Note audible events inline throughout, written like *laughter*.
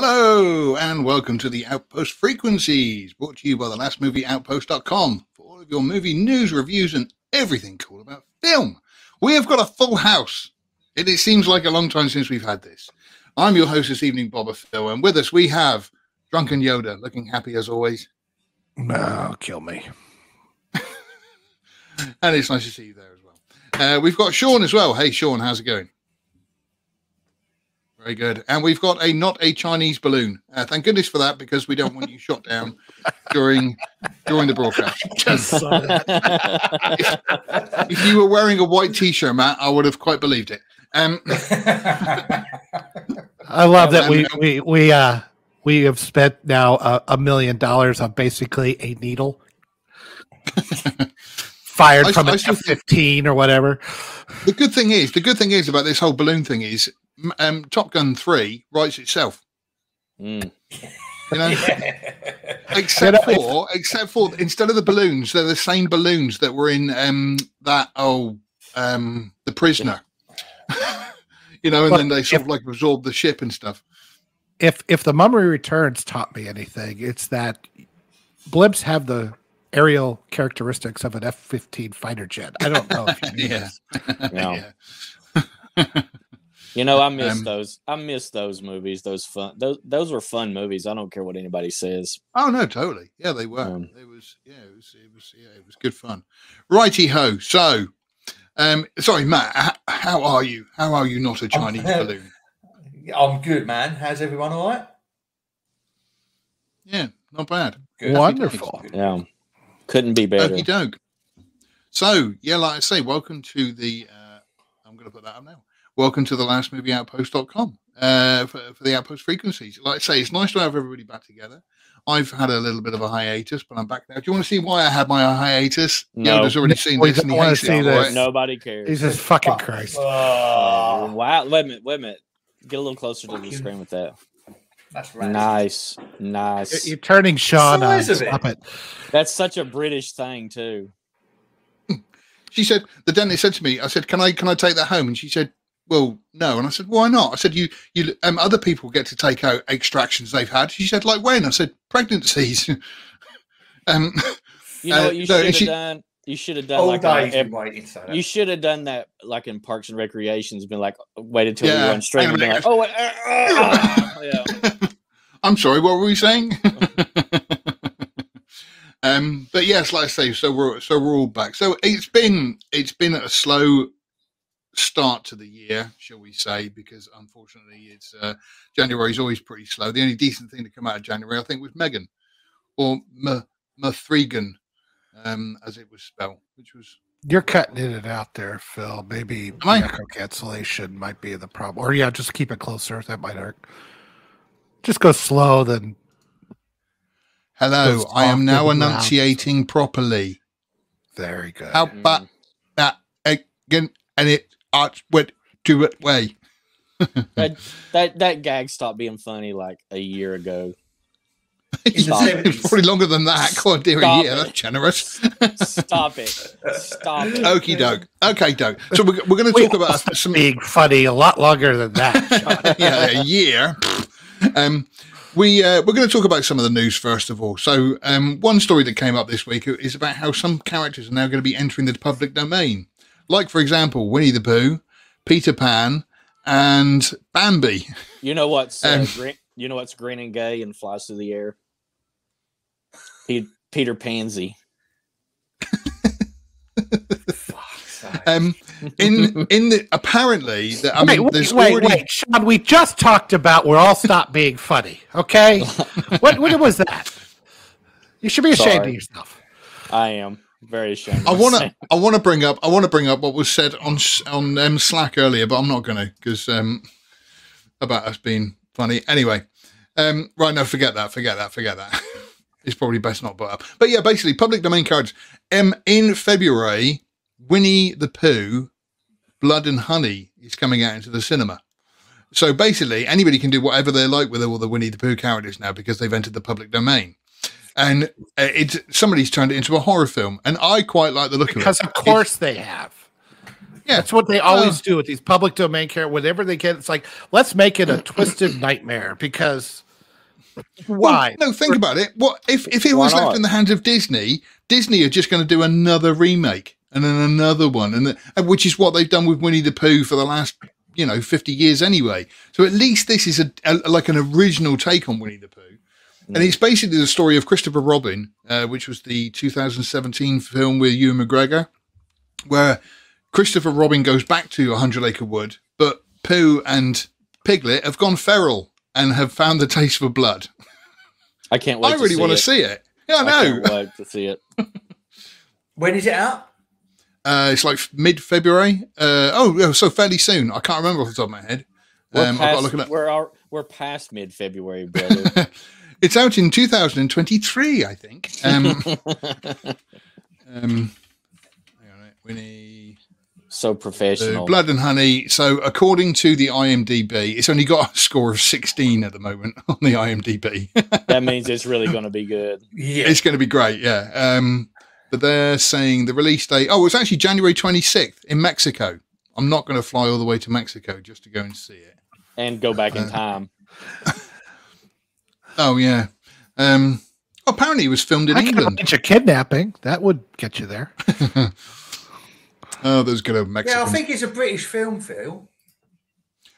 Hello, and welcome to the Outpost Frequencies, brought to you by the last movie outpost.com for all of your movie news, reviews, and everything cool about film. We have got a full house. It, it seems like a long time since we've had this. I'm your host this evening, Bob Boba Phil, and with us we have Drunken Yoda, looking happy as always. No, kill me. *laughs* and it's nice to see you there as well. Uh, we've got Sean as well. Hey, Sean, how's it going? Very good. And we've got a not a Chinese balloon. Uh, thank goodness for that because we don't want you shot down during during the broadcast. *laughs* Just if, if you were wearing a white t-shirt, Matt, I would have quite believed it. Um, I love that we we we uh we have spent now a, a million dollars on basically a needle *laughs* fired I- from I an F fifteen or whatever. the good thing is, the good thing is about this whole balloon thing is, m- um, Top Gun Three writes itself. Mm. You know, *laughs* Yeah. except know, for except for instead of the balloons, they're the same balloons that were in um that oh um the prisoner. *laughs* you know, and Look, then they sort if- of like absorb the ship and stuff. If if the Mummy Returns taught me anything, it's that blimps have the aerial characteristics of an F fifteen fighter jet. I don't know if you *laughs* knew Yeah. this. Yeah. You know, I miss Um, those. I miss those movies. Those fun. Those those were fun movies. I don't care what anybody says. Oh no, totally. Yeah, they were. Um, it was yeah, it was it was yeah, it was good fun. Righty ho. So, um, sorry, Matt. How are you? How are you? Not a Chinese *laughs* balloon. I'm good, man. How's everyone all right? Yeah, not bad. Good. Wonderful. Yeah, couldn't be better. Okie doke. So yeah, like I say, welcome to the. Uh, I'm going to put that up now. Welcome to the last movie outpost.com uh, for, for the outpost frequencies. Like I say, it's nice to have everybody back together. I've had a little bit of a hiatus, but I'm back now. Do you want to see why I had my hiatus? No. Yoda's already seen We this and he wanna hates see it. this. alright? Nobody cares. Jesus fucking Christ. Oh, wow. Wait a minute. Wait a minute. Get a little closer to the screen with that. that's right. Nice, You're, nice. you're turning Sean on. Size of it. Stop it. That's such a British thing too. She said the dentist said to me, I said, "Can I can I take that home?" And she said, "Well, no." And I said, "Why not?" I said, "You you um, other people get to take out extractions they've had." She said, "Like when?" I said, "Pregnancies." *laughs* um, You know Uh, what you no, should have she- done? You should have done All like days a, been waiting to say that. You should have done that, like in Parks and Recreations. Been like, waited till Yeah, we run straight hang and on like, oh, what- uh, uh, yeah. I'm sorry, what were we saying? *laughs* *laughs* um, but yes, like I say, so we're so we're all back. So it's been it's been a slow start to the year, shall we say? Because unfortunately, it's uh, January is always pretty slow. The only decent thing to come out of January, I think, was Megan or M- Mithrigan, um, as it was spelled, which was You're cutting it out there, Phil. Maybe Am echo cancellation might be the problem. Or yeah, just keep it closer. That might hurt. Just go slow, then hello. I am now the ground. enunciating properly. very good. How about Mm. that again? And it arch went to it way. that, that that gag stopped being funny like a year ago. *laughs* In the Stop. It's probably longer than that. God dear, a year. it. That's generous. Stop it! Stop it! Okie doke. Okay, doke. So we're, we're going to We talk about also some. being funny a lot longer than that. *laughs* yeah, a year. Um, we uh, we're going to talk about some of the news first of all. So um, one story that came up this week is about how some characters are now going to be entering the public domain. Like, for example, Winnie the Pooh, Peter Pan, and Bambi. You know what's uh, Um, green, you know what's green and gay and flies through the air? Pe- Peter Pansy. Fuck's. Um, in in the apparently, the, I mean, wait, wait, already wait, Sean. We just talked about we're all stop being funny. Okay, *laughs* what what was that? You should be ashamed Sorry. of yourself. I am very ashamed. I want to. *laughs* I want to bring up. I want to bring up what was said on on um, Slack earlier, but I'm not going to because um, about us being funny. Anyway, um, right now, forget that. Forget that. Forget that. *laughs* it's probably best not brought up. But yeah, basically, public domain cards. Um, in February, Winnie the Pooh, Blood and Honey is coming out into the cinema. So basically, anybody can do whatever they like with all the Winnie the Pooh characters now because they've entered the public domain. And uh, it's somebody's turned it into a horror film, and I quite like the look Because of it. Because of course they have. Yeah. That's what they always do with these public domain care. Whatever they get, it's like let's make it a twisted *clears throat* nightmare because why? Well, no, think about it. What if if it Why was left not? in the hands of Disney? Disney are just going to do another remake and then another one, and, the, which is what they've done with Winnie the Pooh for the last you know fifty years anyway. So at least this is a, a like an original take on Winnie the Pooh. And it's basically the story of Christopher Robin, uh, which was the 2017 film with Ewan McGregor, where Christopher Robin goes back to 100 Acre Wood, but Pooh and Piglet have gone feral and have found the taste for blood. I can't wait. I really want to see it. Yeah, I I know. can't wait to see it. *laughs* When is it out? Uh, it's like mid February. Uh, oh, so fairly soon. I can't remember off the top of my head. We're Um, I've got to look it up. we're, we're past mid February, brother. *laughs* It's out in 2023, I think. Um, *laughs* um, hang on a minute. Winnie so uh, professional. Blood and Honey. So, according to the IMDb, it's only got a score of 16 at the moment *laughs* on the IMDb. *laughs* that means it's really going to be good. Yeah. it's going to be great, yeah. Um, but they're saying the release date. Oh, it's actually January 26th in Mexico. I'm not going to fly all the way to Mexico just to go and see it. And go back in Uh, time. Oh yeah. Um, apparently, it was filmed in I England. arrange a kidnapping. That would get you there. *laughs* Oh, there's good old Mexican. Yeah, I think it's a British film, Phil.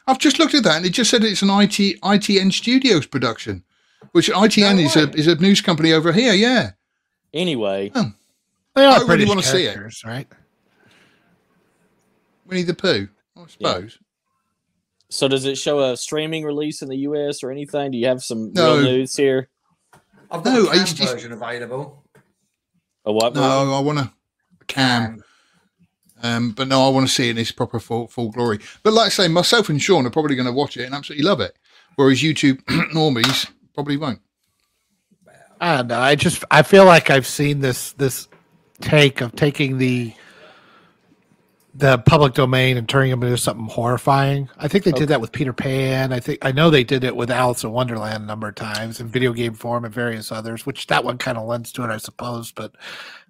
I've just looked at that, and it just said it's an IT ITN Studios production, which ITN No is a is a news company over here. Yeah. Anyway, They I are really wanna see it. characters, right? Winnie the Pooh, I Yeah. Suppose. so does it show a streaming release in the US or anything? Do you have some No. real news here? I've got No, a I cam used to- version available. A what? version? No, I want to cam. Um, but no, I want to see it in its proper full, full glory. But like I say, myself and Sean are probably going to watch it and absolutely love it, whereas YouTube *clears throat* normies probably won't. I don't know. I just I feel like I've seen this this take of taking the the public domain and turning them into something horrifying. I think they did that with Peter Pan. I think I know they did it with Alice in Wonderland a number of times in video game form and various others, which that one kind of lends to it, I suppose. But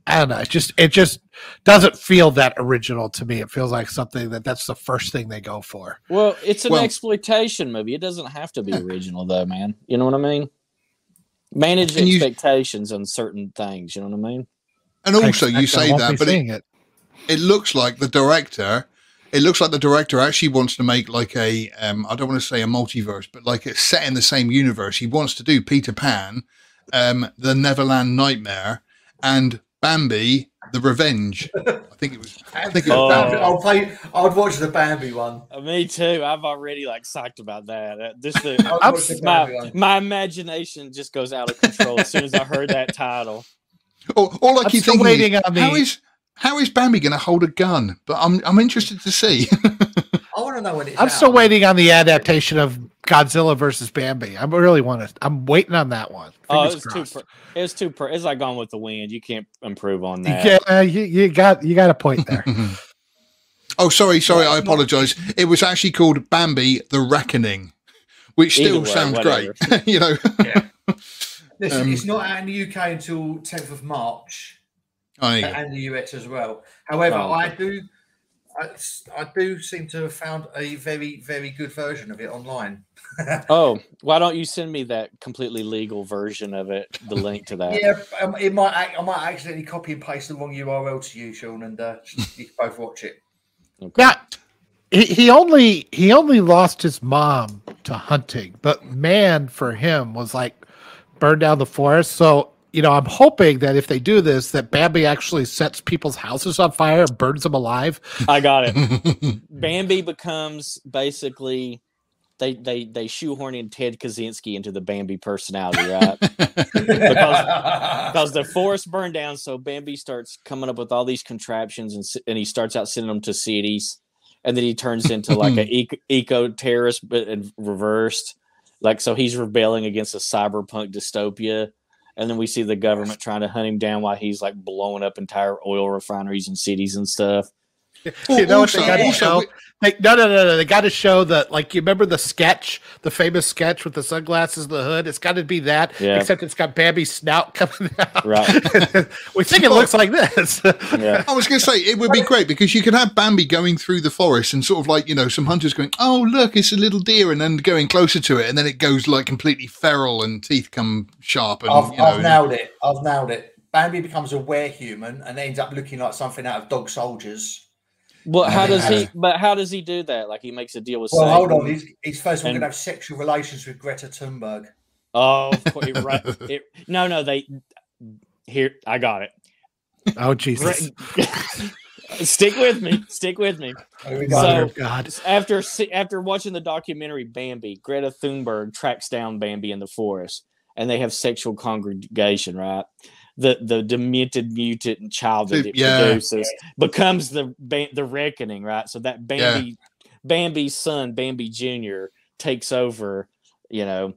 I don't know. It just it just doesn't feel that original to me. It feels like something that that's the first thing they go for. Well, it's an Well- exploitation movie. It doesn't have to be original, though, man. You know what I mean? Manage And you- expectations on certain things. You know what I mean? And also, you I say that, but it, it. It looks like the director it looks like the director actually wants to make like a um i don't want to say a multiverse but like it's set in the same universe he wants to do peter pan um the neverland nightmare and bambi the revenge i think it was i think it was Oh. Bambi. I'll play. I'd watch the Bambi one. Uh, me too. I've already like psyched about that. Uh, Just *laughs* the, I'd the Bambi my, one. my imagination just goes out of control as soon as I heard that title. all, all i keep thinking waiting is, on the- how is how is bambi going to hold a gun but i'm i'm interested to see *laughs* I want to know when it's I'm out. still waiting on the adaptation of Godzilla versus Bambi. I really want to. I'm waiting on that one. Oh, it was too. Per, it was too. Per, it's like Gone with the Wind. You can't improve on that. Yeah, you, you got you got a point there. *laughs* oh sorry sorry i apologize it was actually called bambi the reckoning which still way, sounds whatever. great *laughs* you know Listen, Um, it's not out in the UK until 10th of March, Oh, there you go. and the US as well. However, Oh, I do, I, I do seem to have found a very, very good version of it online. *laughs* Oh, why don't you send me that completely legal version of it? The link to that. Yeah, um, it might. I might accidentally copy and paste the wrong URL to you, Sean, and uh, *laughs* you can both watch it. Okay. Now, he, he only he only lost his mom to hunting, but man, for him was like burn down the forest. So you know, I'm hoping that if they do this, that Bambi actually sets people's houses on fire and burns them alive. I got it. *laughs* Bambi becomes basically they they they shoehorn in Ted Kaczynski into the Bambi personality, right? because the forest burned down, so Bambi starts coming up with all these contraptions, and and he starts out sending them to cities, and then he turns into like an *laughs* eco, eco terrorist, but in reversed. Like so, he's rebelling against a cyberpunk dystopia, and then we see the government trying to hunt him down while he's like blowing up entire oil refineries and cities and stuff. You know what they got to show? They, no, no, no, no. They got to show that, like, you remember the sketch, the famous sketch with the sunglasses, and the hood. It's got to be that, Yeah. except it's got Bambi's snout coming out. Right. we think it looks like this. *laughs* Yeah. I was going to say it would be great because you could have Bambi going through the forest and sort of like you know some hunters going, "Oh look, it's a little deer," and then going closer to it, and then it goes like completely feral and teeth come sharp and I've, you know. I've nailed it. I've nailed it. Bambi becomes a werehuman and ends up looking like something out of Dog Soldiers. Well, how does he? But how does he do that? Like he makes a deal with. Well, hold on. He's, he's first of all going to have sexual relations with Greta Thunberg. Oh, of course, right. *laughs* It- no, no, they. Here, I got it. oh, Jesus. *laughs* Stick with me. Stick with me. Here we. So- God. After after watching the documentary Bambi, Greta Thunberg tracks down Bambi in the forest, and they have sexual congregation. Right, the the demented mutant child that it Yeah. produces becomes the the reckoning. Right, so that Bambi Bambi's son Bambi Junior takes over. You know,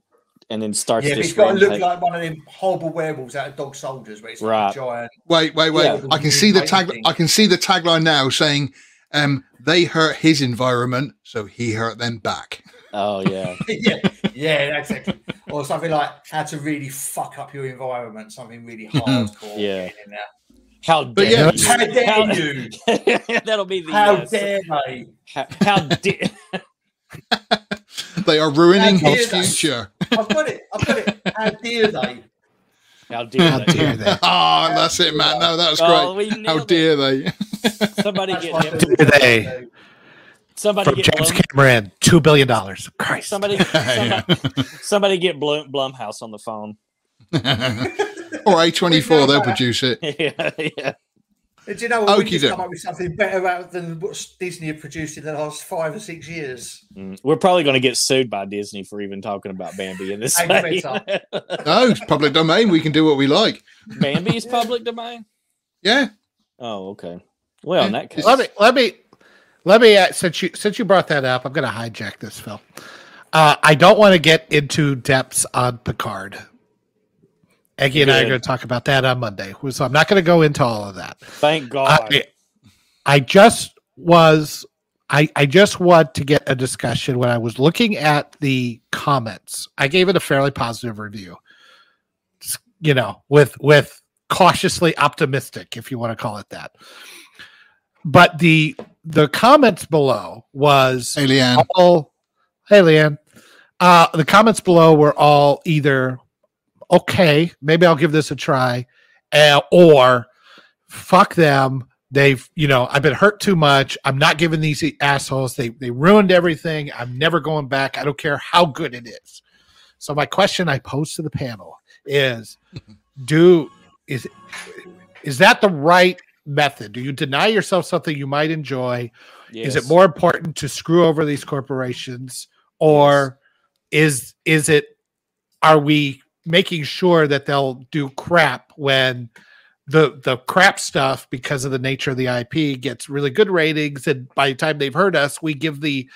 and then starts yeah, this. he's got to look rampage. like one of them horrible werewolves out of Dog Soldiers, where it's like Right. a giant. Wait, wait, wait! Yeah. I can see the tag. I can see the tagline now saying, um, "They hurt his environment, so he hurt them back." *laughs* Oh yeah. *laughs* yeah, yeah, exactly. Or something like how to really fuck up your environment, something really hardcore. Yeah. in there. How dare yeah, How you? dare How- you? *laughs* That'll be the How uh, dare they? how, how dare *laughs* They are ruining How his dare future. I've got it. I've got it. How dare they? how dare How they? dare they? Ah, that's it, Matt. No, that was Oh, great. How nailed dare they? Somebody That's get what him. they They- do. Somebody From get James Blum, Cameron, $2 billion. Christ. somebody, *laughs* somebody somebody get Blum, Blumhouse on the phone. *laughs* or A24, they'll produce it. *laughs* yeah, yeah. Do you know what? We Okey could doke. come up with something better out than what Disney have produced in the last five or six years. Mm. We're probably going to get sued by Disney for even talking about Bambi in this. Hey, way. better. No, it's public domain. We can do what we like. Bambi is public domain. Yeah. Oh, okay. Well, in that case, let me let me let me uh, since you since you brought that up, I'm going to hijack this, Phil. Uh, I don't want to get into depths on Picard. Eggy and I are going to talk about that on Monday, so I'm not going to go into all of that. thank God. I, I just was I, I just want to get a discussion when I was looking at the comments. I gave it a fairly positive review. You know, with with cautiously optimistic, if you want to call it that. But the the comments below was Hey, Leanne. all hey Leanne. Uh the comments below were all either okay, maybe I'll give this a try, uh, or fuck them. They've, you know, I've been hurt too much. I'm not giving these assholes. They they ruined everything. I'm never going back. I don't care how good it is. So my question I pose to the panel is *laughs* do is is that the right method? Do you deny yourself something you might enjoy? Is it more important to screw over these corporations or is is it are we making sure that they'll do crap when the the crap stuff because of the nature of the IP gets really good ratings and by the time they've heard us we give the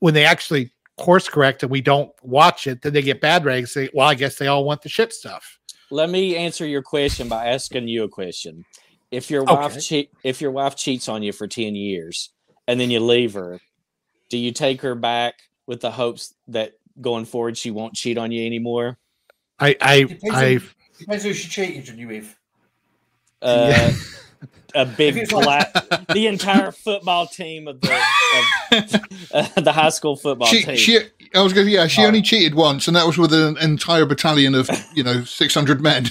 when they actually course correct and we don't watch it then they get bad ratings say well I guess they all want the shit stuff Let me answer your question by asking you a question. If your wife Okay. cheat, if your wife cheats on you for ten years and then you leave her, do you take her back with the hopes that going forward she won't cheat on you anymore? I I Depends I on- Depends who she cheated on you with. Uh, a *laughs* big If it's like- the entire football team of the of, uh, *laughs* *laughs* the high school football She, team. she, I was going to, yeah, she Oh. only cheated once, and that was with an entire battalion of, you know, 600 men.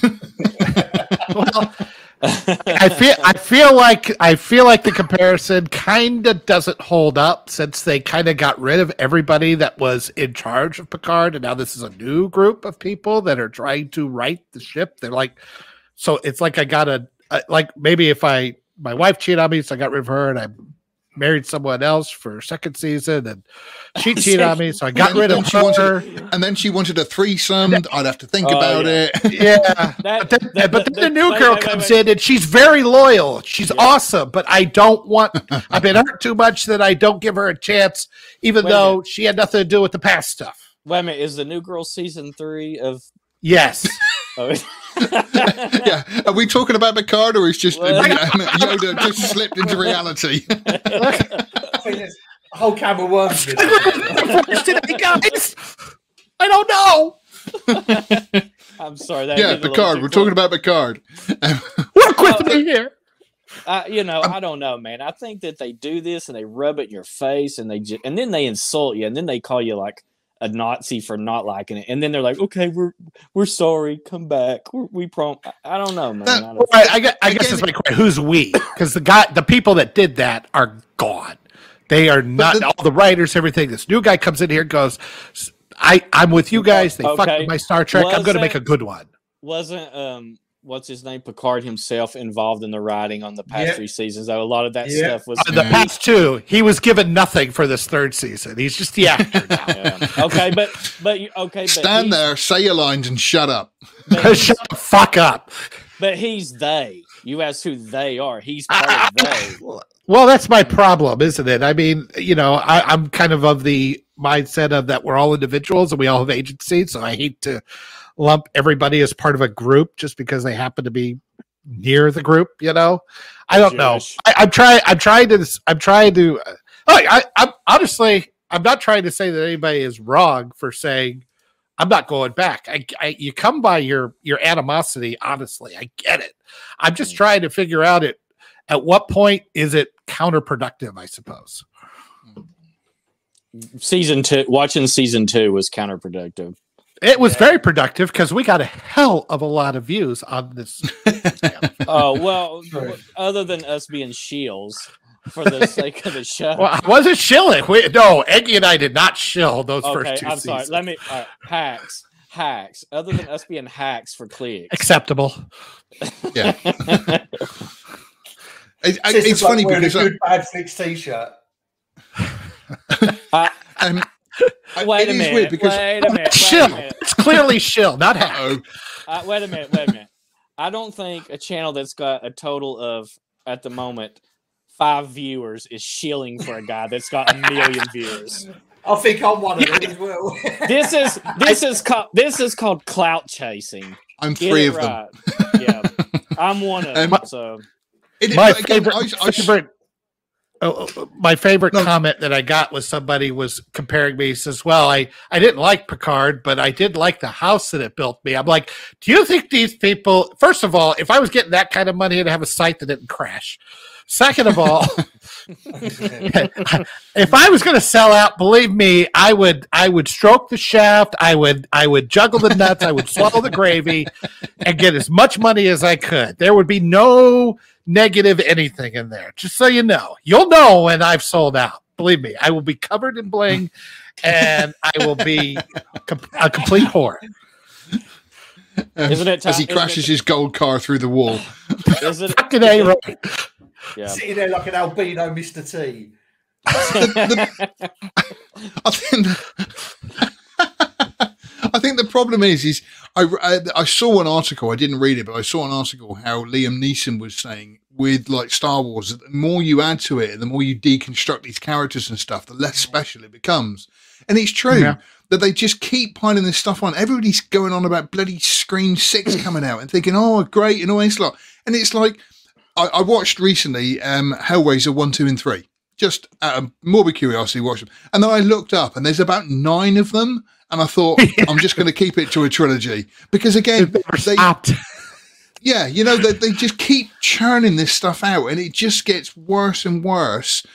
well I feel I feel like I feel like the comparison kind of doesn't hold up since they kind of got rid of everybody that was in charge of Picard, and now this is a new group of people that are trying to right the ship. They're like, so it's like I got a like maybe if I my wife cheated on me, so I got rid of her, and I married someone else for second season, and *laughs* she cheated on me, so I got And rid then of she her. wanted- and then she wanted a threesome. I'd have to think Oh, about yeah. it. *laughs* Yeah. *laughs* That- but then, that- but that- then the new wait, girl wait, wait, comes wait. in and she's very loyal. She's Yeah. awesome, but I don't want. I've been hurt too much that I don't give her a chance, even Wait though she had nothing to do with the past stuff. Wait a minute, is the new girl season three of? Yes, Oh. *laughs* yeah, are we talking about Picard or is just Well- *laughs* *laughs* Yoda just slipped into reality? I think there's a whole can of worms. in it. Today, guys, I don't know. I'm sorry. That yeah, hit a Picard. We're close. talking about Picard. Work with me here. I, you know, I don't know, man. I think that they do this and they rub it in your face and they just, and then they insult you and then they call you like a Nazi for not liking it and then they're like, okay, we're we're sorry, come back, we're, we prom. I, I don't know, man. That- I don't, Well, I, I, I guess Again- that's my question. Who's we? Because the guy, the people that did that are gone. They are not the- all the writers, everything. This new guy comes in here, and goes, "I, I'm with you guys. They fucked Okay. with my Star Trek. I'm going to make a good one." wasn't um what's his name Picard himself involved in the writing on the past Yeah. three seasons. Though a lot of that Yeah. stuff was Uh, the past two, he was given nothing for this third season. He's just the actor now. *laughs* Yeah. okay, but but you okay, but Stand there, say your lines, and shut up. But *laughs* he's, Shut the fuck up. but he's they. You ask who they are. He's part of they. *laughs* Well, that's my problem, isn't it? I mean, you know, I, I'm kind of of the mindset of that we're all individuals and we all have agency. So I hate to lump everybody as part of a group just because they happen to be near the group. You know, I don't know. Jewish. I, I'm trying. I'm trying to. I'm trying to. Uh, I, I'm honestly. I'm not trying to say that anybody is wrong for saying I'm not going back. I, I you come by your your animosity. Honestly, I get it. I'm just Mm. trying to figure out it. At what point is it counterproductive? I suppose. Season two, watching season two was counterproductive. It was Yeah. very productive because we got a hell of a lot of views on this. *laughs* Oh well, True. other than us being shields for the sake of the *laughs* show. well, I wasn't shilling. We, no, Eggy and I did not shill those okay, first 2 I'm sorry. Let me uh, hacks, hacks. Other than us being hacks for clicks. Acceptable. Yeah, *laughs* it, I- it's is like funny wearing because a I, good bad fix t-shirt. um, I- wait it a is minute. weird because wait a minute. Wait a minute. It's clearly shill, not hack. Uh, wait a minute. Wait a minute. I don't think a channel that's got a total of at the moment five viewers is shilling for a guy that's got a million *laughs* viewers. I think I'm one of them as well. *laughs* This is this is called this is called clout chasing. I'm Get three it of them. Yeah, I'm one of them. Um, So It- my again, favorite, I- I- favorite Oh, oh, oh, my favorite No. comment that I got was somebody was comparing me. He says, "Well, I I didn't like Picard, but I did like the house that it built me." I'm like, "Do you think these people? First of all, if I was getting that kind of money, I'd have a site that didn't crash. Second of all." *laughs* if I was going to sell out, believe me, I would. I would stroke the shaft. I would. I would juggle the nuts. I would swallow the gravy, and get as much money as I could. There would be no negative anything in there. Just so you know, you'll know when I've sold out. Believe me, I will be covered in bling, *laughs* and I will be com- a complete whore. Isn't it as he ti- isn't crashes his gold car through the wall? is it? Fucking a right. Yeah. Sitting there like an albino Mr. T. I think. *laughs* I think the problem is, is I, I I saw an article. I didn't read it, but I saw an article how Liam Neeson was saying with like Star Wars, that the more you add to it, and the more you deconstruct these characters and stuff, the less special it becomes. And it's true Yeah. that they just keep piling this stuff on. Everybody's going on about bloody Scream Six *clears throat* coming out and thinking, oh, great, and all this lot. And it's like I, I watched recently um, Hellraiser one, two, and three. Just out of morbid curiosity, watched them, and then I looked up, and there's about nine of them, and I thought *laughs* I'm just going to keep it to a trilogy because again, they, *laughs* yeah, you know, they, they just keep churning this stuff out, and it just gets worse and worse,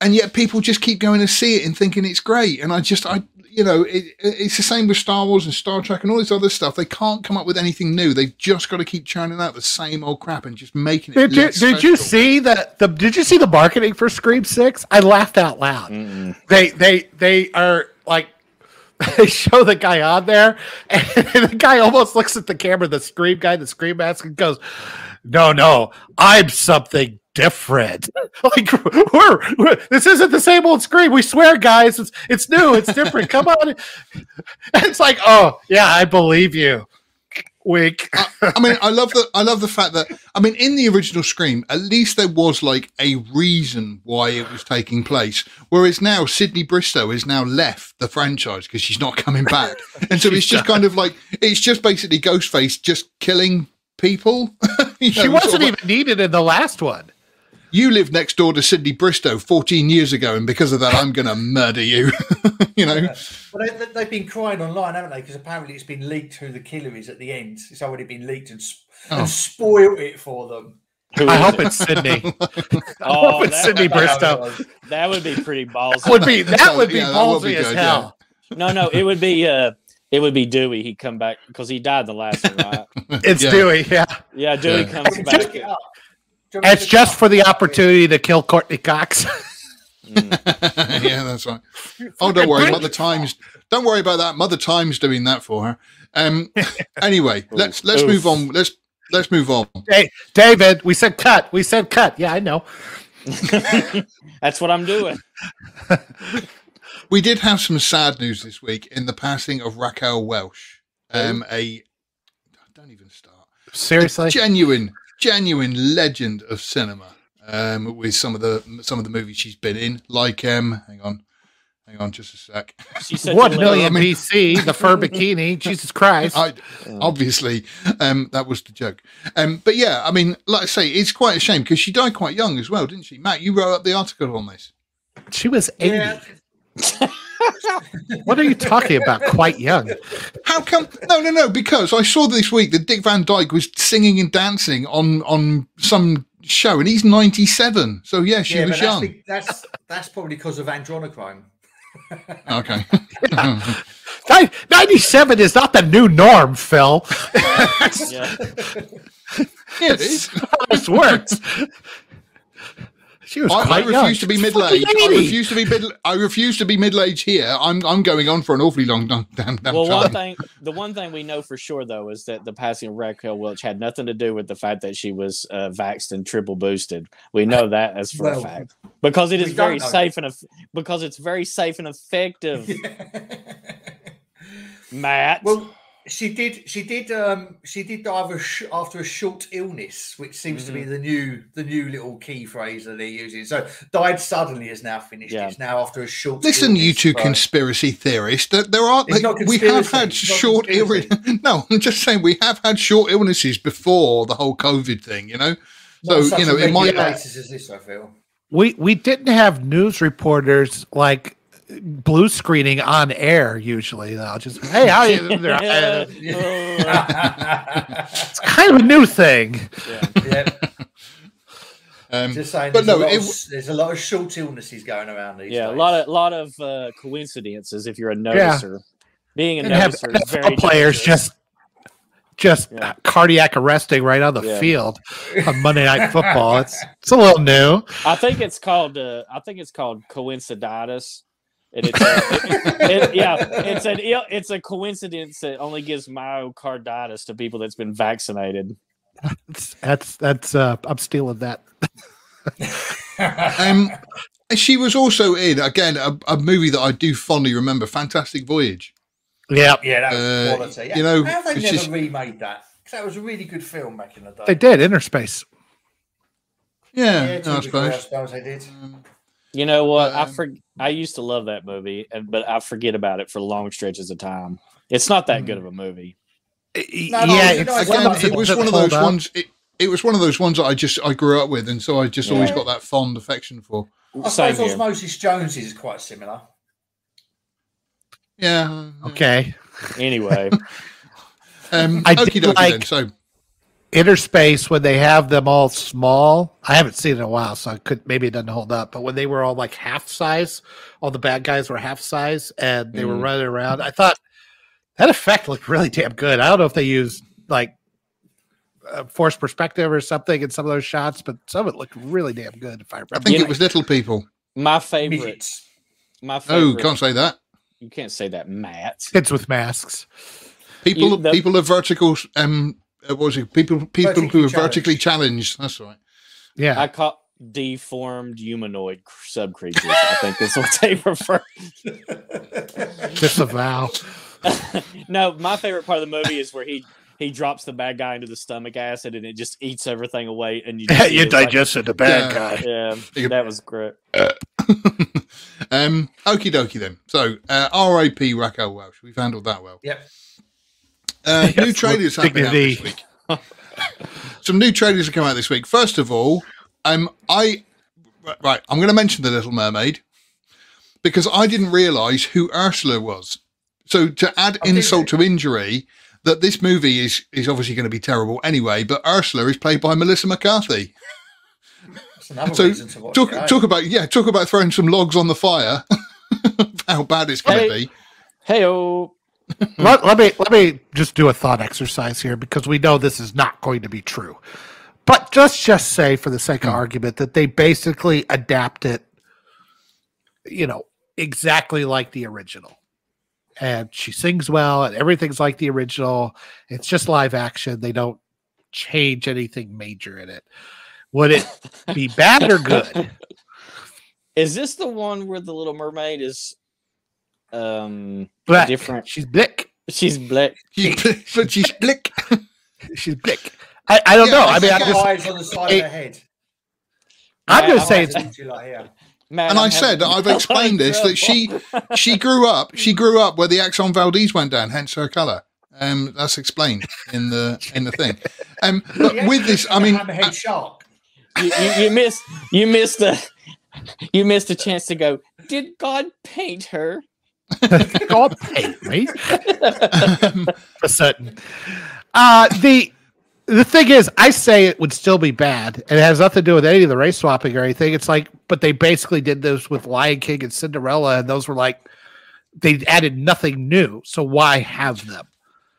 and yet people just keep going to see it and thinking it's great, and I just I. You know, it, it- it's the same with Star Wars and Star Trek and all this other stuff. They can't come up with anything new. They've just got to keep churning out the same old crap and just making it. Did you, less did you see that? The did you see the marketing for Scream Six? I laughed out loud. Mm-mm. They they they are like they show the guy on there, and *laughs* the guy almost looks at the camera, the Scream guy, the Scream mask, and goes, "No, no, I'm something." Different, *laughs* like we're, we're this isn't the same old scream. We swear, guys, it's it's new, it's different. Come on, *laughs* it's like, oh yeah, I believe you. Wink. I, I mean, I love the I love the fact that I mean, in the original Scream, at least there was like a reason why it was taking place. Whereas now, Sydney Bristow has now left the franchise because she's not coming back, *laughs* and so it's just kind of like it's just basically Ghostface just killing people. *laughs* You She wasn't sort of even needed in the last one. You lived next door to Sydney Bristow 14 years ago, and because of that, I'm going to murder you. *laughs* you know, Well, they, they've been crying online, haven't they? Because apparently it's been leaked who the killer is at the end. It's already been leaked and, sp- Oh. and spoiled it for them. Who I hope it? it's Sydney. *laughs* Oh, hope it's Sydney Bristow. that would be pretty ballsy. would be that would be Yeah, that would ballsy be as good, hell. No, no, it would be uh it would be Dewey. He'd come back because he died the last one, right? *laughs* It's Yeah. Dewey, yeah. Yeah, Dewey Yeah. comes Just back. It's just look for the opportunity to kill Courteney Cox. *laughs* Mm. yeah, that's right. Oh, don't worry, Mother Times. Don't worry about that. Mother Times doing that for her. Um. *laughs* Anyway, let's let's Oof. move on. Let's let's move on. hey, David, we said cut. We said cut. Yeah, I know. *laughs* That's what I'm doing. We did have some sad news this week in the passing of Raquel Welch. Um, a don't even start. Seriously. genuine, genuine legend of cinema. Um, with some of the some of the movies she's been in, like um, hang on, hang on, just a sec. *laughs* She said One to million I mean- BC, the fur bikini. *laughs* Jesus Christ. I, obviously, um, that was the joke. Um, but yeah, I mean, like I say, it's quite a shame because she died quite young as well, didn't she? Matt, you wrote up the article on this. She was 80. Yeah, *laughs* What are you talking about? Quite young. How come? No, no, no. Because I saw this week that Dick Van Dyke was singing and dancing on on some show, and he's ninety seven. So yeah, she yeah, was but that's, young. be- that's that's probably because of adrenochrome. Okay. *laughs* Nin- 97 is not the new norm, Phil. Yeah. *laughs* *laughs* yeah, it is. this works. She was I, I quite young. refuse to be middle aged. I refuse to be middle. I refuse to be middle aged here. I'm I'm going on for an awfully long damn, damn Well, one time. thing, the one thing we know for sure though is that the passing of Raquel Welch had nothing to do with the fact that she was uh, vaxxed and triple boosted. We know that as for a fact because it we is very don't safe and because it's very safe and effective. *laughs* Matt, well, she did. She did. Um, she did die of a sh- after a short illness, which seems to be the new the new little key phrase that they're using. So, died suddenly is now finished. Yeah. It's now after a short. Listen, you two so- conspiracy theorists. That there are It's like, not we have had short illness. *laughs* No, I'm just saying we have had short illnesses before the whole COVID thing. You know, not so you know it might. regular basis as this. I feel. we we didn't have news reporters like blue screening on air usually though just hey how you *laughs* Uh, *laughs* *laughs* it's kind of a new thing yeah, Um, just saying. but no, a it, of, there's a lot of short illnesses going around these yeah, a lot of a lot of uh, coincidences if you're a Yeah. Being a and have noticer is very players dangerous. just just Yeah. cardiac arresting right on the Yeah. field on Monday Night Football. It's it's a little new. I think it's called. Uh, I think it's called coinciditis. And it's a, it- it- yeah, *laughs* it's an it's a coincidence that only gives myocarditis to people that's been vaccinated. It's, that's that's uh, I'm stealing that. *laughs* um, she was also in again a, a movie that I do fondly remember, Fantastic Voyage. Yeah, Yeah, that was Uh, quality. you know, how have they it's never just- remade that? 'Cause that was a really good film back in the day. they did Innerspace. Yeah, Yeah, I to a degree, I suppose. suppose they did. You know what? I Um, for, I used to love that movie, but I forget about it for long stretches of time. It's not that good of a movie. no, yeah, you know, Again, of it was one of those up. ones. It, it was one of those ones that I just I grew up with, and so I just always got that fond affection for. I Same suppose here. Osmosis Jones is quite similar. Yeah. Okay, Anyway, *laughs* Um, I okie did dokie like- then. So Innerspace when they have them all small. I haven't seen it in a while, so I could maybe it doesn't hold up. But when they were all like half size, all the bad guys were half size, and they were Mhm. running around. I thought that effect looked really damn good. I don't know if they used like uh, forced perspective or something in some of those shots, but some of it looked really damn good. If I I think You it was little people. my favorite, Midgets. my Oh, favorite. can't say that. you can't say that, Matt. kids with masks. People, You- the- people are vertical. Um, uh, was it? People, people who Vertically are vertically challenged. That's right. Yeah, I caught deformed humanoid sub creatures. I think that's what they *laughs* prefer. disavow. *laughs* *laughs* no, my favorite part of the movie is where he he drops the bad guy into the stomach acid and it just eats everything away and you you just see it's like- the bad Yeah. guy. yeah, You- that was great. um, okie dokie then. So, uh, R.I.P. Raquel Welch. We've handled that well. Yep. Uh, *laughs* Yes, new trailers with have been out this week. *laughs* Some new trailers have come out this week. First of all, um, I right, I'm going to mention the Little Mermaid because I didn't realise who Ursula was. So to add Oh, did insult to injury, that this movie is is obviously going to be terrible anyway. But Ursula is played by Melissa McCarthy. That's another So reason to watch talk it. talk about yeah, talk about throwing some logs on the fire. *laughs* How bad it's going to Hey. be. Hey oh *laughs* let, let me let me just do a thought exercise here because we know this is not going to be true. But just just say for the sake of hmm. argument that they basically adapt it, you know, exactly like the original. And she sings well and everything's like the original. It's just live action. They don't change anything major in it. Would it be bad or good? *laughs* Is this the one where the little mermaid is um Black. different She's black. she's black. You- *laughs* but she's black. *laughs* She's blick. I, I don't Yeah, know. I I mean, I Got just eyes on the side it- of her head. I'm Yeah, just saying I'm- What you like? Man, and I'm I said having I've *laughs* explained this that she she grew up she grew up where the Exxon Valdez went down, hence her colour. Um, that's explained in the in the thing. Um, but Yeah, with this, I mean, hammerhead shark. you, you, you missed you missed a you missed a chance to go. Did God paint her? *laughs* God hate me. *laughs* For certain. Uh, the the thing is, I say it would still be bad, and it has nothing to do with any of the race swapping or anything. It's like, but they basically did this with Lion King and Cinderella, and those were like they added nothing new. So why have them?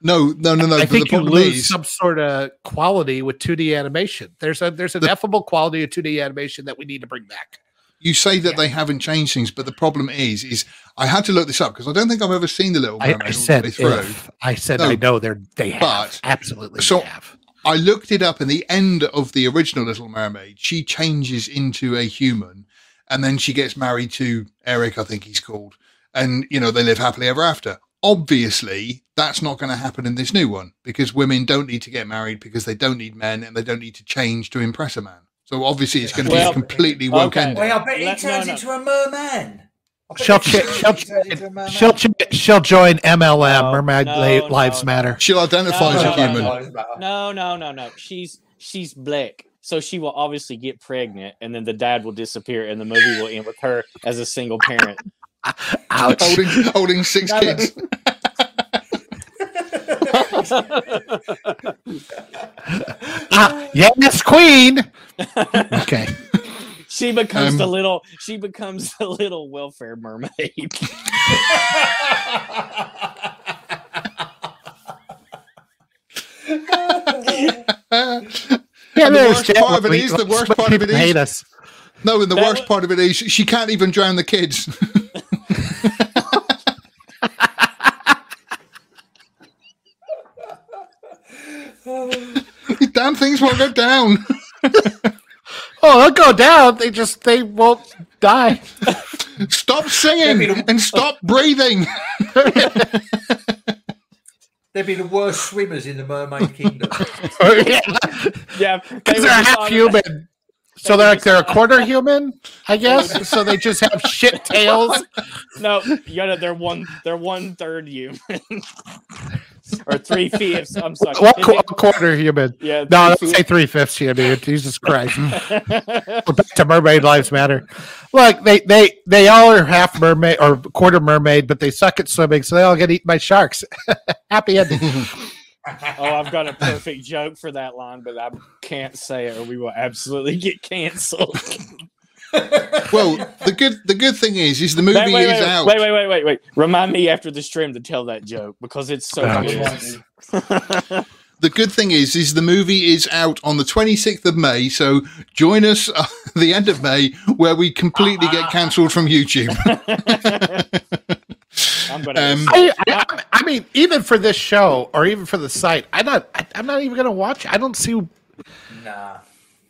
no, no, no, no. I think the you lose is, some sort of quality with 2D animation. There's a there's an The- effable quality of 2D animation that we need to bring back. You say that Yeah. they haven't changed things, but the problem is, is I had to look this up because I don't think I've ever seen the Little I, Mermaid I said if. I said No, I know they're they have but- absolutely so- they have. I looked it up, and the end of the original Little Mermaid, she changes into a human, and then she gets married to Eric, I think he's called, and you know they live happily ever after. Obviously, that's not going to happen in this new one because women don't need to get married because they don't need men and they don't need to change to impress a man. So obviously, it's going to Well, be completely woke okay. ended. Well, I bet he Let- turns no. into a merman. I bet She'll, she'll, turns into a merman. she'll, she'll join MLM, No, Mermaid no, Lives no, Matter. She'll identify No, as a no, no, human. no. No, no, no, no. She's she's black. So she will obviously get pregnant and then the dad will disappear and the movie will end with her as a single parent. *laughs* Ouch. Holding, holding six No, no. kids. *laughs* Ah, yes, Queen. Okay. *laughs* she becomes Um, the little she becomes the little welfare mermaid. Yeah, the worst Jet part of it is the worst part of it is people is- hate us. No, and the That worst wa- part of it is she can't even drown the kids. *laughs* *laughs* Damn things won't go down. *laughs* Oh, they'll go down. They just they won't die. Stop singing and stop breathing. *laughs* They'd be the worst swimmers in the mermaid kingdom. *laughs* Oh, yeah, yeah, because they they're half human. So they're like they're a quarter *laughs* human, I guess. So they just have shit *laughs* tails. No, you they're one they're one third human. *laughs* or three fifths. I'm sorry. Qu- quarter human. yeah, No, don't three say three fifths human. Jesus Christ. We're back to mermaid lives matter. Look, they they they all are half mermaid or quarter mermaid, but they suck at swimming, so they all get eaten by sharks. Happy ending. Oh, I've got a perfect joke for that line, but I can't say it or we will absolutely get canceled. *laughs* Well, the good the good thing is, is the movie wait, wait, is wait, out. wait, wait, wait, wait, wait. Remind me after the stream to tell that joke because it's so Oh, good. *laughs* The good thing is, is the movie is out on the 26th of May. So join us uh, *laughs* the end of May, where we completely get cancelled from YouTube. I'm gonna. Um, I, I, I mean, even for this show or even for the site, I'm not. I, I'm not even going to watch. I don't see nah.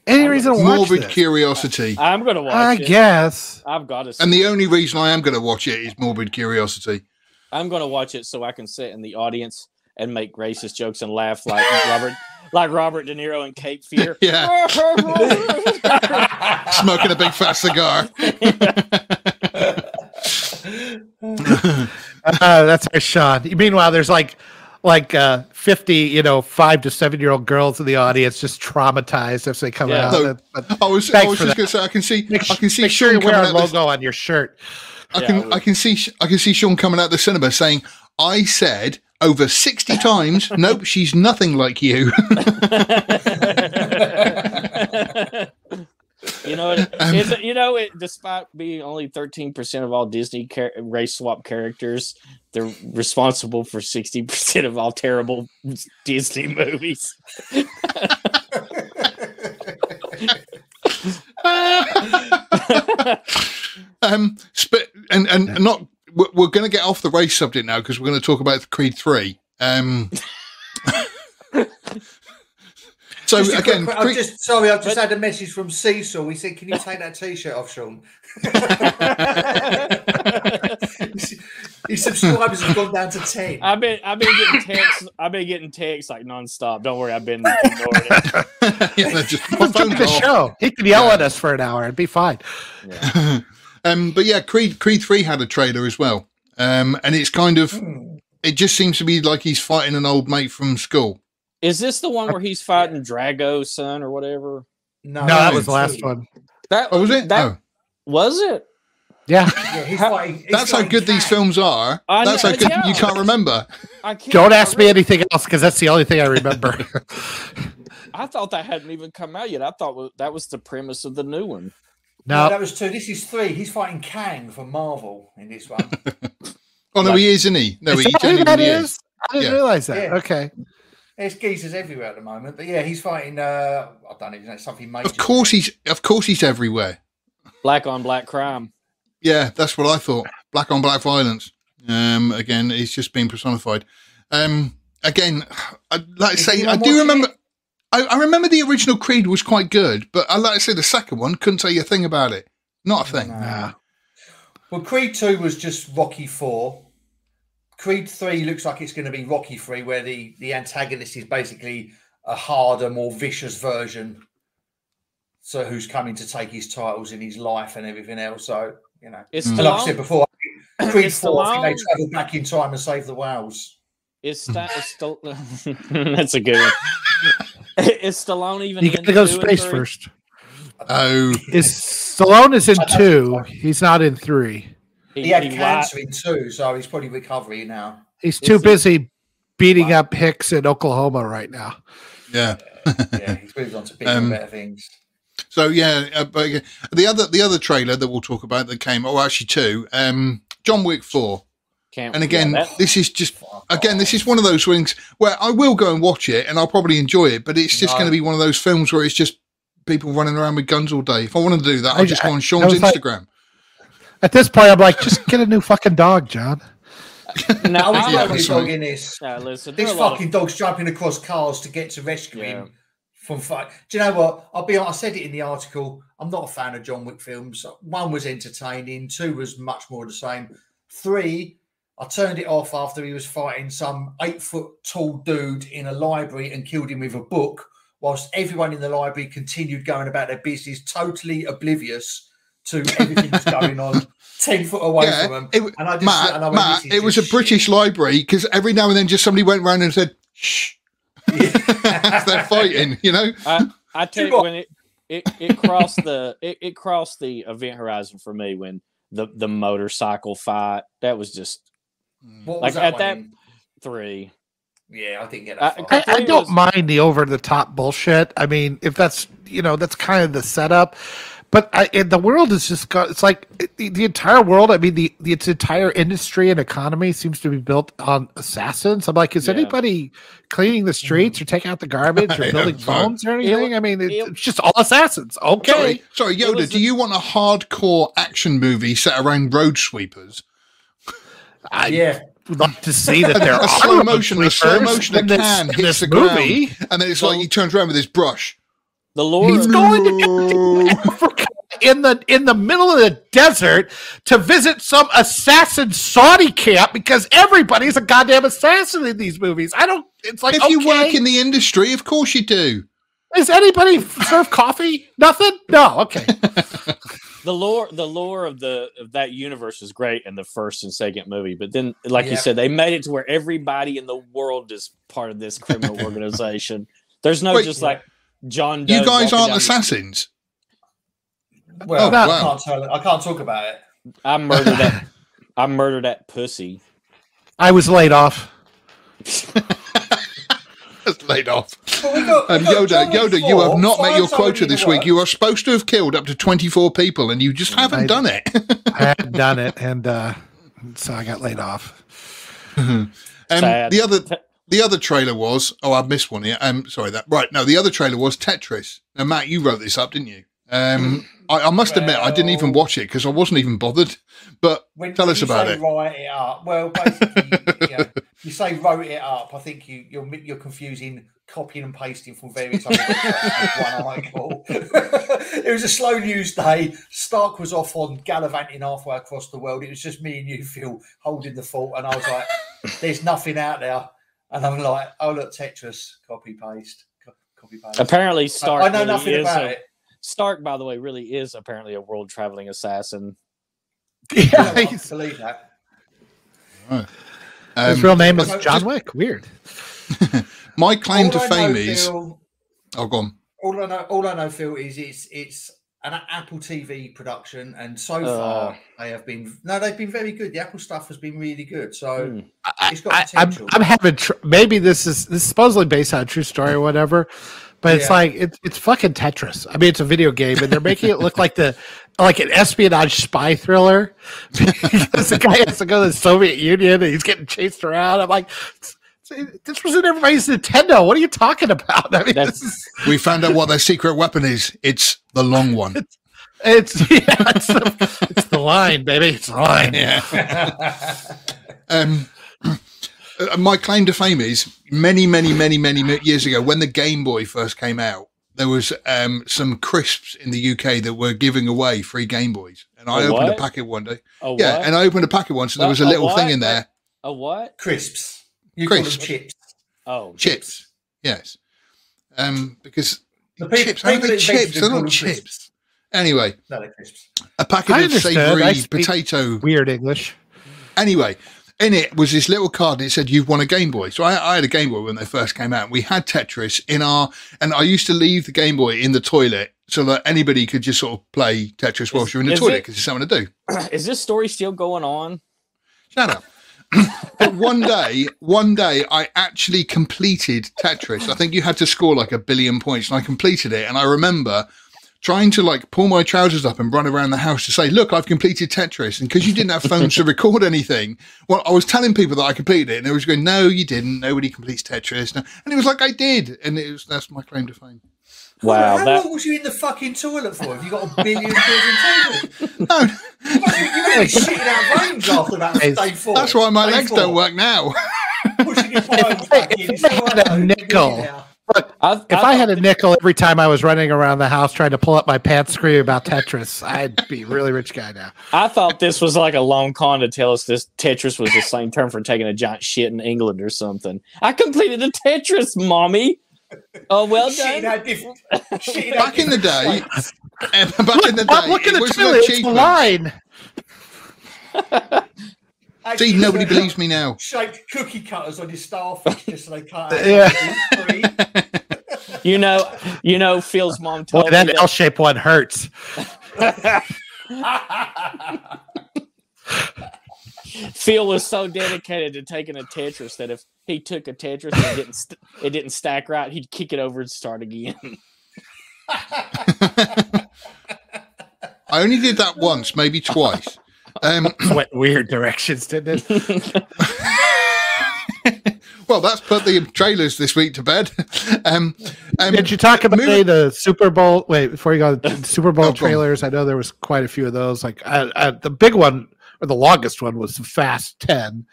any reason to watch Morbid this. curiosity. I'm gonna watch it. I it. guess. I've got to. And the only reason I am going to watch it is morbid curiosity. I'm gonna watch it so I can sit in the audience and make racist jokes and laugh like *laughs* Robert like Robert De Niro in Cape Fear. *laughs* Yeah. *laughs* Smoking a big fat cigar. Uh, that's our Sean. Meanwhile, there's like like uh, 50, you know, five to seven year old girls in the audience just traumatized if they come Yeah. out. No, But I was, I was just going to say, I can see, make, I can see make sure Sean you wear coming our out. The, logo on your shirt. I Yeah, can, we- I can see, I can see Sean coming out the cinema saying, "I said over sixty times, *laughs* nope, she's nothing like you." *laughs* *laughs* you know, it, *laughs* it's, you know, it, despite being only thirteen percent of all Disney char- race swap characters, they're responsible for sixty percent of all terrible Disney movies. *laughs* um, sp- and and not, we're, we're going to get off the race subject now because we're going to talk about Creed Three. Um, *laughs* so Just a quick again, I've Creed, just sorry, I've just had a message from Cecil. He said, "Can you take that T-shirt off, Sean?" His- *laughs* His subscribers have gone down to ten. I've been I've been getting texts. I've been getting texts like nonstop. Don't worry, I've been ignoring it. *laughs* yeah, just my Let's jump phone's the show. He can yell at us for an hour and be fine. Yeah. *laughs* um, but yeah, Creed Creed Three had a trailer as well, um, and it's kind of Hmm. it just seems to be like he's fighting an old mate from school. Is this the one where he's fighting Drago's son or whatever? No, No, that was the last one. That Oh, was it? That oh, was it. Yeah. Yeah, he's How- fighting, he's that's how fighting good these films are. I That's know, how good yeah. you can't remember. I can't Don't ask me anything else because that's the only thing I remember. *laughs* I thought that hadn't even come out yet. I thought that was the premise of the new one. No, no, that was two. This is three. He's fighting Kang from Marvel in this one. *laughs* Oh no, Like- he is, isn't he? No, is he that who that genuinely is. is? I didn't Yeah. realize that. Yeah. Okay. There's geezers everywhere at the moment, but yeah, he's fighting. Uh, I don't even know something major. Of course he's of course he's everywhere. Black on black crime. Yeah, that's what I thought. Black on black violence. Um, again, he's just being personified. Um, again, I like I say, I do remember. I, I remember the original Creed was quite good, but I like to say the second one couldn't tell you a thing about it. Not a thing. No. Nah. Well, Creed two was just Rocky four. Creed three looks like it's going to be Rocky three, where the the antagonist is basically a harder, more vicious version. So who's coming to take his titles in his life and everything else? So you know, It's and like I said before, *clears throat* Creed It's four, I they travel back in time and save the whales. Is Sta- *laughs* is *laughs* That's a good one. *laughs* is Stallone even? You got to go two space first. Oh, Is Stallone is in two. He's not in three. He, He had he cancer in two, so he's probably recovering now. He's Is too he? busy beating Wow. up Hicks in Oklahoma right now. yeah. Yeah, he's moved on to bigger Um, and better things. So yeah, uh, but again, the other the other trailer that we'll talk about that came, oh actually two, um, John Wick four, Can't, and again, yeah, this is just again, this is one of those things where I will go and watch it and I'll probably enjoy it, but it's just No. going to be one of those films where it's just people running around with guns all day. If I want to do that, I- I'll just go I- on I Sean's was like- Instagram. At this point, I'm like, just get a new fucking dog, John. no, I was I Yeah, like like this dog in this. Yeah, listen, This there are a lot of- fucking dog's jumping across cars to get to rescue Yeah. him from fight. Do you know what? I'll be honest. I said it in the article. I'm not a fan of John Wick films. One was entertaining. Two was much more the same. Three, I turned it off after he was fighting some eight foot tall dude in a library and killed him with a book, whilst everyone in the library continued going about their business, totally oblivious to everything that's *laughs* going on, ten foot away Yeah, from them. it, And I just Matt, and I went, Matt, it was a just British library because every now and then just somebody went around and said, "Shh," as *laughs* they're fighting. You know, I, I *laughs* tell Too you when it, it, it crossed the it, it crossed the event horizon for me when the the motorcycle fight that was just mm. What Like, was that at one that- in? three. Yeah, I didn't I- I, I don't was- mind the over the top bullshit. I mean, if that's you know that's kind of the setup. But I, and the world is just got. It's like the, the entire world. I mean, the, the its entire industry and economy seems to be built on assassins I'm like, is Yeah. anybody cleaning the streets or taking out the garbage *laughs* or Yeah, building right. phones or anything? I mean, it, it- it's just all assassins. Okay, sorry, sorry, Yoda. Do a- you want a hardcore action movie set around road sweepers? I yeah, would like to see that *laughs* there a are slow road motion, a slow motion, a in this- can in hits the movie. ground, and then it's like he turns around with his brush. The Lord He's going to get the for in the in the middle of the desert to visit some assassin Saudi camp because everybody's a goddamn assassin in these movies. I don't. It's like if you work in the industry, of course you do. Is anybody serve coffee? Nothing. No. Okay. *laughs* the lore the lore of the of that universe is great in the first and second movie but then like you said they made it to where everybody in the world is part of this criminal *laughs* organization there's no Wait, just yeah. like john Doe You guys aren't down assassins. Well, Oh, I wow. can't tell. I can't talk about it. i murdered that *laughs* i murdered that pussy I was laid off. *laughs* That's laid off. But we got, we Um, got Yoda, John Wick Yoda, you have not met your quota in the this week. works. You are supposed to have killed up to 24 people and you just haven't I- done it. *laughs* I hadn't done it, and uh, so I got laid off. Um, Sad. the other the other trailer was oh I missed one here. Um, sorry that right no the other trailer was Tetris. Now Matt, you wrote this up, didn't you? Um, I, I must admit I didn't even watch it because I wasn't even bothered. But When, Tell when us you about it. Write it up. Well, basically, you, know, you say wrote it up. I think you you're you're confusing copying and pasting from various other one *laughs* it was a slow news day. Stark was off on gallivanting halfway across the world. It was just me and you, Phil, holding the fort, and I was like, "There's nothing out there." And I'm like, "Oh look, Tetris, copy paste, co- copy paste." apparently stark I know really nothing is about a- it. stark by the way really is apparently a world traveling assassin *laughs* Yeah, Yeah, I he's- believe that. his um, real name is John just- Wick. Weird. *laughs* my claim to All I know, fame is Phil, oh go on. all I know, all I know, Phil, is it's it's an Apple TV production, and so Uh. far they have been no, they've been very good. The Apple stuff has been really good. So Hmm. I, It's got I, I'm, potential. I'm having tr- maybe this is this is supposedly based on a true story or whatever, but it's Yeah. like it's it's fucking Tetris. I mean, it's a video game, and they're making it look like the like an espionage spy thriller *laughs* because the guy has to go to the Soviet Union and he's getting chased around. I'm like. This was in everybody's Nintendo. What are you talking about? *laughs* I mean, is, We found out what their secret weapon is. It's the long one. *laughs* it's *laughs* yeah, it's the, it's the line, baby. It's the line. yeah. Um, *clears throat* my claim to fame is many, many, many, many years ago when the Game Boy first came out. There was um, some crisps in the UK that were giving away free Game Boys, and I A opened a packet one day. a Yeah, what? and I opened a packet once, and there was a A little thing in there. a what crisps, you call them Crisps. chips. oh Chips, yes, um, because The people, chips. How people they that invented chips? them They're not them chips. crisps. Anyway, No, they're crisps. a packet of savoury potato Weird English. Anyway, in it was this little card and it said, You've won a Game Boy. So I, I had a Game Boy when they first came out. We had Tetris in our, and I used to leave the Game Boy in the toilet so that anybody could just sort of play Tetris whilst you're in the is toilet it- because it's something to do. *clears throat* is this story still going on Shut up. But one day, one day, I actually completed Tetris. I think you had to score like a billion points, and I completed it. And I remember trying to like pull my trousers up and run around the house to say, "Look, I've completed Tetris." And because you didn't have phones to record anything, well, I was telling people that I completed it, and they was going, "No, you didn't. Nobody completes Tetris." And it was like I did, and it was that's my claim to fame. Wow How that long was you in the fucking toilet for? If you got a billion pills in toilet, *laughs* No, you must be shitting out veins after that Hey, day four. that's why my Day legs four. don't work now. Pushing your palms back in. if I had a nickel, I, If I, had a nickel every time I was running around the house trying to pull up my pants screaming about Tetris, I'd be a really rich guy now. I thought this was like a long con to tell us this Tetris was the same term for taking a giant shit in England or something. I completed a Tetris, mommy. Oh, well done. out different. shitting Back in the day, different um, back in the Stop day, looking it at was the toilet. for It's the line. plates. See, nobody *laughs* believes me now. Shaped cookie cutters on your starfish *laughs* just so they cut out. Yeah. Three. *laughs* You know, you know, Phil's mom Boy, told me that that- L-shaped one hurts. Phil was so dedicated to taking a Tetris that if he took a Tetris and it didn't, st- it didn't stack right, he'd kick it over and start again. I only did that once, maybe twice. Um, *laughs* Went weird directions, didn't it? *laughs* well, that's put the trailers this week to bed. *laughs* Um, um, Did you talk about moving- the Super Bowl? Wait, before you go, the Super Bowl Oh, trailers. I know there was quite a few of those. Like uh, uh, the big one or the longest one was the Fast Ten,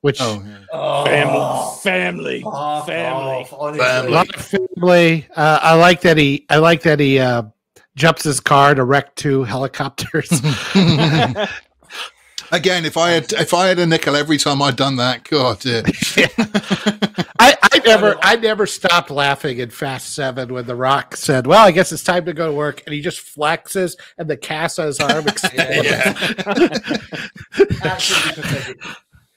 which oh, yeah. Oh, family, family, fuck family. off. Family. a lot of family. Uh, I like that he. I like that he uh, jumps his car to wreck two helicopters. *laughs* *laughs* Again, if I had if I had a nickel every time I'd done that, God, *laughs* yeah. I, I never I never stopped laughing in Fast Seven when The Rock said, "Well, I guess it's time to go to work," and he just flexes and the cast on his arm explodes. Absolutely pathetic.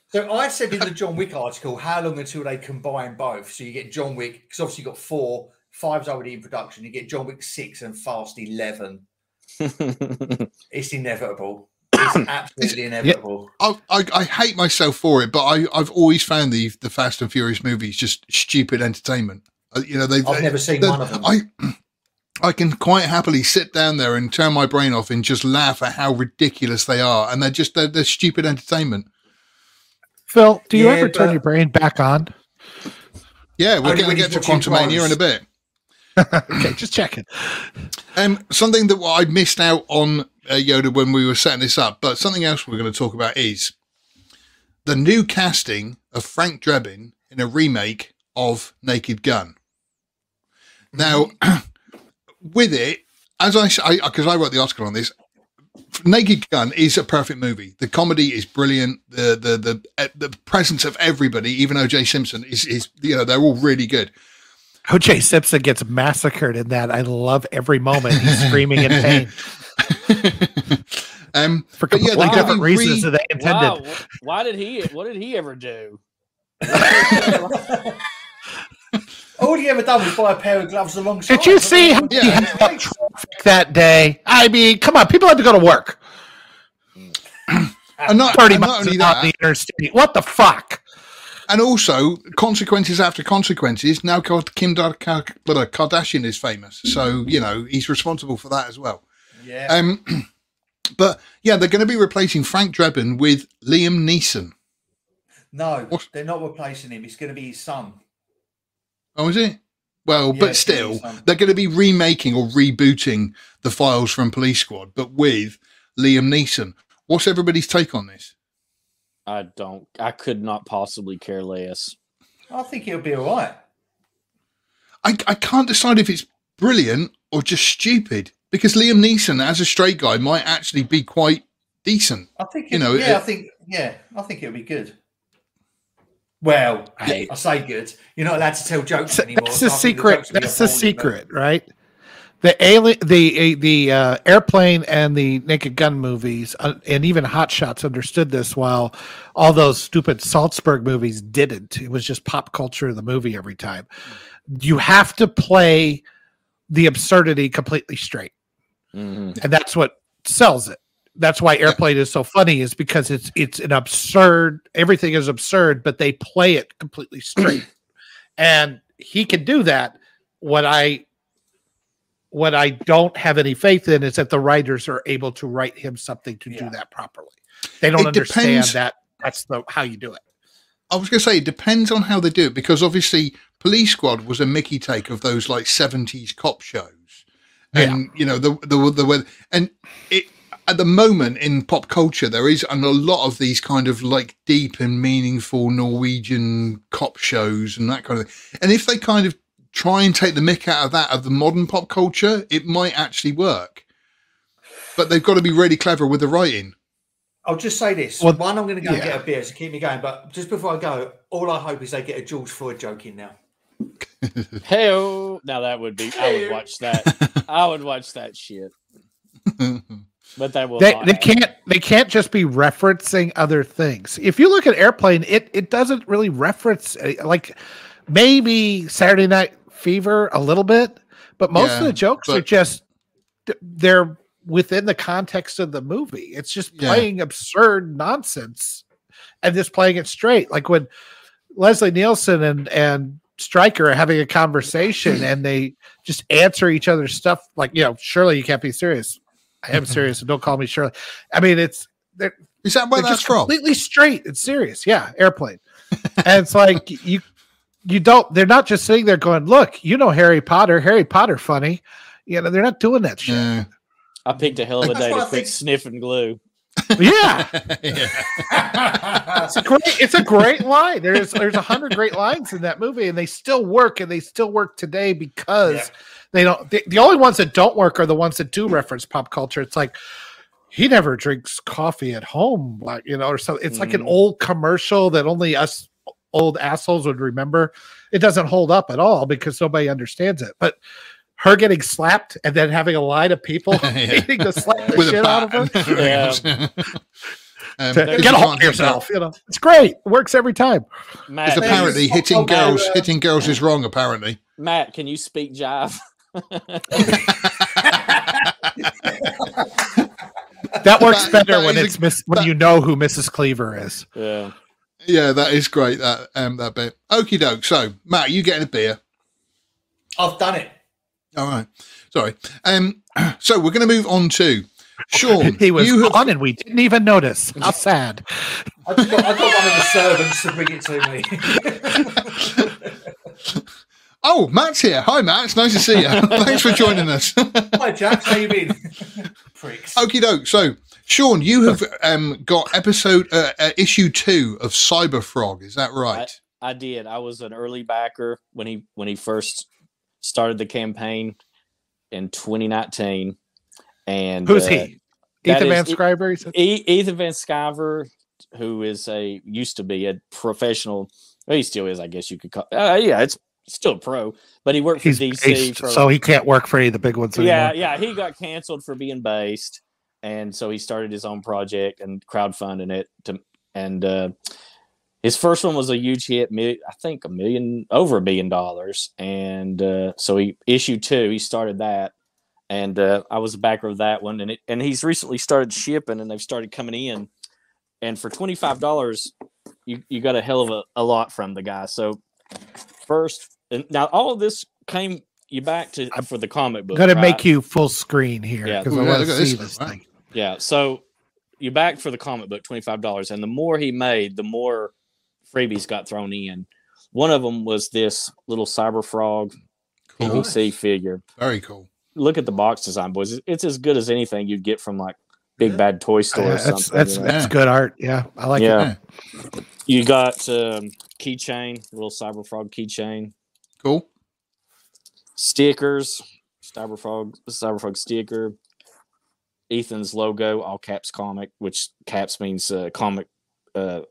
So I said in the John Wick article, how long until they combine both? So you get John Wick, because obviously you got four, five's already in production. You get John Wick six and Fast eleven. *laughs* It's inevitable. It's absolutely inevitable. I, I I hate myself for it, but I I've always found the the Fast and Furious movies just stupid entertainment. Uh, You know, they. I've they- never seen one of them. I I can quite happily sit down there and turn my brain off and just laugh at how ridiculous they are, and they're just they're, they're stupid entertainment. Phil, do you Yeah, ever turn your brain back on? Yeah, we're Only going to get to Quantumania in a bit. *laughs* Okay, just checking. Um, something that I missed out on uh, Yoda when we were setting this up, but something else we're going to talk about is the new casting of Frank Drebin in a remake of Naked Gun. Now, *clears throat* with it, as I because I, wrote the article on this, Naked Gun is a perfect movie. The comedy is brilliant. The the the uh, the presence of everybody, even O.J. Simpson, is is you know they're all really good. OJ Simpson gets massacred in that. I love every moment. He's screaming in *laughs* pain *laughs* um, for But yeah, completely different reasons re- than they intended. wow, why did he? What did he ever do? *laughs* All he ever done was buy a pair of gloves alongside. Did you see how Yeah. he had that traffic that day? I mean, come on, people had to go to work. *clears throat* and not, Thirty and not miles only an hour on that, the interstate. What the fuck? and also consequences after consequences. Now called Kim Dar- Ka- but, uh, Kardashian is famous, so you know he's responsible for that as well. Yeah. Um, *clears throat* but yeah, they're going to be replacing Frank Drebin with Liam Neeson. no, what- they're not replacing him. It's going to be his son. Oh, is it? Well, Yeah, but still, gonna be some- they're going to be remaking or rebooting the files from Police Squad, but with Liam Neeson. What's everybody's take on this? I don't. I could not possibly care less. I think it'll be all right. I, I can't decide if it's brilliant or just stupid because Liam Neeson as a straight guy might actually be quite decent. I think You it- know, Yeah, it- I think. Yeah, I think it'll be good. Well, Hey. I say good. You're not allowed to tell jokes anymore. that's so the secret. jokes will That's the appalling, but- secret, right? The alien, the the uh, airplane, and the Naked Gun movies, uh, and even Hot Shots understood this, while all those stupid Salzburg movies didn't. It was just pop culture of the movie every time. You have to play the absurdity completely straight, Mhm. and that's what sells it. That's why Airplane is so funny, is because it's it's an absurd. Everything is absurd, but they play it completely *clears throat* straight, and he can do that. What I what I don't have any faith in is that the writers are able to write him something to do that properly. They don't It understand depends- that that's the how you do it. I was going to say it depends on how they do it because obviously Police Squad was a Mickey take of those like seventies cop shows, and you know the the the way and it at the moment in pop culture there is and a lot of these kind of like deep and meaningful Norwegian cop shows and that kind of thing. And if they kind of try and take the mick out of that of the modern pop culture, it might actually work. But they've got to be really clever with the writing. I'll just say this. Well, One, I'm going to go and get a beer to keep me going. But just before I go, all I hope is they get a George Floyd joke in now. Hey, *laughs* now that would be. I would watch that. I would watch that shit. But that will. They, not they can't they can't just be referencing other things. If you look at Airplane, it it doesn't really reference uh, like maybe Saturday Night Fever a little bit, but most of the jokes are just they're within the context of the movie. It's just Yeah. playing absurd nonsense and just playing it straight. Like when Leslie Nielsen and and Stryker are having a conversation and they just answer each other's stuff like, you know, surely you can't be serious. I am mm-hmm. serious, and don't call me Shirley. I mean, it's they're, Is that where they're that's just from? completely straight and serious. Yeah, airplane. and it's like you you don't. They're not just sitting there going, "Look, you know Harry Potter. Harry Potter funny." You know, they're not doing that shit. Yeah. I picked a hell of a That's day to I quit think- sniffing glue. Yeah, *laughs* yeah. it's a great, it's a great line. There's there's a hundred great lines in that movie, and they still work, and they still work today because Yeah. they don't. The, the only ones that don't work are the ones that do reference pop culture. It's like he never drinks coffee at home, like you know, or so. It's like an Mhm. old commercial that only us old assholes would remember. It doesn't hold up at all because nobody understands it. But her getting slapped and then having a line of people *laughs* *laughs* Yeah. needing to slap the With shit out of her. *laughs* Yeah. um, get you a hold of yourself, you know. It's great. It works every time. Matt, Because apparently hitting not girls, hitting girls is wrong. Apparently, Matt, can you speak jive? That works That- better that when is a- it's miss, when that- you know who Mrs. Cleaver is. yeah. yeah, that is great. That um, that bit. Okie doke. So, Matt, you getting a beer? I've done it. All right. Sorry. Um. *clears throat* So we're going to move on to *laughs* Sean. he was you have on and we didn't even notice. How sad. I just got, I got one of the servants to bring it to me. *laughs* Oh, Matt's here. Hi, Matt. It's nice to see you. *laughs* Thanks for joining us. Hi, Jack. How you been? Pricks. Okie doke. So, Sean, you have um, got episode uh, uh, issue two of Cyber Frog. Is that right? I did. I was an early backer when he when he first started the campaign in 2019. And Who's uh, he? Ethan Van Sciver? E- Ethan Van Sciver, who is a used to be a professional. Well, he still is, I guess you could call. Uh, yeah, it's still a pro, but he worked for He's DC. based, for, so he can't work for any of the big ones yeah, anymore. yeah, he got canceled for being based, and so he started his own project and crowdfunding it to. And uh, his first one was a huge hit, I think a million, over a million dollars. And uh, so he issued two. He started that, and uh, I was a backer of that one. And it, and he's recently started shipping, and they've started coming in. And for twenty five dollars, you you got a hell of a, a lot from the guy. So first, and now all of this came you back to I'm for the comic book. I'm gonna right? make you full screen here Yeah. because Ooh, I want to see this this one, wow. thing. Yeah. So you back for the comic book, twenty five dollars, and the more he made, the more freebies got thrown in. One of them was this little cyber frog Cool. PVC figure. Very cool. Look at the box design, boys. It's- It's as good as anything you'd get from like Big Yeah. Bad Toy Store Yeah, or that's something. that's you, know? that's Yeah. good art. Yeah, I like it. Yeah. You got um, keychain, little cyber frog keychain, Cool. stickers, cyber frog, cyber frog sticker, Ethan's logo, all caps comic, which caps means uh, comic, uh,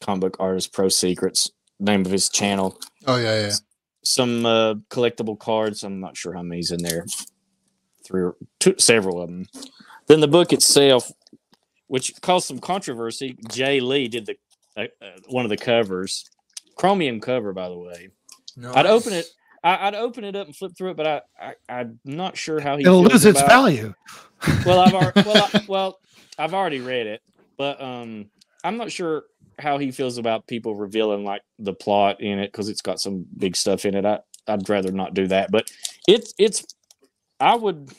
comic book artist pro secrets, name of his channel. Oh yeah, yeah. Some uh, collectible cards. I'm not sure how many's in there. Three or two, several of them. Then the book itself, which caused some controversy. Jae Lee did the uh, uh, one of the covers, chromium cover, by the way. I'd open it. I, I'd open it up and flip through it, but I, I I'm not sure how he. It'll feels lose its about- value. Well, I've already, *laughs* well, I, well, I've already read it, but um, I'm not sure how he feels about people revealing like the plot in it because it's got some big stuff in it. I I'd rather not do that, but it's it's I would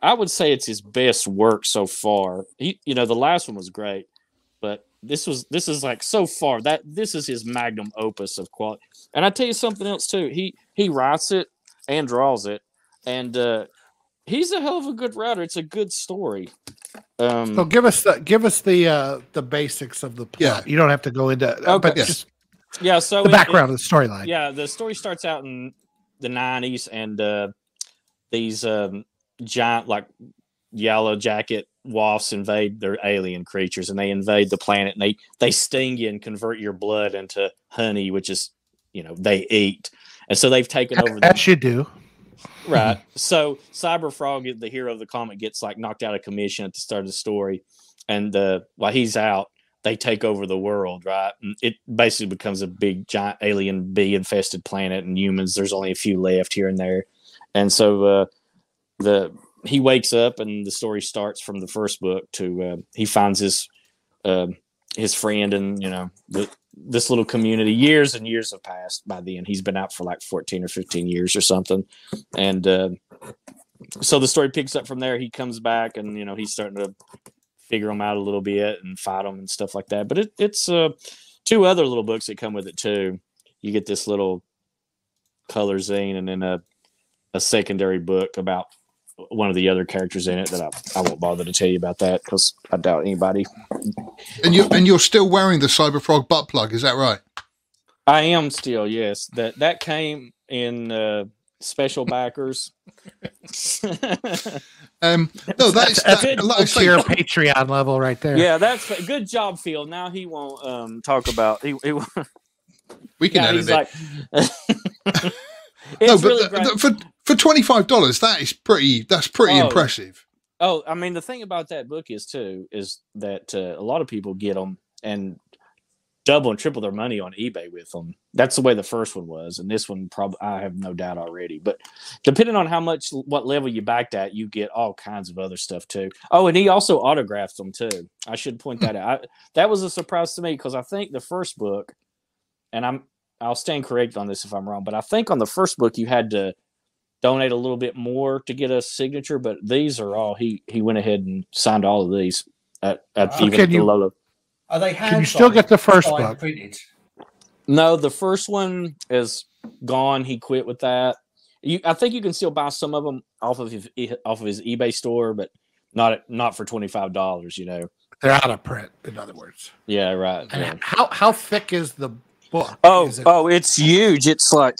I would say it's his best work so far. He you know the last one was great, but this was this is like so far that this is his magnum opus of quality. And I tell you something else too. He he writes it and draws it, and uh, he's a hell of a good writer. It's a good story. Um, So give us the give us the uh the basics of the plot. Yeah. You don't have to go into Okay. but Yes. just yeah, so the it- it- background of the storyline. yeah, the story starts out in the '90s, and uh, these um, giant, like yellow jacket wasps invade. They're alien creatures, and they invade the planet, and they they sting you and convert your blood into honey, which is you know they eat. And so they've taken over the As you do. Right. *laughs* So Cyber Frog, the hero of the comic, gets like knocked out of commission at the start of the story, and uh, while he's out, they take over the world. Right, and it basically becomes a big giant alien bee infested planet, and humans. There's only a few left here and there, and so uh, the he wakes up, and the story starts from the first book to uh, he finds his uh, his friend, and you know the, this little community. Years and years have passed by then. He's been out for like 14 or 15 years or something and uh, so the story picks up from there. He comes back, and you know he's starting to figure them out a little bit and fight them and stuff like that. But it, it's uh, two other little books that come with it too. You get this little color zine, and then a a secondary book about one of the other characters in it that I, I won't bother to tell you about that because I doubt anybody. And you and you're still wearing the Cyberfrog butt plug, is that right? I am still yes. That that came in uh, special backers. *laughs* Um, no, that's, That's that, it. like That's your Patreon level right there. yeah, that's good job, Phil. Now he won't um, talk about he. he we can now edit he's it. like. *laughs* *laughs* it's no, but really the- great. the- for for twenty five dollars, that is pretty. That's pretty Oh. impressive. Oh, I mean, the thing about that book is too is that uh, a lot of people get them and double and triple their money on eBay with them. That's the way the first one was, and this one probably I have no doubt already. But depending on how much what level you backed at, you get all kinds of other stuff too. Oh, and he also autographed them too. I should point that out. I, that was a surprise to me because I think the first book, and I'm I'll stand correct on this if I'm wrong, but I think on the first book you had to donate a little bit more to get a signature, but these are all he he went ahead and signed all of these at, at So even can the you- low. Are they hand Can you still get the first signed, book? printed? No, the first one is gone. He quit with that. You, I think you can still buy some of them off of his off of his eBay store, but not not for twenty five dollars. You know. They're out of print, in other words. Yeah, right. And yeah. how how thick is the book? Oh, it- oh, it's huge. It's like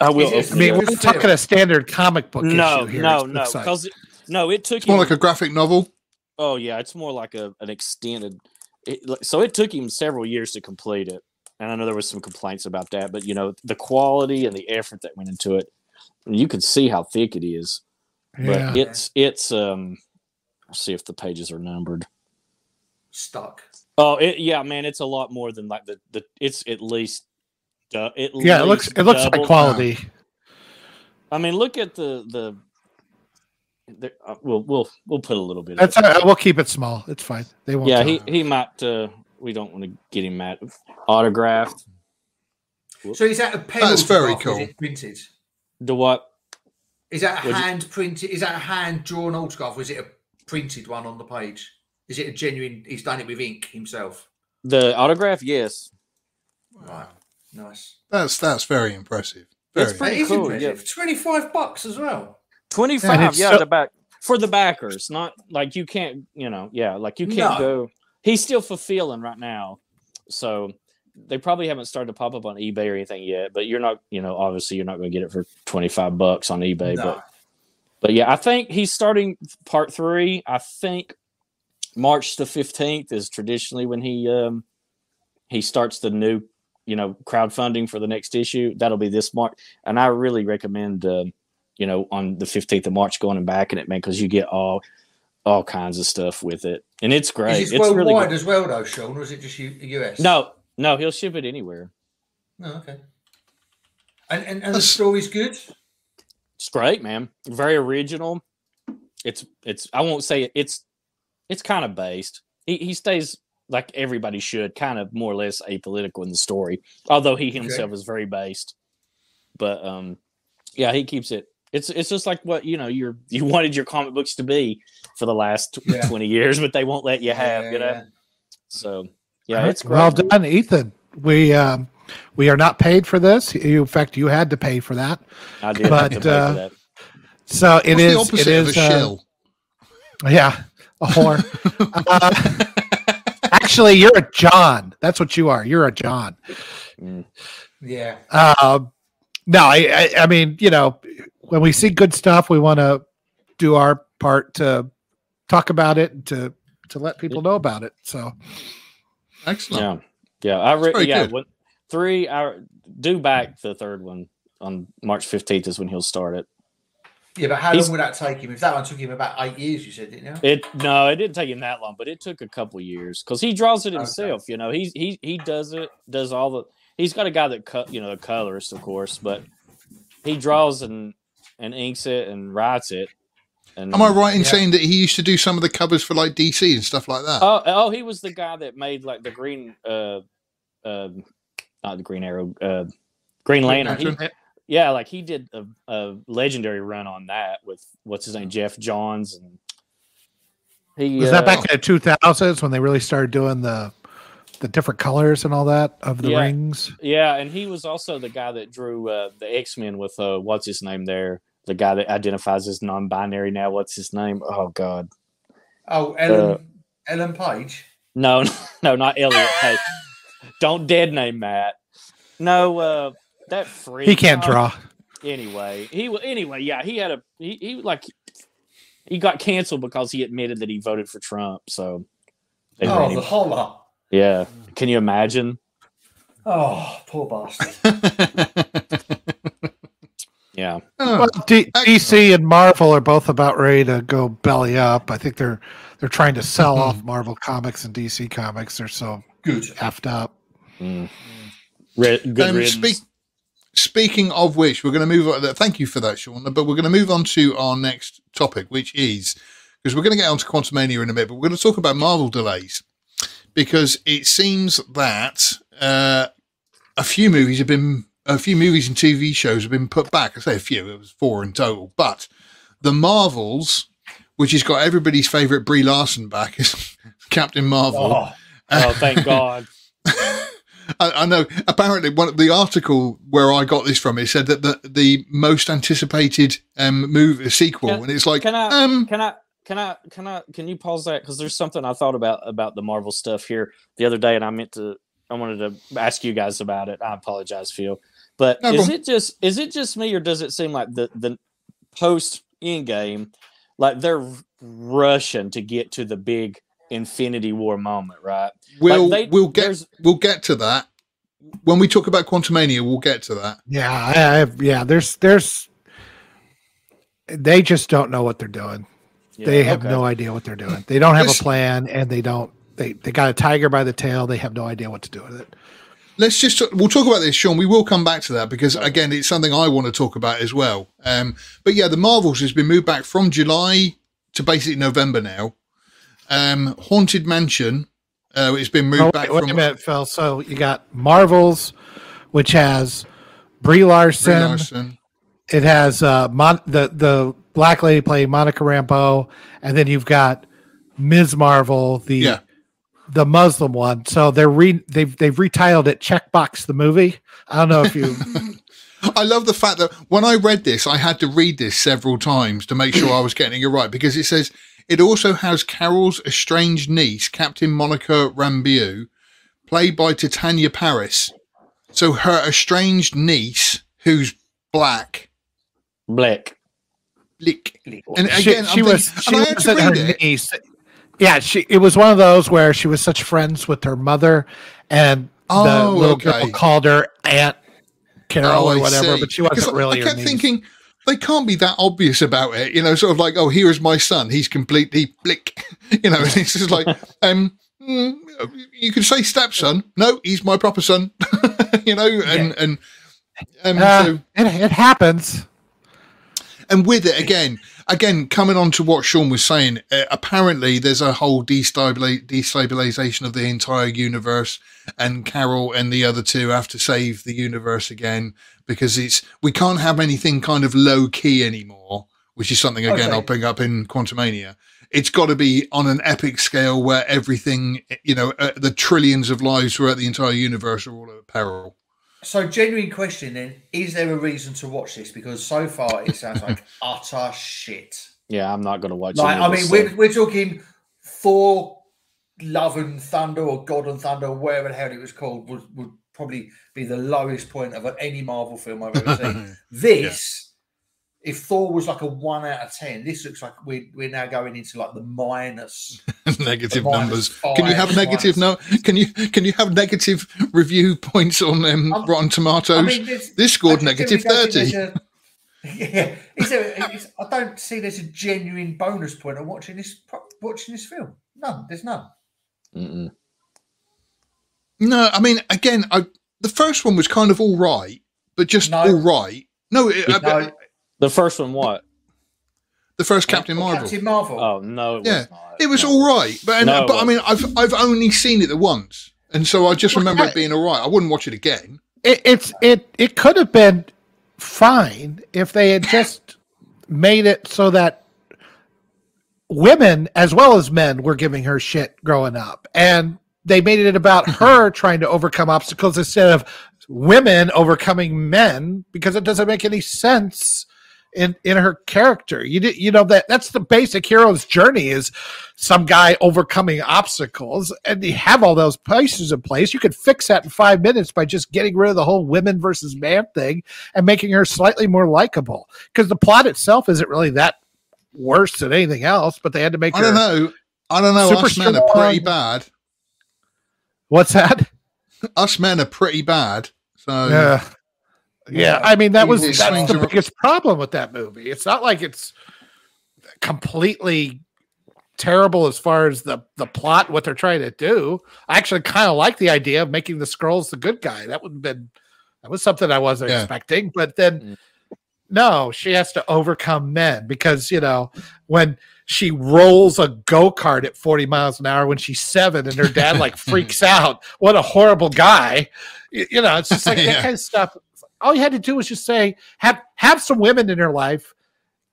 I will. It- I mean, we're not talking a standard comic book no, issue here. no, no, looks like- no, it took It's more him- like a graphic novel. Oh yeah, it's more like a an extended. It, so it took him several years to complete it, and I know there was some complaints about that. But you know, the quality and the effort that went into it, you can see how thick it is. yeah. But it's it's um, let's see if the pages are numbered. Stuck. Oh, it, yeah, man, it's a lot more than like the the. It's at least. Uh, it yeah, it looks it looks like double. quality. I mean, look at the the. the uh, we'll we'll we'll put a little bit. That's of, all right. We'll keep it small. It's fine. They won't. yeah, he he might. Uh, we don't want to get him mad. Autographed. So is that a pen? That's very autograph is cool. it Printed. The what? Is that a Was it- hand printed? Is that a hand drawn autograph? Or is it a printed one on the page? Is it a genuine? He's done it with ink himself. The autograph? Yes. Right. Nice. That's that's very impressive. That's Very. pretty That is cool, impressive. Twenty-five bucks as well. Twenty five. And Yeah, so- the back for the backers. Not like you can't. You know. Yeah, like you can't No. go. He's still fulfilling right now, so they probably haven't started to pop up on eBay or anything yet. But you're not. You know, obviously you're not going to get it for twenty five bucks on eBay. No. But but yeah, I think he's starting part three. I think March the fifteenth is traditionally when he um he starts the new you know crowdfunding for the next issue. That'll be this March, and I really recommend um, you know on the fifteenth of March going and backing it, man, because you get all all kinds of stuff with it, and it's great. Is it It's really good. as well, though, Sean, or is it just U- US? No, no, he'll ship it anywhere. No, okay. And and, and the story's good. It's great, man. Very original. It's it's I won't say it, it's it's kind of based. He he stays like everybody should, kind of more or less apolitical in the story. Although he himself is very based. But um yeah, he keeps it it's it's just like what you know you're *laughs* you wanted your comic books to be for the last tw- Yeah. 20 years, but they won't let you have, Yeah, you know. yeah. So yeah, it's great. well done, Ethan. We um, we are not paid for this. You, in fact, you had to pay for that. I did but, to uh, that. So it What's is. the opposite it of a uh, shill? Yeah, a whore. *laughs* uh, actually, you're a John. That's what you are. You're a John. Mm. Yeah. Uh, no, I, I, I mean, you know, when we see good stuff, we want to do our part to talk about it and to to let people know about it. So Excellent. Yeah, yeah. I re- yeah. When, three. I do back the third one on March fifteenth is when he'll start it. Yeah, but how He's- long would that take him? If that one took him about eight years, you said, didn't you? It no, it didn't take him that long, but it took a couple years because he draws it Okay. himself. You know, he's he he does it, does all the. He's got a guy that cut, you know, the colorist, of course, but he draws and and inks it and writes it. And Am I right in Yeah. saying that he used to do some of the covers for like DC and stuff like that? Oh, oh, he was the guy that made like the green, uh, uh, not the Green Arrow, uh, Green Lantern. He- Lantern? Yeah, like he did a, a legendary run on that with what's his name, Geoff Johns, and he was uh, that back in the two thousands when they really started doing the the different colors and all that of the Yeah. rings? Yeah, and he was also the guy that drew uh, the X Men with uh, what's his name there, the guy that identifies as non-binary now. What's his name? Oh God. Oh, Ellen Ellen Page. No, *laughs* no, not Elliot. hey, don't dead name Matt. No, uh, that freak. He can't draw. Anyway, he wa- anyway, yeah, he had a he, he like he got canceled because he admitted that he voted for Trump. So, they Oh, him. the holler. yeah, can you imagine? Oh, poor bastard. *laughs* Yeah, Oh, Well, D- DC and Marvel are both about ready to go belly up. I think they're they're trying to sell off Marvel comics and DC comics. They're so Good. effed up. mm. Ri- good Um, speak, speaking of which, we're going to move on. Thank you for that, Sean. But we're going to move on to our next topic, which is because we're going to get on onto Quantumania in a minute, but we're going to talk about Marvel delays because it seems that uh, a few movies have been, a few movies and TV shows have been put back. I say a few; it was four in total. But the Marvels, which has got everybody's favorite Brie Larson back, is *laughs* Captain Marvel. Oh, oh, thank God. *laughs* I, I know. Apparently, one of the article where I got this from it said that the the most anticipated um move sequel, Can- and it's like Can I? um Can I? Can I? Can I? Can you pause that? Because there's something I thought about about the Marvel stuff here the other day, and I meant to. I wanted to ask you guys about it. I apologize, Phil. But No is problem. it just is it just me, or does it seem like the the post end game, like they're rushing to get to the big Infinity War moment, right? we'll they- we'll get we'll get to that when we talk about Quantumania. We'll get to that. Yeah, I, I, yeah. There's there's they just don't know what they're doing. they have okay. no idea what they're doing. They don't have Listen- a plan, and they don't. They they got a tiger by the tail. They have no idea what to do with it. Let's just we'll talk about this, Sean. We will come back to that because again, it's something I want to talk about as well. Um, but yeah, the Marvels has been moved back from July to basically November now. Um, Haunted Mansion, uh, it's been moved Oh, back wait, wait from a minute, Phil. So you got Marvels, which has Brie Larson. Brie Larson. It has uh, Mon- the the black lady playing Monica Rambeau, and then you've got Ms. Marvel, the Yeah. the Muslim one. So they're re- they've they've retitled it Checkbox the movie. I don't know if you *laughs* I love the fact that when I read this, I had to read this several times to make sure I was getting it right because it says it also has Carol's estranged niece, Captain Monica Rambeau, played by Teyonah Parris. So her estranged niece, who's black, Black. lick. And again, she I'm was thinking- she and I had to wasn't her it. niece. Yeah, she it was one of those where she was such friends with her mother, and the Oh, little okay. girl called her Aunt Carol Oh, or whatever, see. but she wasn't 'Cause really I her kept niece. thinking they can't be that obvious about it, you know, sort of like, oh, here is my son. He's completely blick, *laughs* you know, and it's just like, *laughs* um, mm, you could say stepson. No, he's my proper son, *laughs* you know, and and and Uh, so it, it happens. and with it again, again coming on to what Sean was saying, uh, apparently there's a whole destabili- destabilization of the entire universe, and Carol and the other two have to save the universe again because it's we can't have anything kind of low key anymore, which is something again Okay. I'll bring up in Quantumania. It's got to be on an epic scale where everything, you know, uh, the trillions of lives throughout the entire universe are all at peril. So, genuine question then: Is there a reason to watch this? Because so far it sounds like *laughs* utter shit. Yeah, I'm not going to watch. Like, I mean, stuff. we're, we're talking Thor, Love and Thunder, or God and Thunder, or whatever the hell it was called, would, would probably be the lowest point of any Marvel film I've ever seen. *laughs* This, if Thor was like a one out of ten, this looks like we, we're now going into like the minus. *laughs* negative minus numbers. five, Can you have negative no? Can you can you have negative review points on um, Rotten Tomatoes? I mean, this scored I negative generally don't thirty. a- *laughs* Yeah, is there, it's, I don't see there's a genuine bonus point on watching this watching this film. None. There's none. Mm-mm. No, I mean again, I, the first one was kind of all right, but just No. all right. No, it, uh, No, The first one, what? the first Captain Marvel. Captain Marvel. Oh no, it Yeah, was not. it was No. all right, but and, No, but I mean, I've I've only seen it the once, and so I just Well, remember I- it being all right. I wouldn't watch it again. It, it's it it could have been fine if they had just made it so that women as well as men were giving her shit growing up and they made it about *laughs* her trying to overcome obstacles instead of women overcoming men because it doesn't make any sense in in her character. You did, you know that that's the basic hero's journey is some guy overcoming obstacles, and you have all those pieces in place. You could fix that in five minutes by just getting rid of the whole women versus man thing and making her slightly more likable. Because the plot itself isn't really that worse than anything else, but they had to make. I don't know. I don't know. Super Us men are pretty bad. What's that? Us men are pretty bad. So Yeah. Yeah, I mean that was that's the around. biggest problem with that movie. It's not like it's completely terrible as far as the the plot, what they're trying to do. I actually kind of like the idea of making the scrolls the good guy. That would have been that was something I wasn't Yeah. expecting. But then Mm. no, she has to overcome men because you know when she rolls a go kart at 40 miles an hour when she's seven and her dad like *laughs* freaks out. What a horrible guy. You know, it's just like *laughs* Yeah. that kind of stuff. All you had to do was just say, have have some women in her life,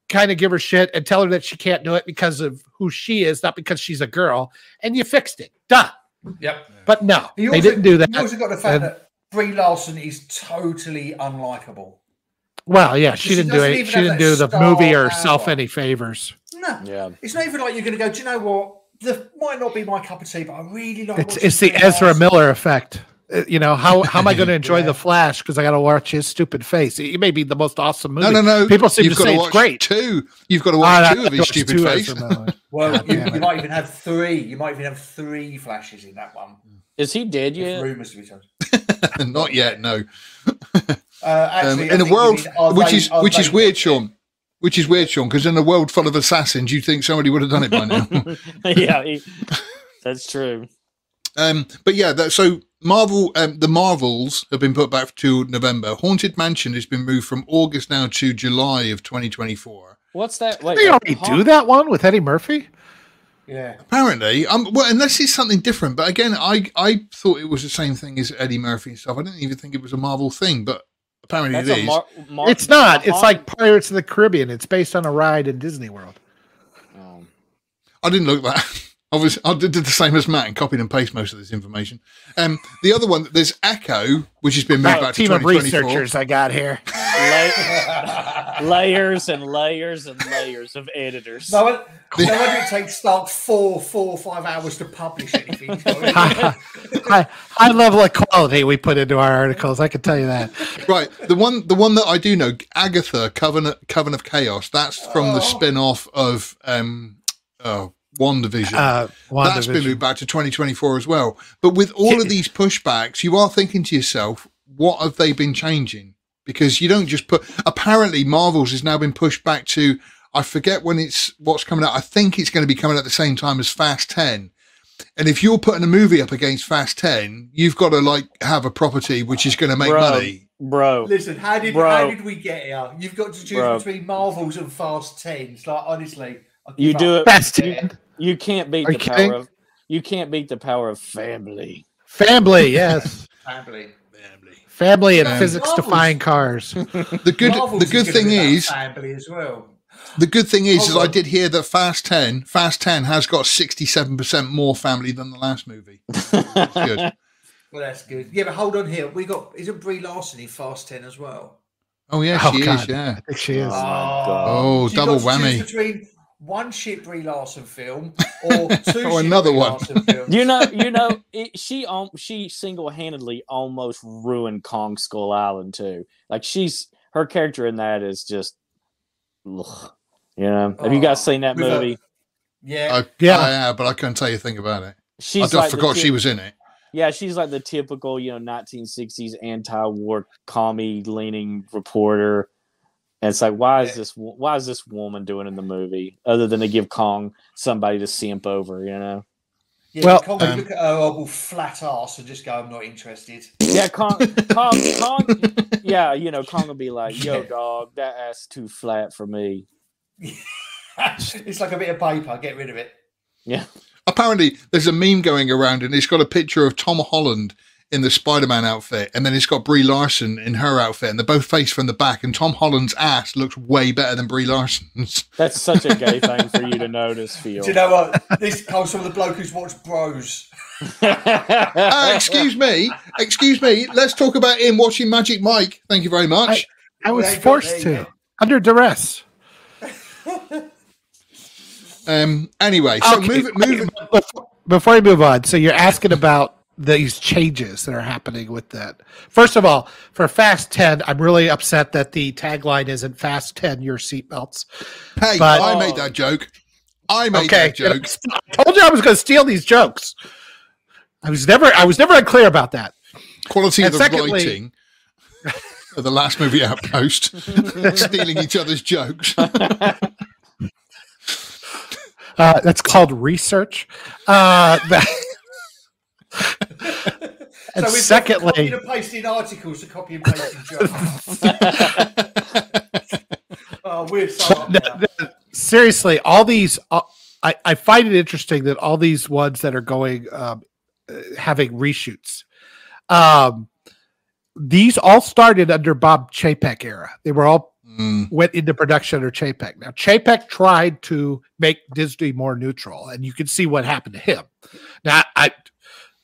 kind of give her shit and tell her that she can't do it because of who she is, not because she's a girl, and you fixed it. Done. Yep. But no, You they also- didn't do that. You also got the fact And- that Brie Larson is totally unlikable. well, yeah, she She didn't do it. She didn't do the movie herself power. any favors. No, Yeah. it's not even like you're going to go. Do you know what? The might not be my cup of tea, but I really like. It's it's the Ezra Larson. Miller effect. Uh, You know how how am I going *laughs* to enjoy Yeah. the Flash because I got to watch his stupid face? It may be the most awesome movie. no, no, no. People seem You've to got say watch it's great. Two. You've got to Ah, watch I two of his stupid two face. *laughs* Well, you, you might even have three. You might even have three flashes in that one. Is he dead If yet? rumors to be told. *laughs* Not yet. No. Uh, Um, in I a think you world mean, are which they- is are which is weird, Sean. Which is weird, Sean, because in a world full of assassins, you'd think somebody would have done it by now. *laughs* yeah, he- that's true. Um, but yeah, that, so Marvel, um, the Marvels have been put back to November. Haunted Mansion has been moved from August now to July of 2024. What's that? Wait, They already Haunt- do that one with Eddie Murphy. Yeah. Apparently, um, well, unless it's something different. But again, I I thought it was the same thing as Eddie Murphy and stuff. I didn't even think it was a Marvel thing, but apparently That's it a is. Mar- Mar- It's not. a It's like Pirates of the Caribbean. It's based on a ride in Disney World. Oh. I didn't look that. *laughs* I I did the same as Matt and copied and pasted most of this information. Um, the other one, there's Echo, which has been moved Oh, back to team of researchers I got here. La- *laughs* layers and layers and layers of editors. No, one- no wonder it takes like four, four, or five hours to publish anything. high, high level of quality we put into our articles. I can tell you that. Right, the one the one that I do know, Agatha, Covenant Coven of Chaos. That's from the Oh. spin-off of um, oh, WandaVision. Uh, That's been WandaVision. moved back to 2024 as well. But with all of these pushbacks, you are thinking to yourself, what have they been changing? Because you don't just put. Apparently, Marvel's has now been pushed back to. I forget when it's what's coming out. I think it's going to be coming at the same time as Fast 10. And if you're putting a movie up against Fast 10, you've got to like have a property which is going to make Bro. money. Bro, Listen, how did Bro. how did we get here? You've got to choose Bro. between Marvels and Fast Tens. Like honestly, you do up. it. Fast You, you can't beat Are the you kidding? power of. You can't beat the power of family. family. Yes, *laughs* Family. family Family and Um, physics defying cars. The good Marvels the good thing is family as well. the good thing is, is I did hear that Fast 10 Fast 10 has got 67% more family than the last movie. Good. *laughs* Well, that's good. Yeah, but hold on here. We got isn't Brie Larson in Fast Ten as well? Oh yeah, Oh, she is. Yeah. I think she is. Oh. Oh, double got to choose whammy. between one shit Brie Larson film *laughs* or two Or another Brie one. Films. You know, you know, *laughs* it, she um, she single handedly almost ruined Kong Skull Island too. Like she's her character in that is just, ugh. you know. Have you guys Oh, seen that with a- movie? yeah, I, Yeah. I have, but I couldn't tell you a thing about it. She's I just like forgot ty- she was in it. Yeah, she's like the typical, you know, 1960s anti-war commie leaning reporter. And it's like, why is this? Why is this woman doing in the movie other than to give Kong somebody to simp over? You know? yeah. Well, Well, um, look at her horrible flat ass and just go, "I'm not interested." Yeah, Kong, Kong, Kong. *laughs* Yeah, you know, Kong will be like, "Yo, Yeah. dog, that ass too flat for me." *laughs* it's like a bit of paper. Get rid of it. Yeah, Apparently, there's a meme going around, and it's got a picture of Tom Holland in the Spider-Man outfit, and then it's got Brie Larson in her outfit, and they're both faced from the back. And Tom Holland's ass looks way better than Brie Larson's. *laughs* that's such a gay thing for you to notice, Phil. Do you know what? This comes from the bloke who's watched Bros. *laughs* uh, excuse me, excuse me. Let's talk about him watching Magic Mike. Thank you very much. I was Well, there you go, forced to. under duress. Um. Anyway, so Okay, move it. Move. Before, before we move on, so you're asking about these changes that are happening with that. First of all, for Fast 10, I'm really upset that the tagline isn't Fast 10 your seatbelts. Hey, But- I made that joke. I made Okay, that joke. *laughs* I told you I was going to steal these jokes. I was never I was never unclear about that. Quality And of the secondly- writing of the last movie outpost, *laughs* stealing each other's jokes. *laughs* Uh, that's called research. Uh, that- and so secondly, copying and pasting articles to copy and pasting jokes. *laughs* oh, we're so No, no, seriously, all these, uh, I, I find it interesting that all these ones that are going, um, uh, having reshoots, um, these all started under Bob Chapek era. They were all Mm, went into production under Chapek. Now Chapek tried to make Disney more neutral, and you can see what happened to him. Now I,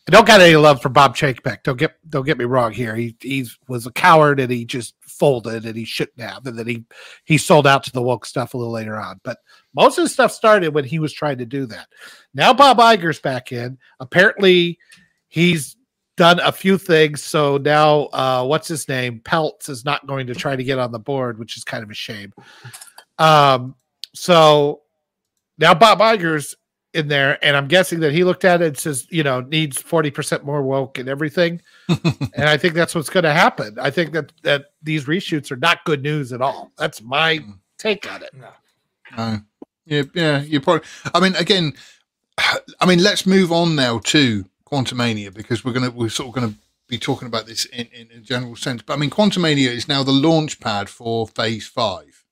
I don't got any love for Bob Chapek. Don't get don't get me wrong here. He he was a coward and he just folded and he shouldn't have, and then he he sold out to the woke stuff a little later on. But most of the stuff started when he was trying to do that. Now Bob Iger's back in. Apparently, he's done a few things. So now, uh, what's his name? Peltz is not going to try to get on the board, which is kind of a shame. Um, so now Bob Iger's in there, and I'm guessing that he looked at it and says, you know, needs 40% more woke and everything. *laughs* and I think that's what's going to happen. I think that that these reshoots are not good news at all. That's my mm. take on it. No. no. Yeah, yeah. You probably. I mean, again, *sighs* I mean, let's move on now to Quantumania because we're gonna we're sort of gonna be talking about this in, in a general sense. But I mean, Quantumania is now the launch pad for Phase Five.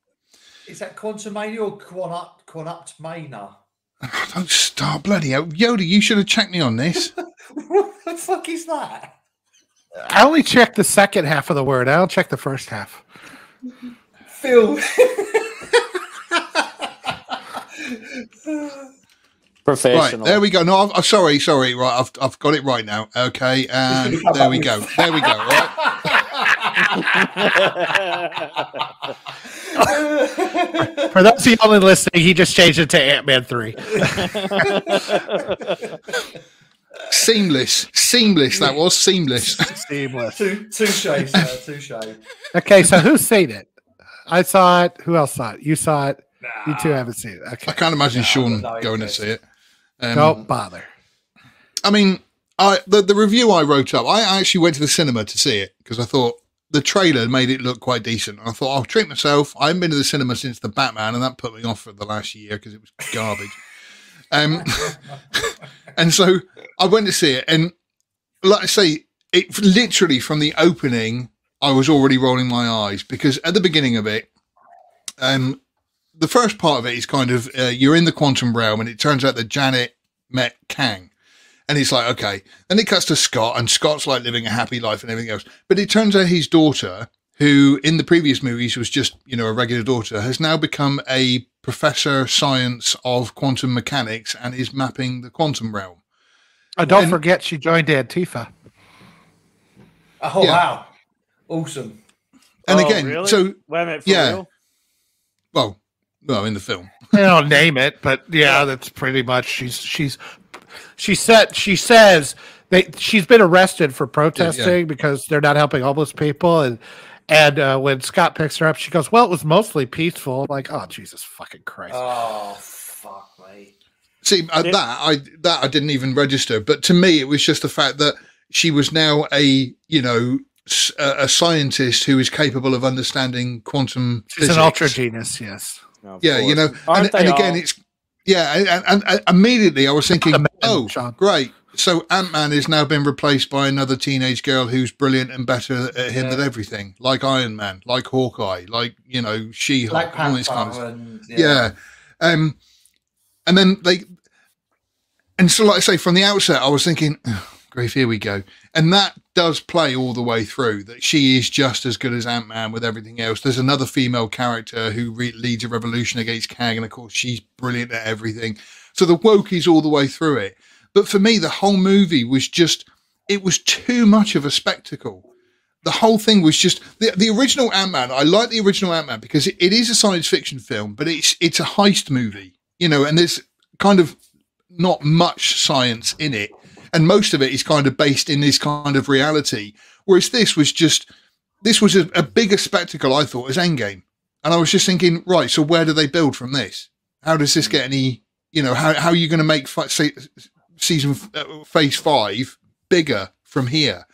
Is that Quantumania or Quanup Quanuptmania? *laughs* Don't start bloody hell, Yoda. You should have checked me on this. *laughs* what the fuck is that? I only checked the second half of the word. I don't check the first half. Phil. *laughs* Professional. Right, there we go. No, I'm, I'm oh, sorry, sorry. Right, I've, I've got it right now. Okay, and there we go. There we go. Right. *laughs* For those of you only listening, he just changed it to Ant Man 3. Seamless, seamless. That was seamless. Seamless. Two, touche, sir, touche. Okay, so who's seen it? I saw it. Who else saw it? You saw it. You two haven't seen it. I can't imagine No, Sean no going to see it. Um, Don't bother. I mean, I the, the review I wrote up, I actually went to the cinema to see it because I thought the trailer made it look quite decent. I thought I'll treat myself. I haven't been to the cinema since the Batman, and that put me off for the last year because it was garbage. um, *laughs* and so I went to see it, and like I say, it literally from the opening, I was already rolling my eyes because at the beginning of it, um, the first part of it is kind of uh, you're in the quantum realm, and it turns out that Janet met Kang. And he's like, okay. Then it cuts to Scott, and Scott's like living a happy life and everything else. But it turns out his daughter, who in the previous movies was just, you know, a regular daughter, has now become a professor science of quantum mechanics and is mapping the quantum realm. Oh, don't And- forget she joined Antifa. Oh, Yeah. wow. Awesome. And Oh, again, really? so Wait a minute, for yeah. real? well, well, in the film, They don't name it, but yeah, that's pretty much she's she's she said she says they she's been arrested for protesting because they're not helping homeless people and and uh, when Scott picks her up, she goes, "Well, it was mostly peaceful." I'm like, "Oh, Jesus fucking Christ!" Oh, fuck, mate. see uh, that I that I didn't even register. But to me, it was just the fact that she was now a you know a scientist who is capable of understanding quantum. She's physics. an ultra genius. Yes. Of Yeah, you know, and, Aren't they and again, all? it's yeah, and, and, and immediately I was thinking, man, oh, Sean. great. So Ant Man is now been replaced by another teenage girl who's brilliant and better at him Yeah. than everything, like Iron Man, like Hawkeye, like you know She Black Hulk, all these Panther kinds. and Yeah. Um, and then they, and so like I say, from the outset, I was thinking, oh, grief, here we go. And that does play all the way through that she is just as good as Ant Man with everything else. There's another female character who re- leads a revolution against Kang, and of course, she's brilliant at everything. So the woke is all the way through it. But for me, the whole movie was just, it was too much of a spectacle. the whole thing was just the, the original Ant Man. I like the original Ant Man because it, it is a science fiction film, but it's it's a heist movie, you know, and there's kind of not much science in it, and most of it is kind of based in this kind of reality. Whereas this was just this was a, a bigger spectacle, I thought, as Endgame, and I was just thinking, right, so where do they build from this? How does this get any? You know, how how are you going to make say, season uh, phase five bigger from here?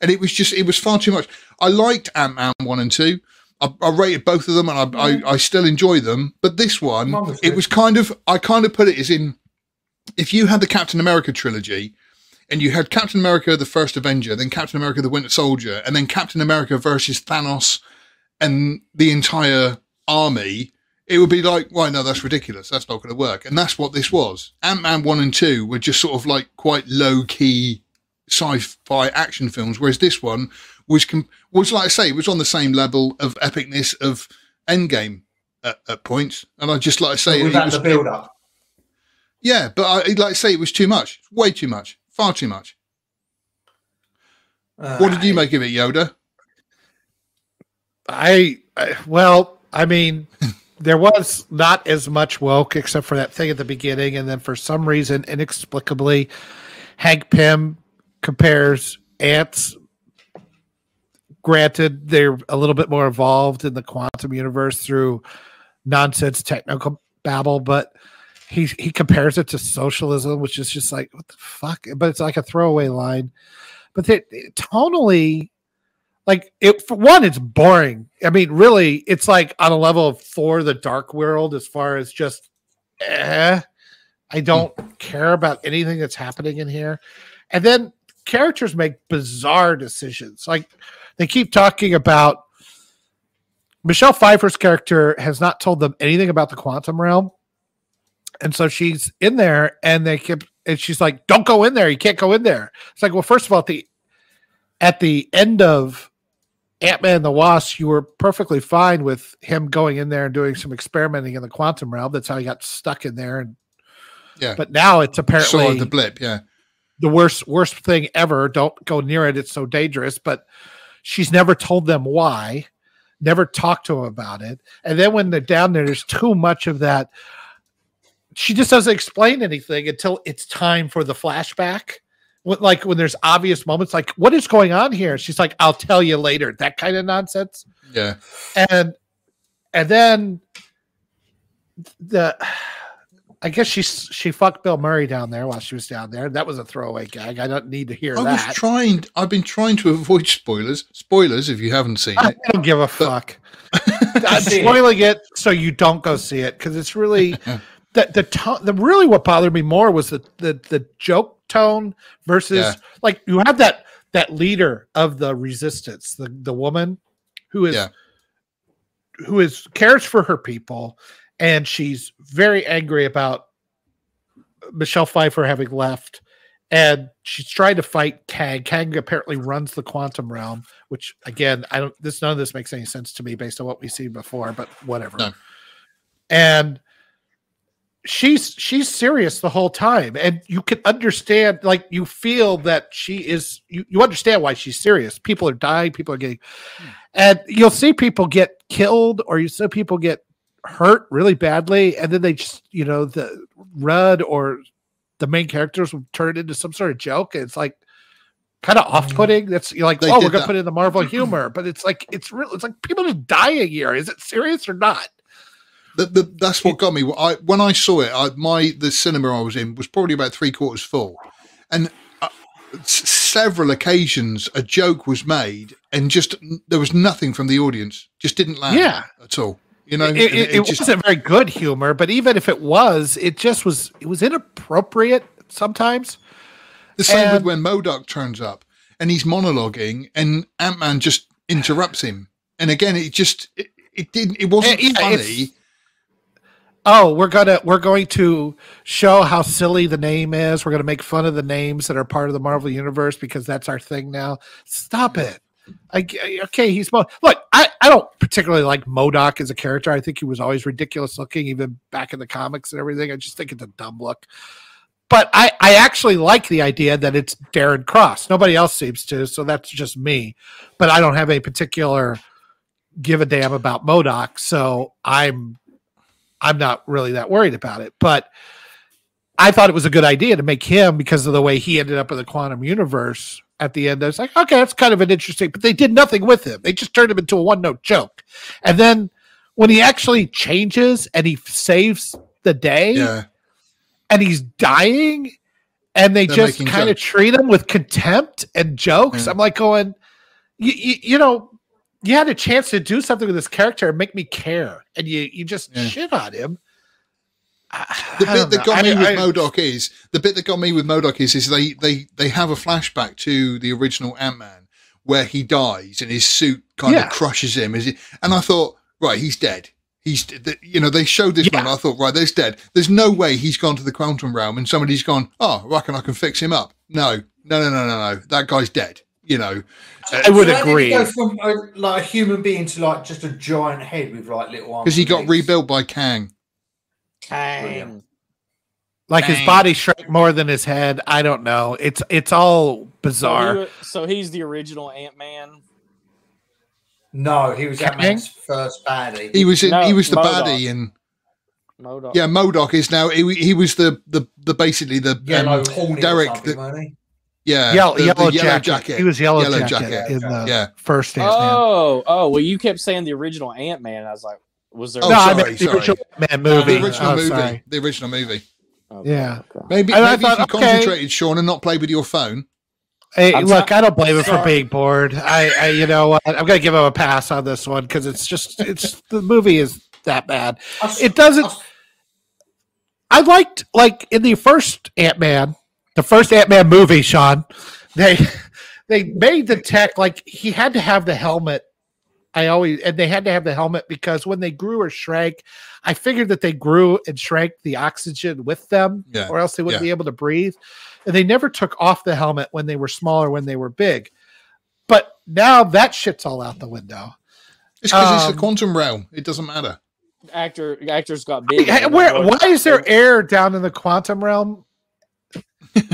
And it was just it was far too much. I liked Ant Man one and two. I, I, rated both of them, and I, I, I still enjoy them. But this one, it was kind of I kind of put it as in if you had the Captain America trilogy, and you had Captain America, the first Avenger, then Captain America, the Winter Soldier, and then Captain America versus Thanos and the entire army, it would be like, well, no, that's ridiculous. That's not going to work. And that's what this was. Ant Man 1 and 2 were just sort of like quite low key sci fi action films, whereas this one was, was like I say, it was on the same level of epicness of Endgame at, at points. And I just like I say, without the build up. Yeah, but I like I say, it was too much, way too much, far too much. Uh, what did you make of it, Yoda? I, I well, I mean, *laughs* there was not as much woke except for that thing at the beginning, and then for some reason, inexplicably, Hank Pym compares ants. Granted, they're a little bit more evolved in the quantum universe through nonsense technical babble, but he he compares it to socialism, which is just like what the fuck. But it's like a throwaway line. But they, tonally, like it for one, it's boring. I mean, really, it's like on a level of for The Dark World as far as just, eh, I don't care about anything that's happening in here. And then characters make bizarre decisions. Like they keep talking about Michelle Pfeiffer's character has not told them anything about the quantum realm. And so she's in there and they keep and she's like, Don't go in there. You can't go in there. It's like, well, first of all, at the at the end of Ant Man and the Wasp, you were perfectly fine with him going in there and doing some experimenting in the quantum realm. That's how he got stuck in there. And yeah, but now it's apparently Saw the blip. Yeah, the worst worst thing ever. Don't go near it. It's so dangerous. But she's never told them why. Never talked to them about it. And then when they're down there, there's too much of that. She just doesn't explain anything until it's time for the flashback. Like when there's obvious moments like what is going on here? She's like i'll tell you later that kind of nonsense. Yeah. And and then the i guess she she fucked bill murray down there while she was down there. That was a throwaway gag. I don't need to hear I that. was trying i've been trying to avoid spoilers spoilers if you haven't seen i it. I don't give a fuck. *laughs* I'm spoiling it so you don't go see it because it's really *laughs* the the, to- the really what bothered me more was the the, the joke tone versus yeah. like you have that that leader of the resistance, the the woman who is yeah. who is cares for her people, and she's very angry about Michelle Pfeiffer having left, and she's trying to fight Kang. Kang apparently runs the quantum realm, which again, I don't. This none of this makes any sense to me based on what we've seen before, but whatever. No. And she's she's serious the whole time and you can understand like you feel that she is you, you understand why she's serious. People are dying people are getting hmm. and you'll see people get killed or you see people get hurt really badly and then they just you know the Rudd or the main characters will turn into some sort of joke it's like kind of off-putting. That's you're like they oh we're gonna that. put in the marvel humor but it's like it's real it's like people just dying here is it serious or not the, the, that's what got me. I, when I saw it, I, my the cinema I was in was probably about three quarters full, and uh, several occasions a joke was made, and just there was nothing from the audience. Just didn't land. Yeah. at all. You know, it, it, it, it just, wasn't very good humor, but even if it was, it just was. It was inappropriate sometimes. The same and, with when MODOK turns up and he's monologuing, and Ant Man just interrupts him, and again, it just it, it didn't. It wasn't yeah, funny oh we're gonna we're going to show how silly the name is. We're gonna make fun of the names that are part of the marvel universe because that's our thing now. Stop it. I, okay he's look I, I don't particularly like MODOK as a character. I think he was always ridiculous looking even back in the comics and everything. I just think it's a dumb look. But I, I actually like the idea that it's Darren Cross. Nobody else seems to, so that's just me. But I don't have a particular give a damn about MODOK, so I'm I'm not really that worried about it. But I thought it was a good idea to make him because of the way he ended up in the quantum universe at the end. I was like, okay, that's kind of an interesting, but they did nothing with him. They just turned him into a one note joke. And then when he actually changes and he saves the day Yeah. and he's dying and they They're just kind of treat him with contempt and jokes. Yeah. I'm like going, you, you, you know, you had a chance to do something with this character and make me care, and you you just Yeah. shit on him. I- The I bit don't that know. got I- me with I- MODOK is the bit that got me with MODOK is is they they they have a flashback to the original Ant Man where he dies and his suit kind Yeah. of crushes him. Is it? And I thought, right, he's dead. He's you know they showed this Yeah. man. I thought, right, there's dead. There's no way he's gone to the quantum realm and somebody's gone. Oh, I reckon I can fix him up. No, no, no, no, no, no. That guy's dead. You know, I would So how did he agree. go from a, like a human being to like just a giant head with like little arms. because he got legs? rebuilt by Kang. Kang. like his body shrank more than his head. I don't know. It's it's all So, bizarre. he- so he's the original Ant Man. No, he was that Kang? man's first baddie. He was in, No, he was the MODOK. baddie and MODOK. yeah, MODOK is now he, he was the the the basically the yeah, um, Hornet Derek, or something, the- weren't he? yeah Yellow, the, yellow, the jacket. He was yellow, Yellow jacket, jacket. in the Yeah. first Ant Man. Oh, oh. Well, you kept saying the original Ant Man. I was like, was there? Oh, no, I sorry, meant the sorry. original Man the movie. original Oh, movie sorry. the original movie Okay, Yeah. okay. maybe And I thought, if you okay. concentrated Sean and not play with your phone Hey, I'm look, so- I don't blame him for being bored. I, I, you know, what? I'm gonna give him a pass on this one because it's just, it's the movie is that bad. I s- It doesn't. I liked like in the first Ant Man, the first Ant Man movie, Sean. They *laughs* they made the tech like he had to have the helmet. I always and they had to have the helmet because when they grew or shrank, I figured that they grew and shrank the oxygen with them, Yeah, or else they wouldn't yeah. be able to breathe. And they never took off the helmet when they were smaller, when they were big. But now that shit's all out the window. it's because it's Um, the quantum realm it doesn't matter Actor actors got big. Hey, where, why is there air down in the quantum realm?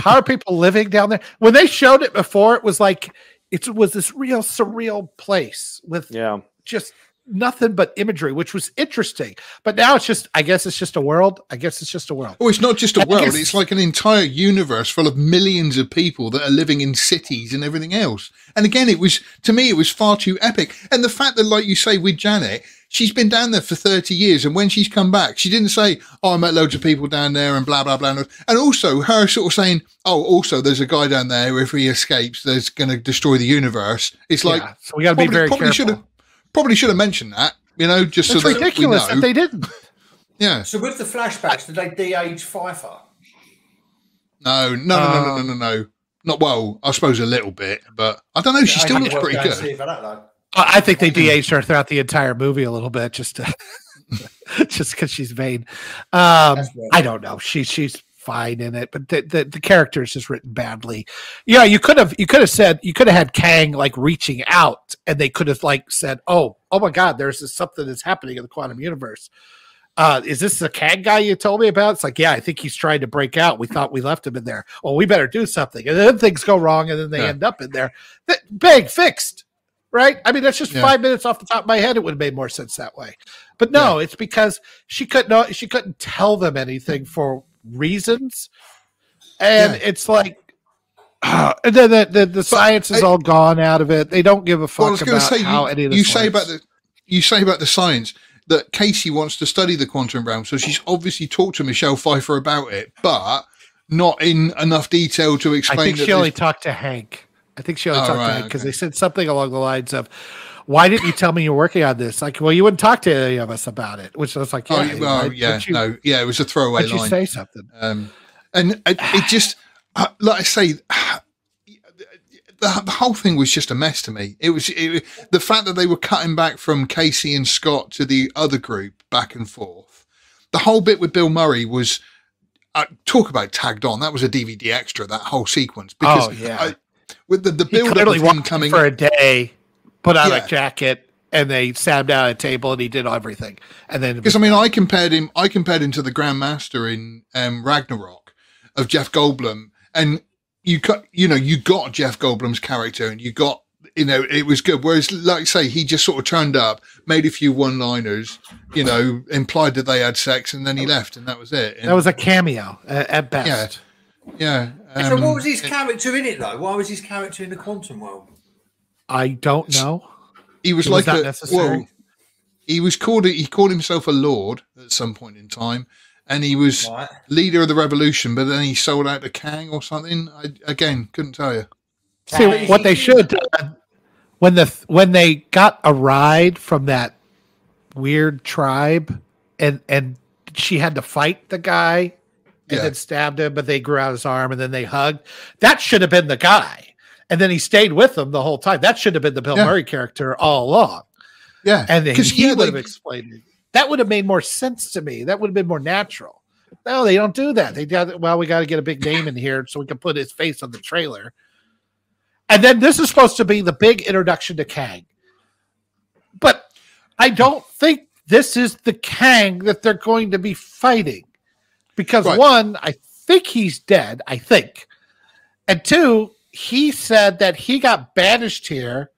How are people living down there? When they showed it before, it was like it was this real surreal place with Yeah. just nothing but imagery, which was interesting. But now it's just, I guess it's just a world. I guess it's just a world. oh it's not just a world guess- it's like an entire universe full of millions of people that are living in cities and everything else and again it was to me it was far too epic and the fact that like you say with Janet she's been down there for 30 years and when she's come back she didn't say oh i met loads of people down there and blah blah blah and also her sort of saying oh also there's a guy down there if he escapes there's going to destroy the universe it's like Yeah, so we got to be very careful. Have probably should have mentioned that you know just It's so that ridiculous we that know. they didn't. *laughs* yeah So with the flashbacks, did they de-age Pfeiffer? no no no no no Um, no no no not well i suppose a little bit but i don't know she I still looks pretty good that. I I think they de-aged her throughout the entire movie a little bit, just to, *laughs* just because she's vain. Um, I don't know. She she's fine in it, but the, the the character is just written badly. Yeah, you could have you could have said you could have had Kang like reaching out, and they could have like said, "Oh, oh my God, there's this, something that's happening in the quantum universe." Uh, is this the Kang guy you told me about? It's like, yeah, I think he's trying to break out. We thought we left him in there. Well, we better do something, and then things go wrong, and then they Yeah. end up in there. Th- bang, fixed. Right? I mean, that's just Yeah. five minutes off the top of my head. It would have made more sense that way. But no, it's because she couldn't know she couldn't tell them anything for reasons. And Yeah. it's like *sighs* and then the, the, the science is I- all gone out of it. They don't give a fuck Well, I was about say, how you, any of this you say works. about the you say about the science that Casey wants to study the quantum realm, so she's obviously talked to Michelle Pfeiffer about it, but not in enough detail to explain. I think she only talked to Hank. I think she only Oh, talked to Hank because okay. they said something along the lines of, "Why didn't you tell me you're working on this?" Like, well, you wouldn't talk to any of us about it. Which I was like, Oh, "Yeah, well, why yeah, you, no, yeah, it was a throwaway don't you say something?" Um, and it, it just, uh, like I say, the, the whole thing was just a mess to me. It was it, the fact that they were cutting back from Casey and Scott to the other group back and forth. The whole bit with Bill Murray was uh, talk about tagged on. That was a DVD extra. That whole sequence because Oh, yeah. I, with the the He build up of him coming. for a day, put on Yeah. a jacket, and they sat him down at a table, and he did everything. And then Because I mean, I compared him. I compared him to the Grandmaster in um, Ragnarok, of Jeff Goldblum, and you cut, you know, you got Jeff Goldblum's character, and you got, you know, it was good. Whereas, like I say, he just sort of turned up, made a few one-liners, you know, implied that they had sex, and then he left, and that was it. And, That was a cameo uh, at best. yeah. so um, what was his character in it though? Why was his character in the quantum world? I don't know. He was was like not a necessary. well, he was called he called himself a lord at some point in time, and he was Right. leader of the revolution. But then he sold out to Kang or something. I again couldn't tell you. See what they should have when the when they got a ride from that weird tribe, and and she had to fight the guy, and Yeah. then stabbed him, but they grew out his arm, and then they hugged. That should have been the guy, and then he stayed with them the whole time. That should have been the Bill Yeah. Murray character all along, Yeah, and then because he yeah, would have explained it. That would have made more sense to me. That would have been more natural. No, they don't do that. They got well. We got to get a big name in here so we can put his face on the trailer. And then this is supposed to be the big introduction to Kang. But I don't think this is the Kang that they're going to be fighting. Because Right. one, I think he's dead, I think. And two, he said that he got banished here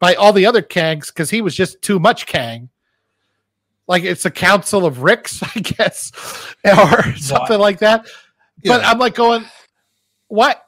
by all the other Kangs because he was just too much Kang. Like it's a council of Ricks, *laughs* I guess, or *laughs* something like that. But I'm like going, what?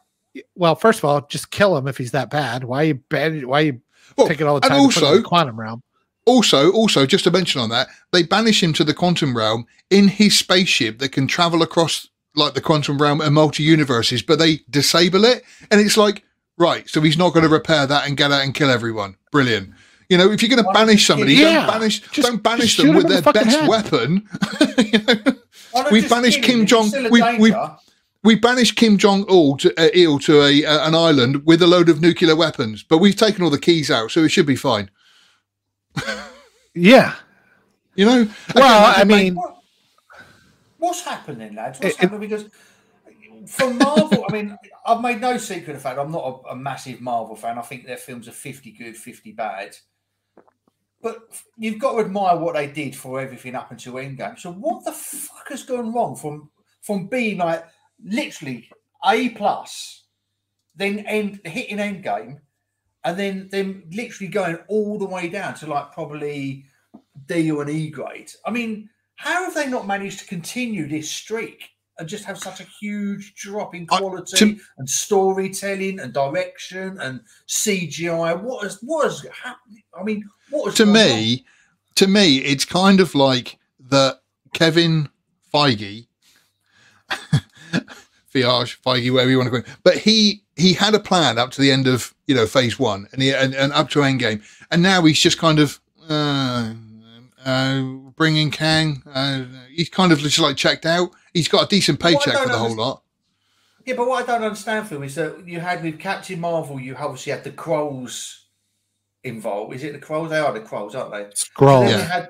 Well, first of all, just kill him if he's that bad. Why are you ban- Why are you Well, taking all the and time to put him in also- the quantum realm? Also, also, just to mention on that, they banish him to the quantum realm in his spaceship that can travel across like the quantum realm and multi universes, but they disable it, and it's like, right, so he's not going to repair that and get out and kill everyone. Brilliant. You know, if you're going to banish somebody, Yeah, don't banish, just- don't banish them with their the best head. weapon. *laughs* you know? We banished? Kim Jong- we- we-. We banished Kim Jong Il to, uh, Il to a uh, an island with a load of nuclear weapons, but we've taken all the keys out, so it should be fine. *laughs* Yeah. You know. Well, I make- mean, What- What's happening, lads? What's It- happening? Because for Marvel, I mean, I've made no secret of the fact I'm not a, a massive Marvel fan. I think their films are 50 good, 50 bad. But you've got to admire what they did for everything up until Endgame. So what the fuck has gone wrong from from being like literally A plus, then end hitting Endgame, and then then literally going all the way down to like probably D or an E grade. I mean, how have they not managed to continue this streak and just have such a huge drop in I- quality to- and storytelling and direction and CGI? What has what has happened? I mean, what has to me, to me, it's kind of like that Kevin Feige, *laughs* Fiage, Feige, whatever you want to call him, but he he had a plan up to the end of you know phase one and he and, and up to Endgame, and now he's just kind of uh, uh, bringing Kang. Uh, he's kind of just like checked out. He's got a decent Well, paycheck for the whole lot. Yeah, but what I don't understand, Phil, is that you had with Captain Marvel, you obviously had the Krolls involved. Is it the Krolls? They are the Krolls, aren't they? Skrull. Then Yeah. you had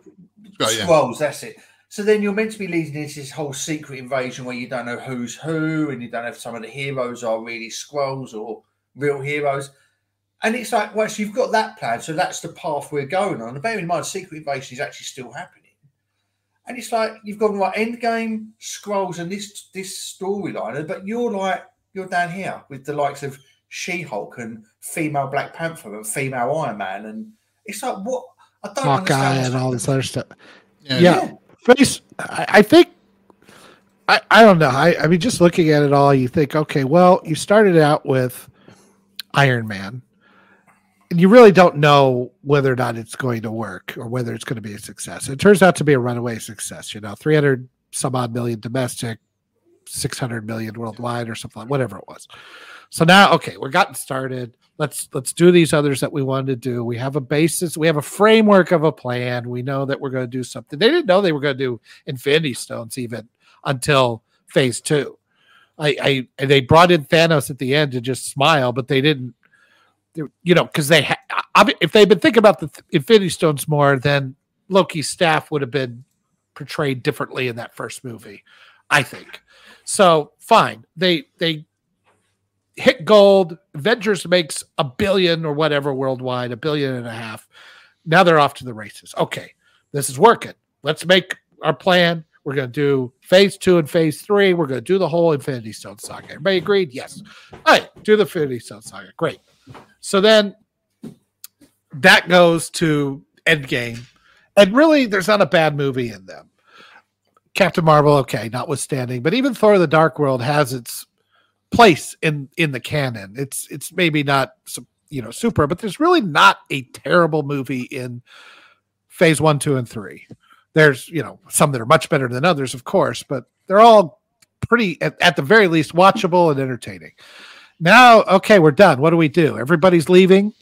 Right, yeah. Skrulls. That's it. So then you're meant to be leading into this whole secret invasion where you don't know who's who, and you don't know if some of the heroes are really Skrulls or real heroes. And it's like, well, so you've got that plan, so that's the path we're going on. And bear in mind, secret invasion is actually still happening. And it's like you've got like Endgame, Skrulls, and this this storyline, but you're like you're down here with the likes of She-Hulk and female Black Panther and female Iron Man, and it's like what I don't Hawkeye understand and all this other stuff. Yeah. Yeah. Face, I, I think, I, I don't know. I, I mean, just looking at it all, you think, okay, well, you started out with Iron Man, and you really don't know whether or not it's going to work or whether it's going to be a success. It turns out to be a runaway success. You know, three hundred some odd million domestic, six hundred million worldwide, or something like whatever it was. So now, okay, we're gotten started. Let's let's do these others that we wanted to do. We have a basis. We have a framework of a plan. We know that we're going to do something. They didn't know they were going to do Infinity Stones even until Phase Two. I, I they brought in Thanos at the end to just smile, but they didn't. You know, because they ha- if they'd been thinking about the th- Infinity Stones more, then Loki's staff would have been portrayed differently in that first movie. I think. So fine, they they hit gold. Avengers makes a billion or whatever worldwide, a billion and a half. Now they're off to the races. Okay, this is working. Let's make our plan. We're going to do phase two and phase three. We're going to do the whole Infinity Stone saga. Everybody agreed? Yes. All right, do the Infinity Stone saga. Great. So then that goes to Endgame. And really, there's not a bad movie in them. Captain Marvel, okay, notwithstanding, but even Thor: The Dark World has its place in in the canon. It's it's maybe not you know super, but there's really not a terrible movie in Phase One, Two, and Three. There's you know some that are much better than others, of course, but they're all pretty at, at the very least watchable and entertaining. Now, okay, we're done. What do we do? Everybody's leaving.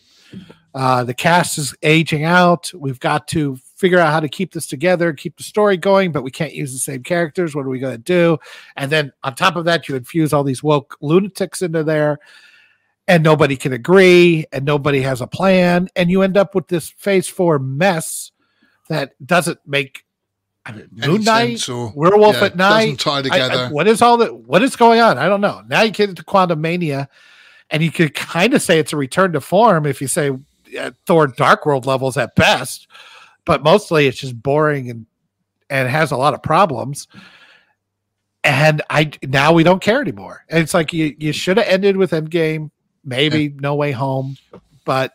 Uh, the cast is aging out. We've got to figure out how to keep this together, keep the story going, but we can't use the same characters. What are we going to do? And then on top of that, you infuse all these woke lunatics into there, and nobody can agree, and nobody has a plan, and you end up with this phase four mess that doesn't make Moon Knight, or, Werewolf yeah, at Night. tie together. I, I, what is all that? What is going on? I don't know. Now you get into Quantumania, and you could kind of say it's a return to form if you say uh, Thor Dark World levels at best, but mostly it's just boring and and has a lot of problems. And I now we don't care anymore. And it's like you you should have ended with Endgame, maybe yeah. No Way Home, but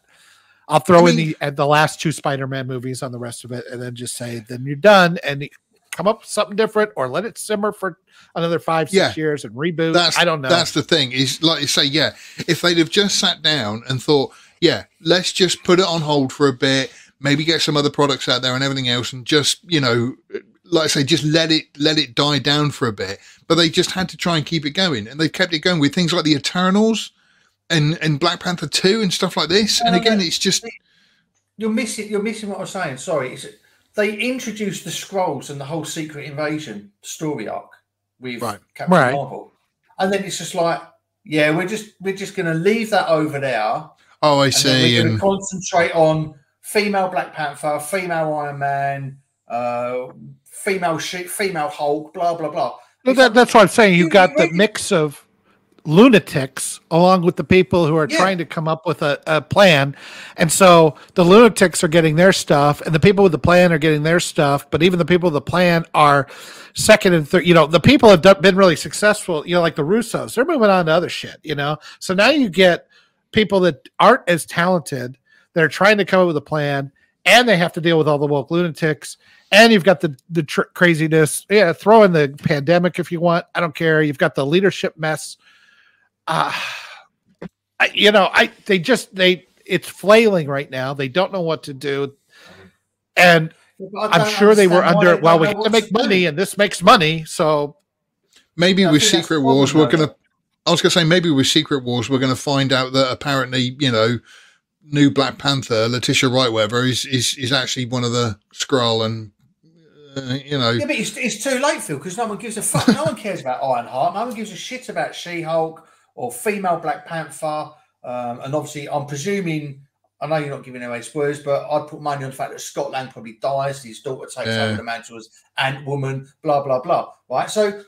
I'll throw I mean, in the at the last two Spider-Man movies on the rest of it, and then just say then you're done and come up with something different, or let it simmer for another five six yeah, years and reboot. That's, I don't know. That's the thing is like you say, yeah. If they'd have just sat down and thought, yeah, let's just put it on hold for a bit, maybe get some other products out there and everything else, and just you know, like I say, just let it let it die down for a bit. But they just had to try and keep it going, and they kept it going with things like the Eternals and and Black Panther two and stuff like this. And again, it's just you're missing you're missing what I'm saying. Sorry, it's, they introduced the Skrulls and the whole Secret Invasion story arc with right. Captain right. Marvel, and then it's just like, yeah, we're just we're just going to leave that over there Oh, I see. And, and concentrate on female Black Panther, female Iron Man, uh, female shit, female Hulk, blah blah blah. that, that's what I'm saying. You got the mix of lunatics along with the people who are yeah. trying to come up with a, a, plan. And so the lunatics are getting their stuff, and the people with the plan are getting their stuff. But even the people with the plan are second and third. You know, the people have been really successful, you know, like the Russos, they're moving on to other shit, you know. So now you get people that aren't as talented that are trying to come up with a plan and they have to deal with all the woke lunatics and you've got the the tr- craziness yeah throw in the pandemic if you want i don't care you've got the leadership mess uh I, you know i they just they it's flailing right now. They don't know what to do. And i'm sure they were under well we have to make money and this makes money so maybe with secret wars we're going to I was going to say maybe with Secret Wars we're going to find out that apparently you know new Black Panther Letitia Wright whatever is is is actually one of the Skrull and uh, you know. Yeah but it's, it's too late Phil because no one gives a fuck. No one cares about Ironheart. No one gives a shit about She Hulk or female Black Panther um, and obviously I'm presuming I know you're not giving away spoilers, but I'd put money on the fact that Scott Lang probably dies, his daughter takes yeah. over the mantle as Ant Woman, blah blah blah. Right. So,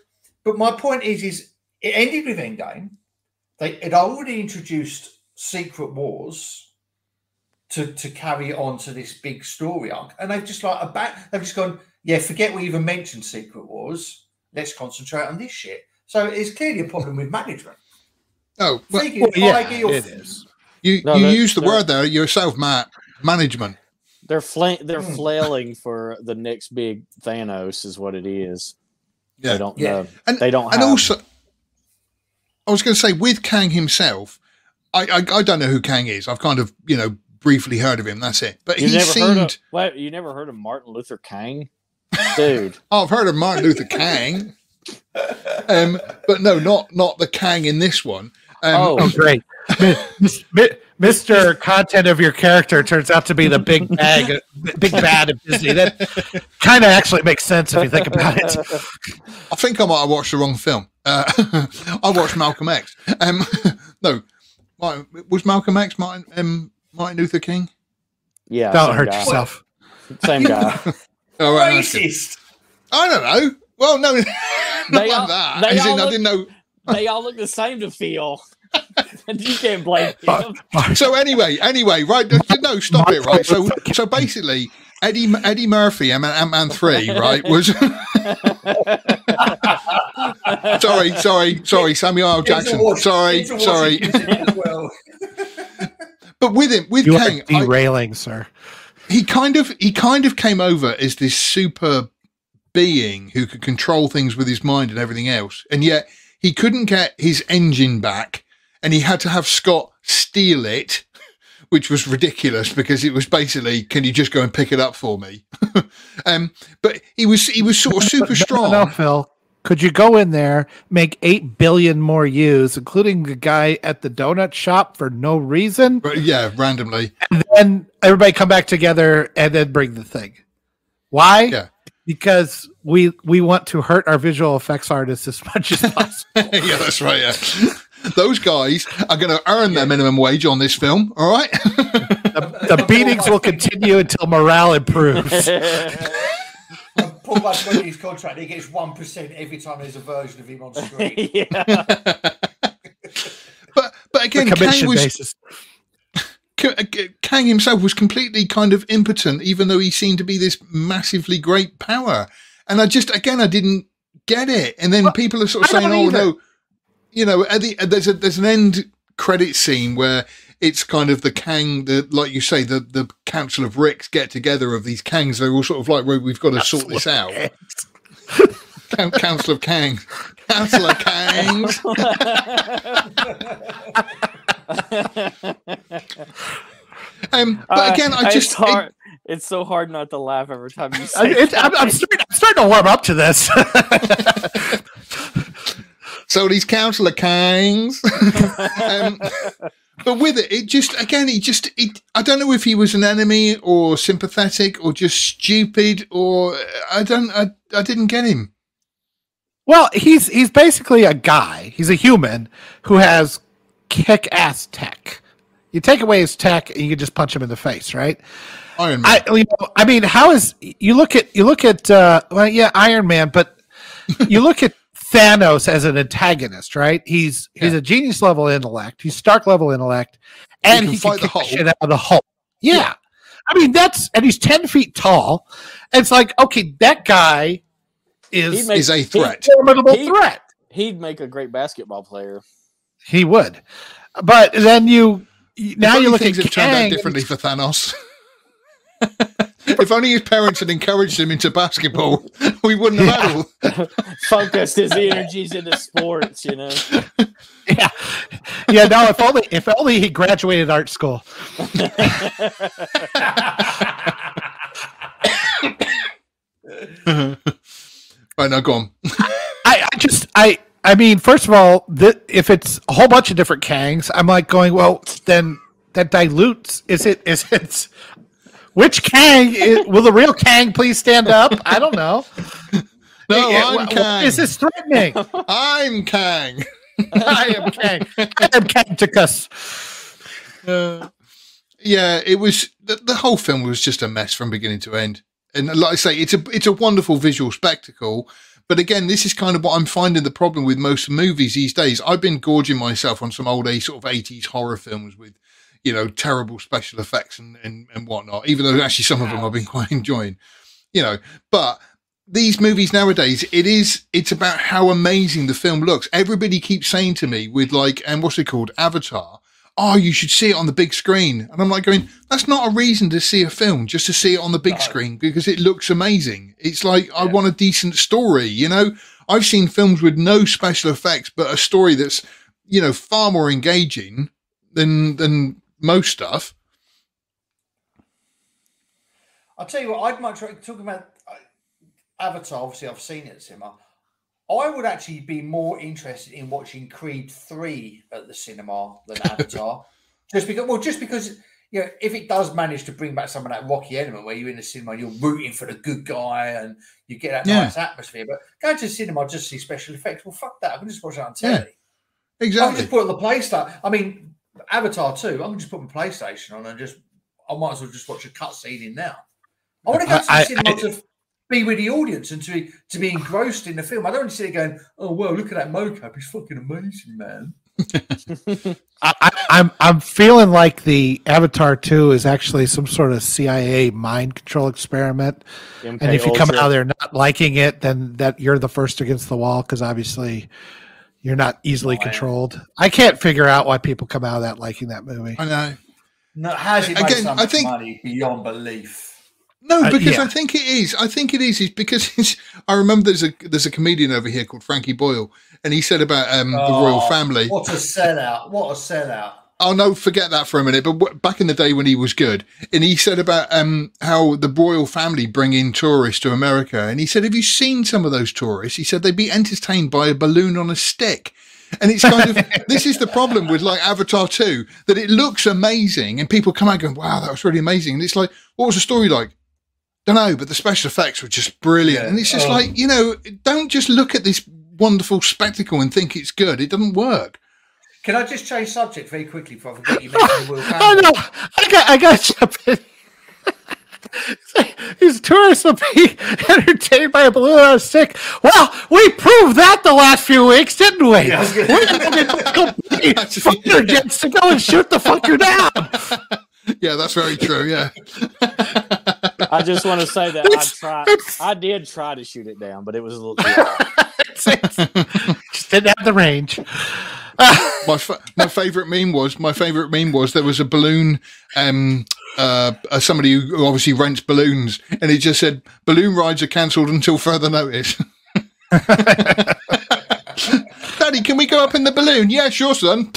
but my point is, is it ended with Endgame. They had already introduced Secret Wars to to carry on to this big story arc, and they've just like a back. They've just gone, yeah, forget we even mentioned Secret Wars. Let's concentrate on this shit. So it's clearly a problem with management. Oh, well, well yeah, it is. You no, you use the word there yourself, Matt. Management. They're fla- they're hmm. flailing for the next big Thanos, is what it is. Yeah, they don't. Yeah, uh, and they don't. And have... also, I was going to say with Kang himself, I, I, I don't know who Kang is. I've kind of you know briefly heard of him. That's it. But you he never seemed. Heard of, what, you never heard of Martin Luther King, dude? oh, *laughs* I've heard of Martin Luther Kang. *laughs* um, but no, not not the Kang in this one. Um, oh. oh, great. Mr. Content of your character turns out to be the big bag, big bad of Disney. That kind of actually makes sense if you think about it. I think I might have watched the wrong film. Uh, *laughs* I watched Malcolm X. Um, *laughs* no, was Malcolm X Martin um, Martin Luther King? Yeah. Don't hurt guy. yourself. Same guy. *laughs* oh, right, Racist. I don't know. Well, no, not they like all, that. They all in, look, I didn't know. They all look the same to Phil. *laughs* and you can't blame *laughs* him. So anyway, anyway, right? No, stop it, right? So, so basically, Eddie Eddie Murphy, Ant Man three, right? Was *laughs* sorry, sorry, sorry, Samuel L. Jackson. Sorry, sorry. Well. but with him, with you Kang, are derailing, I, sir. He kind of he kind of came over as this super being who could control things with his mind and everything else, and yet he couldn't get his engine back, and he had to have Scott steal it *laughs* which was ridiculous because it was basically, can you just go and pick it up for me? *laughs* um, but he was he was sort of super strong. No, Phil. Could you go in there, make eight billion more U's, including the guy at the donut shop for no reason? Yeah, randomly. And then everybody come back together and then bring the thing. Why? Yeah. Because we we want to hurt our visual effects artists as much as *laughs* possible. *laughs* yeah, that's right. Yeah. Those guys are going to earn their minimum wage on this film. All right. the, the *laughs* beatings will continue until morale improves. Paul Rudd got his contract. He gets one percent every time there's a version of him on screen. yeah. but but again, Kang was, basis. Uh, Kang himself was completely kind of impotent, even though he seemed to be this massively great power. And I just again I didn't get it. And then well, people are sort of saying, "Oh no." you know, at the, there's a there's an end credit scene where it's kind of the Kang, the like you say, the the Council of Ricks get together of these Kangs. They're all sort of like, well, we've got to That's sort this out. Council of Kang, Council of *laughs* Kangs. *laughs* *laughs* um, but uh, again, I just it's, hard, it, it's, so hard not to laugh every time you *laughs* say. It, I'm, I'm, starting, I'm starting to warm up to this. *laughs* So these councillor Kangs. um, but with it, it just again, he just it, I don't know if he was an enemy or sympathetic or just stupid or I don't I, I didn't get him. Well, he's he's basically a guy. He's a human who has kick ass tech. You take away his tech and you can just punch him in the face, right? Iron Man. I, you know, I mean, how is you look at you look at uh, well, yeah, Iron Man, but *laughs* you look at Thanos as an antagonist, right? He's yeah. he's a genius level intellect. He's Stark level intellect, and he can, he can kick the shit out of the Hulk. Yeah. yeah. I mean that's and he's ten feet tall. it's like okay, that guy is make, is a threat, formidable he'd, threat. He'd make a great basketball player. He would, but then you now you look at Kang, turned out differently for Thanos. *laughs* if only his parents had encouraged him into basketball, *laughs* we wouldn't have yeah. had *laughs* focused his energies into sports. You know. Yeah, yeah. No, if only if only he graduated art school. right now, go on. I, I just I I mean, first of all, the, if it's a whole bunch of different Kangs, I'm like going, well, then that dilutes. Is it? Is it? Which Kang? Is, will the real Kang please stand up? I don't know. *laughs* No, *laughs* I'm Kang. Is this threatening? I'm Kang. I am Kang. I am Kangticus. Uh, yeah, it was the, the whole film was just a mess from beginning to end. And like I say, it's a it's a wonderful visual spectacle. But again, this is kind of what I'm finding the problem with most movies these days. I've been gorging myself on some old a sort of 80s horror films with you know, terrible special effects and, and, and whatnot, even though actually some of them I've been quite *laughs* enjoying, you know, but these movies nowadays, it is, it's about how amazing the film looks. Everybody keeps saying to me with like, and what's it called? Avatar. Oh, you should see it on the big screen. And I'm like going, that's not a reason to see a film, just to see it on the big no. screen because it looks amazing. It's like, yeah. I want a decent story, you know? I've seen films with no special effects, but a story that's, you know, far more engaging than, than most stuff. I'll tell you what, I'd much rather talking about uh, Avatar. Obviously, I've seen it at cinema. I would actually be more interested in watching Creed three at the cinema than *laughs* Avatar, just because. Well, just because you know, if it does manage to bring back some of that rocky element where you're in the cinema and you're rooting for the good guy and you get that yeah. nice atmosphere, but going to the cinema just see special effects. Well, fuck that. I can just watch it on telly. Yeah, exactly. I can just put it on the PlayStation. I mean, Avatar 2, I can just put my PlayStation on and just, I might as well just watch a cutscene in now. I want to go to the cinema to be with the audience and to be, to be engrossed in the film. I don't want to sit there going, oh, well, look at that mocap. He's fucking amazing, man. *laughs* I, I, I'm I'm feeling like the Avatar Two is actually some sort of CIA mind control experiment. MK and if you come Ultra. out of there not liking it, then that you're the first against the wall because obviously you're not easily Right. controlled. I can't figure out why people come out of that liking that movie. I know. No, how's it made Again, so I think- money beyond belief? No, Uh, because yeah. I think it is. I think it is. Is because *laughs* it's, I remember there's a there's a comedian over here called Frankie Boyle, and he said about um, the royal Oh, family. What a sellout! What a sellout! Oh no, forget that for a minute. But w- back in the day when he was good, and he said about um, how the royal family bring in tourists to America, and he said, "Have you seen some of those tourists?" He said they'd be entertained by a balloon on a stick. And it's kind of *laughs* this is the problem with like Avatar 2 that it looks amazing and people come out going, wow, that was really amazing. And it's like, what was the story like? Don't know, but the special effects were just brilliant. Yeah. And it's just Oh. like, you know, don't just look at this wonderful spectacle and think it's good. It doesn't work. Can I just change subject very quickly before I forget you mentioned Will *laughs* Oh Family? no, I got I got to jump in. These tourists will be *laughs* entertained by a balloon on a stick. Well, we proved that the last few weeks, didn't we? Yeah, We're gonna get fucker gets to go and shoot the fucker down. *laughs* Yeah, that's very true. Yeah. I just want to say that I tried. I did try to shoot it down, but it was a little. Too hard. *laughs* Just didn't have the range. *laughs* my fa- my favorite meme was my favorite meme was there was a balloon um uh, uh somebody who obviously rents balloons and he just said balloon rides are cancelled until further notice *laughs* daddy can we go up in the balloon yeah sure son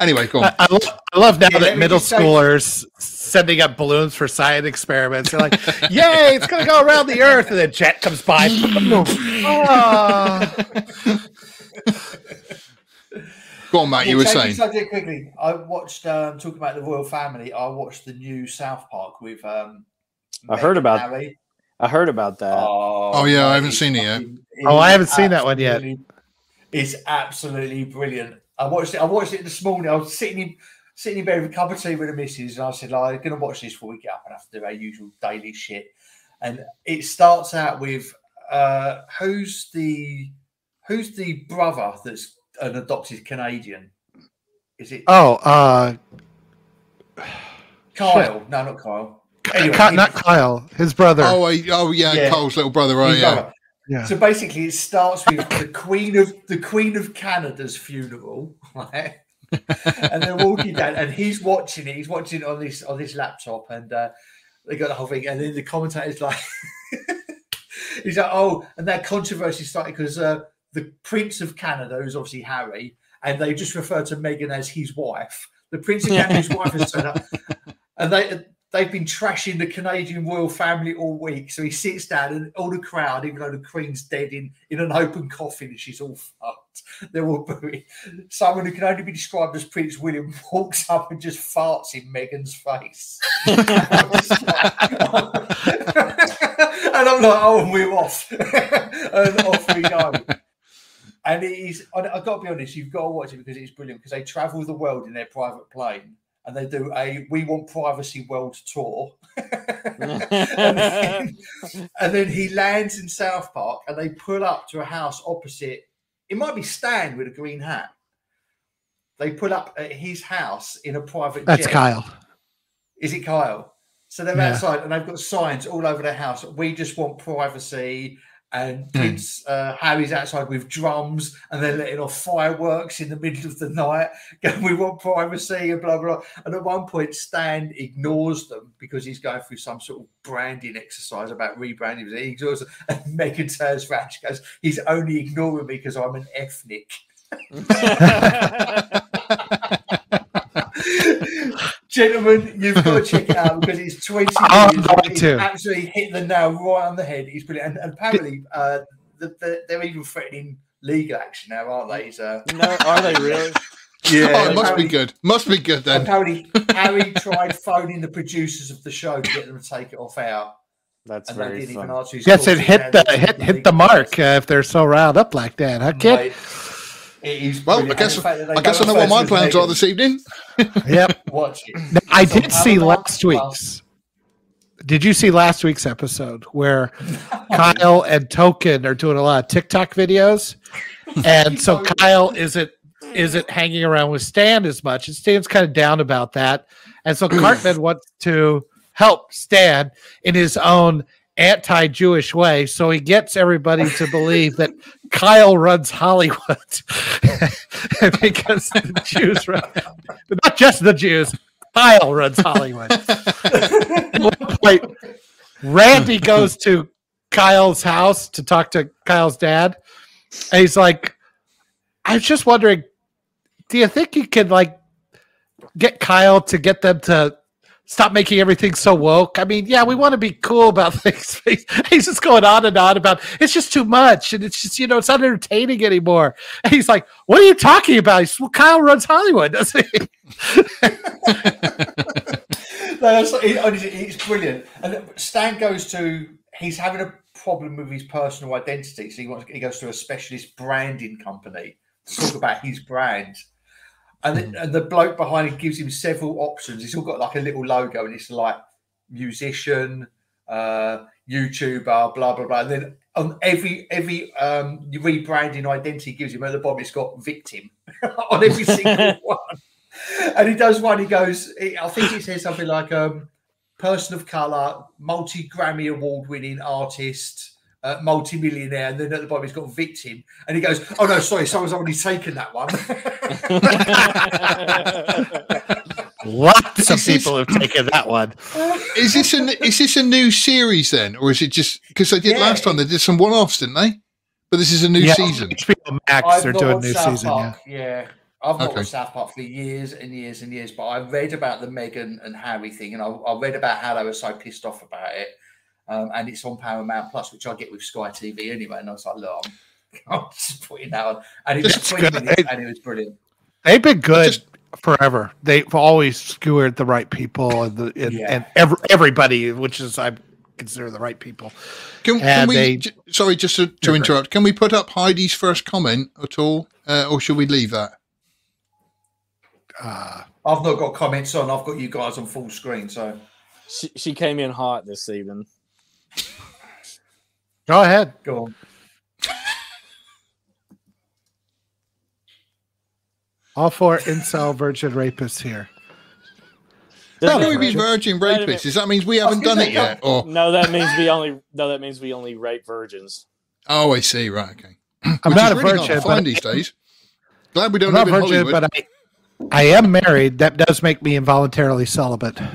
anyway go on I, I, lo- I love now Yeah, that middle just say- schoolers sending up balloons for science experiments. They're like, *laughs* "Yay, it's gonna go around the Earth," and then jet comes by. *laughs* Ah. go on matt you were changing saying subject quickly. I watched um, talking about the royal family. I watched the new South Park with. Um, I heard about- Harry. I heard about that. Oh, yeah, I haven't seen it yet. Oh, I haven't seen that one yet. It's absolutely brilliant. I watched it. I watched it this morning. I was sitting in sitting in bed with a cup of tea with the missus, and I said, like, "I'm going to watch this before we get up and have to do our usual daily shit." And it starts out with uh, who's the who's the brother that's an adopted Canadian? Is it Oh, uh, Kyle? No, not Kyle. Anyway, Ky- not Kyle, his brother. oh I, oh yeah, Yeah. cole's little brother right his yeah brother. Yeah. So basically, it starts with the Queen of the Queen of Canada's funeral, *laughs* right? and they're walking down, and he's watching it. He's watching it on this on this laptop, and uh, they got the whole thing. And then the commentator's like, *laughs* he's like, "Oh," and that controversy started because uh, the Prince of Canada, who's obviously Harry, and they just refer to Meghan as his wife. The Prince of Canada's *laughs* wife has turned up, and they they've been trashing the Canadian royal family all week. So he sits down, and all the crowd, even though the Queen's dead in in an open coffin, and she's all fucked, *laughs* they're all booing. Someone who can only be described as Prince William *laughs* walks up and just farts in Meghan's face. *laughs* and I'm like, oh, and we're off, and off we go. And it is, I've got to be honest, you've got to watch it because it's brilliant because they travel the world in their private plane and they do a We Want Privacy World tour. and, *laughs* then, and then he lands in South Park and they pull up to a house opposite. It might be Stan with a green hat. They pull up at his house in a private That's jet. Kyle. Is it Kyle? So they're Yeah. outside and they've got signs all over the house. We just want privacy. And Prince uh, Harry's outside with drums and they're letting off fireworks in the middle of the night. *laughs* Going, we want privacy and blah, blah. Blah. And at one point, Stan ignores them because he's going through some sort of branding exercise about rebranding. He ignores them. *laughs* And Meghan turns around. She goes, He's only ignoring me because I'm an ethnic. *laughs* Gentlemen, you've got to check it out *laughs* because it's 20 I'm minutes. going It's to. absolutely hit the nail right on the head. He's brilliant. And, and apparently, uh, the, the, they're even threatening legal action now, aren't they? He's, uh, no, are they really? *laughs* oh it must be apparently- good must be good then Apparently, *laughs* Harry tried phoning the producers of the show to get them to take it off air, That's and they very didn't even funny. answer his Yes, it hit the hit hit the mark uh, if they're so riled up like that, huh, kid? Mate, it is well i guess And the fact that they i guess i know what my plans are this evening *laughs* Yep. Watch it. Now, I It's on did see last Plus. week's. Did you see last week's episode where *laughs* Kyle and Token are doing a lot of TikTok videos? And so *laughs* oh, Kyle isn't isn't hanging around with Stan as much, and Stan's kind of down about that. And so *clears throat* Cartman wants to help Stan in his own anti-Jewish way. So he gets everybody to believe that Kyle runs Hollywood *laughs* because the Jews run, not just the Jews. Kyle runs Hollywood. *laughs* At one point, Randy goes to Kyle's house to talk to Kyle's dad, and he's like, "I was just wondering, do you think you could like get Kyle to get them to stop making everything so woke. I mean, yeah, we want to be cool about *laughs* things. He's just going on and on about it's just too much, and it's just you know it's not entertaining anymore. And he's like, "What are you talking about?" He's, well, Kyle runs Hollywood, doesn't he? *laughs* no, it's brilliant. And Stan goes to he's having a problem with his personal identity, so he wants he goes to a specialist branding company to talk about his brand and, the, and the bloke behind him gives him several options. He's all got like a little logo, and it's like musician, uh, YouTuber, blah blah blah. And then on every every um, rebranding identity gives him at the bottom, it's got victim *laughs* on every single *laughs* one. And he does one. He goes, I think he says something like um, person of color, multi Grammy award winning artist uh, multi-millionaire, and then at the bottom he's got victim, and he goes, "Oh no, sorry, someone's already taken that one." *laughs* Lots of people have taken that one. Is this a is this a new series then, or is it just because they did yeah. last time? They did some one-offs, didn't they? But this is a new yeah, season. HBO Max, I've they're doing new South season. Park, yeah. yeah. I've not okay. watched South Park for years and years and years, but I read about the Meghan and Harry thing, and I, I read about how they were so pissed off about it um, and it's on Paramount Plus, which I get with Sky TV anyway. And I was like, look, I'm, *laughs* I'm just putting that on, and it was minutes, and it was brilliant. They've been good just, forever. They've always skewered the right people and the and, yeah. and every, everybody, which is I consider the right people. Can, can we? They, j- sorry, just to, to interrupt. Can we put up Heidi's first comment at all, uh, or should we leave that? Uh, I've not got comments on. I've got you guys on full screen, so she, she came in hot this evening. Go ahead. Go on. All four incel virgin rapists here. How can we be virgin rapists? Does that means we oh, haven't done it yet? Or no, that means we only no, that means we only rape virgins. Oh, I see. Right. Okay. I'm Which not a really virgin. Find these days. Glad we don't I'm live in virgin, Hollywood. But I, I am married. That does make me involuntarily celibate. *laughs* I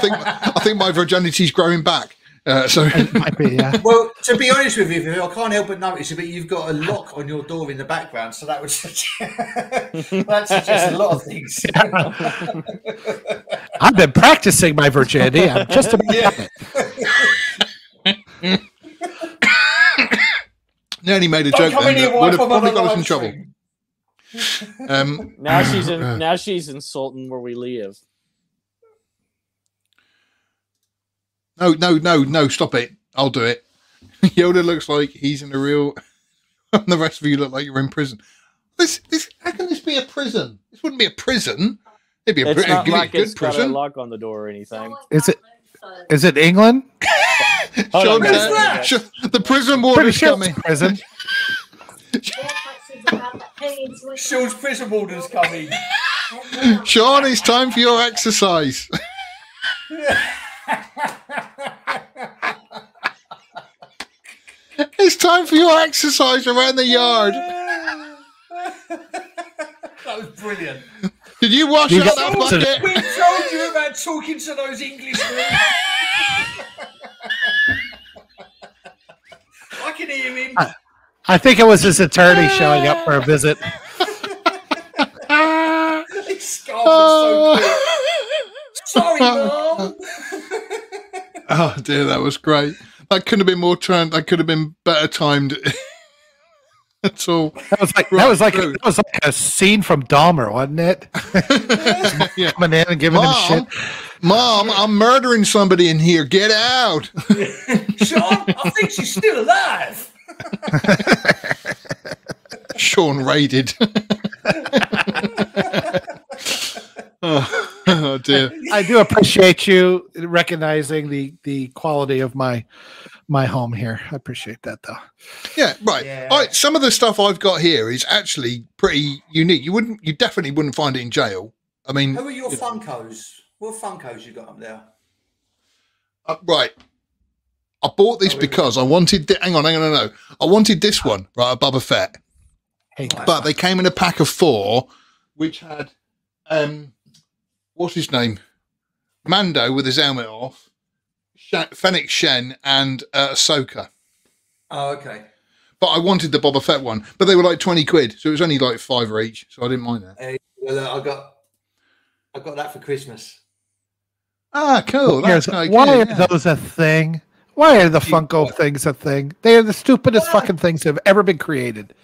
think I think my virginity's growing back. Uh, so be, yeah. well, to be honest with you, I can't help but notice that you've got a lock on your door in the background, so that would suggest, *laughs* that suggests a lot of things. *laughs* I've been practicing my virginity. I'm just about yeah. it. Nearly made a Don't joke then. Would have probably got us in trouble. Um, *laughs* now she's in. *laughs* Now she's insulting where we live. No, no, no, no, stop it. I'll do it. *laughs* Yoda looks like he's in a real and the rest of you look like you're in prison. This this how can this be a prison? This wouldn't be a prison. It'd be a, it's not like good prison. Got a lock on the door or anything. Is it is it England? Sean, the prison warden's sure coming. Prison. Sean's prison warden's coming. *laughs* Sean, it's time for your exercise. *laughs* it's time for your exercise around the yard. *laughs* that was brilliant. Did you wash you out that bucket? We told you about talking to those English men. I can hear him. I, I think it was his attorney showing up for a visit. his scarf so good. Sorry, mom. oh dear, that was great. That couldn't have been more timed. That could have been better timed. *laughs* That's all. That was like right, that was like a, that was like a scene from Dahmer, wasn't it? *laughs* yeah. Coming in and giving Mom, him shit. Mom, I'm murdering somebody in here. Get out. *laughs* Sean, I think she's still alive. *laughs* Sean raided. *laughs* oh. oh dear. I do appreciate you recognizing the the quality of my my home here. I appreciate that though. Yeah, right. Yeah. All right. Some of the stuff I've got here is actually pretty unique. You wouldn't, you definitely wouldn't find it in jail. I mean, Who are your Funkos? What Funkos you got up there? uh, right. I bought this Oh, because I wanted. thi- hang on, hang on, no, no. I wanted this one, right? A Boba Fett, Hey, Right. but they came in a pack of four, which had, um, what's his name? Mando with his helmet off, Sha- Fennec Shand, and uh, Ahsoka. Oh, okay. But I wanted the Boba Fett one, but they were like twenty quid, so it was only like five or each, so I didn't mind that. Well, uh, I got, I got that for Christmas. Ah, cool. That's Here's- why good, are yeah. those a thing? Why are the You- Funko things a thing? They are the stupidest What? fucking things that have ever been created.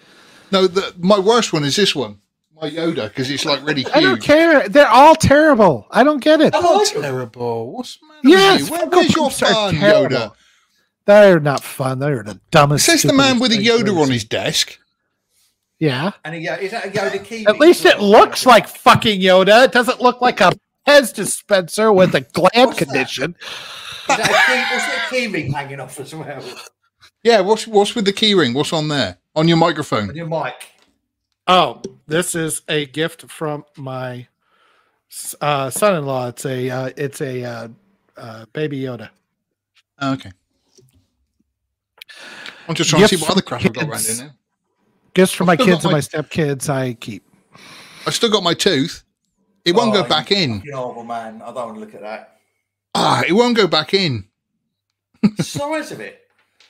No, the, my worst one is this one, my Yoda, because it's like really *laughs* I don't care. They're all terrible. I don't get it. Oh, Oh, I- terrible! What's the matter with Yes, you? Where- Funko where's your Pops are fun. Yoda? They're not fun. They're the dumbest. Says the man with a Yoda there on his desk. Yeah. And a, Yo- is that a Yoda key? At least it looks like fucking Yoda. It doesn't look like a Pez dispenser with a gland What's condition. Is that a key, what's that key ring hanging off as well? Yeah, what's what's with the keyring? What's on there? On your microphone? And your mic. Oh, this is a gift from my uh, son-in-law. It's a uh, it's a uh, uh, baby Yoda. Oh, okay. I'm just trying to see what other crap I've got around kids. in there. Gifts for my kids got and my- my stepkids. I keep. I've still got my tooth. It won't Oh, go back you in. fucking horrible man. I don't want to look at that. Ah, it won't go back in. The size of it.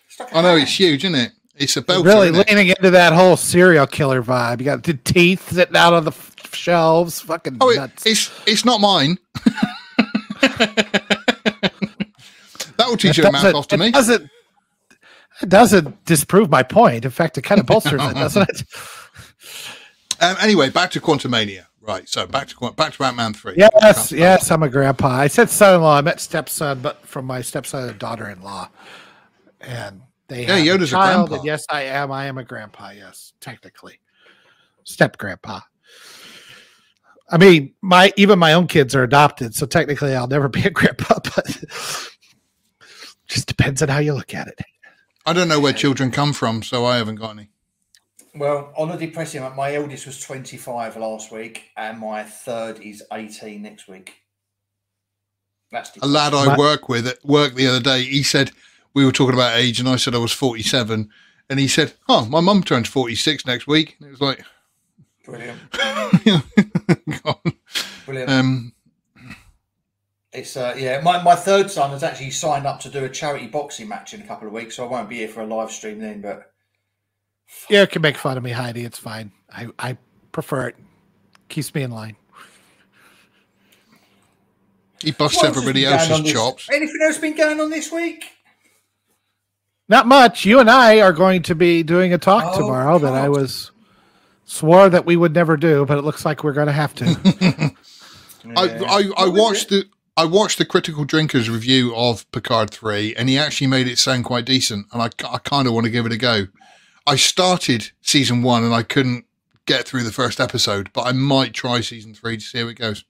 It's like a I know hand. it's huge, isn't it? It's a belt. really leaning into that whole serial killer vibe. You got the teeth sitting out on the f- shelves. Fucking Oh, it, nuts. it's it's not mine. *laughs* that will teach It you to mouth off to it me. Doesn't, it doesn't disprove my point. In fact, it kind of bolsters it, *laughs* doesn't it? Um, anyway, back to Quantumania. Right, so back to back to Batman three. Yes, yes, I'm a grandpa. I said son-in-law. I meant stepson, but from my stepson and daughter-in-law. And they Yeah, have Yoda's a child, grandpa. and yes, I am. I am a grandpa. Yes, technically, step grandpa. I mean, my even my own kids are adopted, so technically, I'll never *laughs* be a grandpa. But just depends on how you look at it. I don't know where children come from, so I haven't got any. Well, on a depressing note, my eldest was 25 last week, and my third is 18 next week. That's A lad I My- work with at work the other day, he said we were talking about age, and I said I was forty-seven, and he said, "Oh, my mum turns forty-six next week." And it was like, brilliant. *laughs* Brilliant. um, It's uh, yeah. My, my third son has actually signed up to do a charity boxing match in a couple of weeks, so I won't be here for a live stream then. But Yeah, you can make fun of me, Heidi. It's fine. I, I prefer it. Keeps me in line. he busts What else has everybody else's on this- chops. Anything else been going on this week? Not much. You and I are going to be doing a talk Oh, tomorrow that I was swore that we would never do, but it looks like we're going to have to. *laughs* I, Yeah. I, I What was watched the I watched the critical drinkers review of Picard three, and he actually made it sound quite decent, and I, I kind of want to give it a go. I started season one and I couldn't get through the first episode, but I might try season three to see how it goes.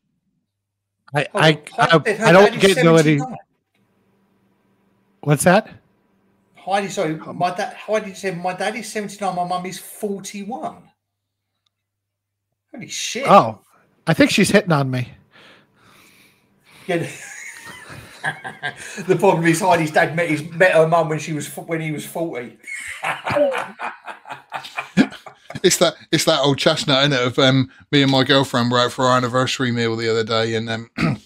I, I, I, I don't get no any. What's that? Heidi, sorry, um, my dad. Heidi said my dad is seventy nine. My mum is forty one. Holy shit! Oh, I think she's hitting on me. Yeah. *laughs* the problem is Heidi's dad met his met her mum when she was when he was forty. *laughs* It's that it's that old chestnut in it of um, me and my girlfriend were out for our anniversary meal the other day, and um, *clears throat*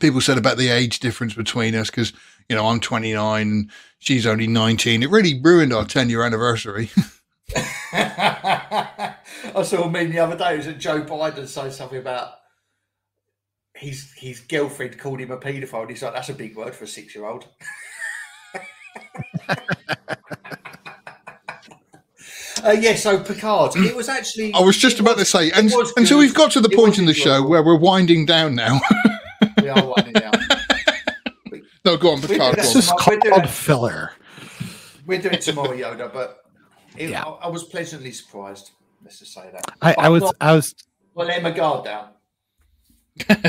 people said about the age difference between us because you know I'm 29 and she's only 19. It really ruined our 10 year anniversary. *laughs* I saw a meme the other day. It was that Joe Biden said something about his his girlfriend called him a paedophile. And he's like, "That's a big word for a six year old." *laughs* Uh, yeah, so Picard. It was actually. I was just about was- to say, it and, and so we've got to the It point in the show where we're winding down now. *laughs* We are winding down. *laughs* no, go on, Picard. This on. is We're doing called it. filler. We're doing tomorrow, Yoda, but it, Yeah. I, I was pleasantly surprised. Let's just say that. I, I I'm was, not- I was, Well, let my guard down.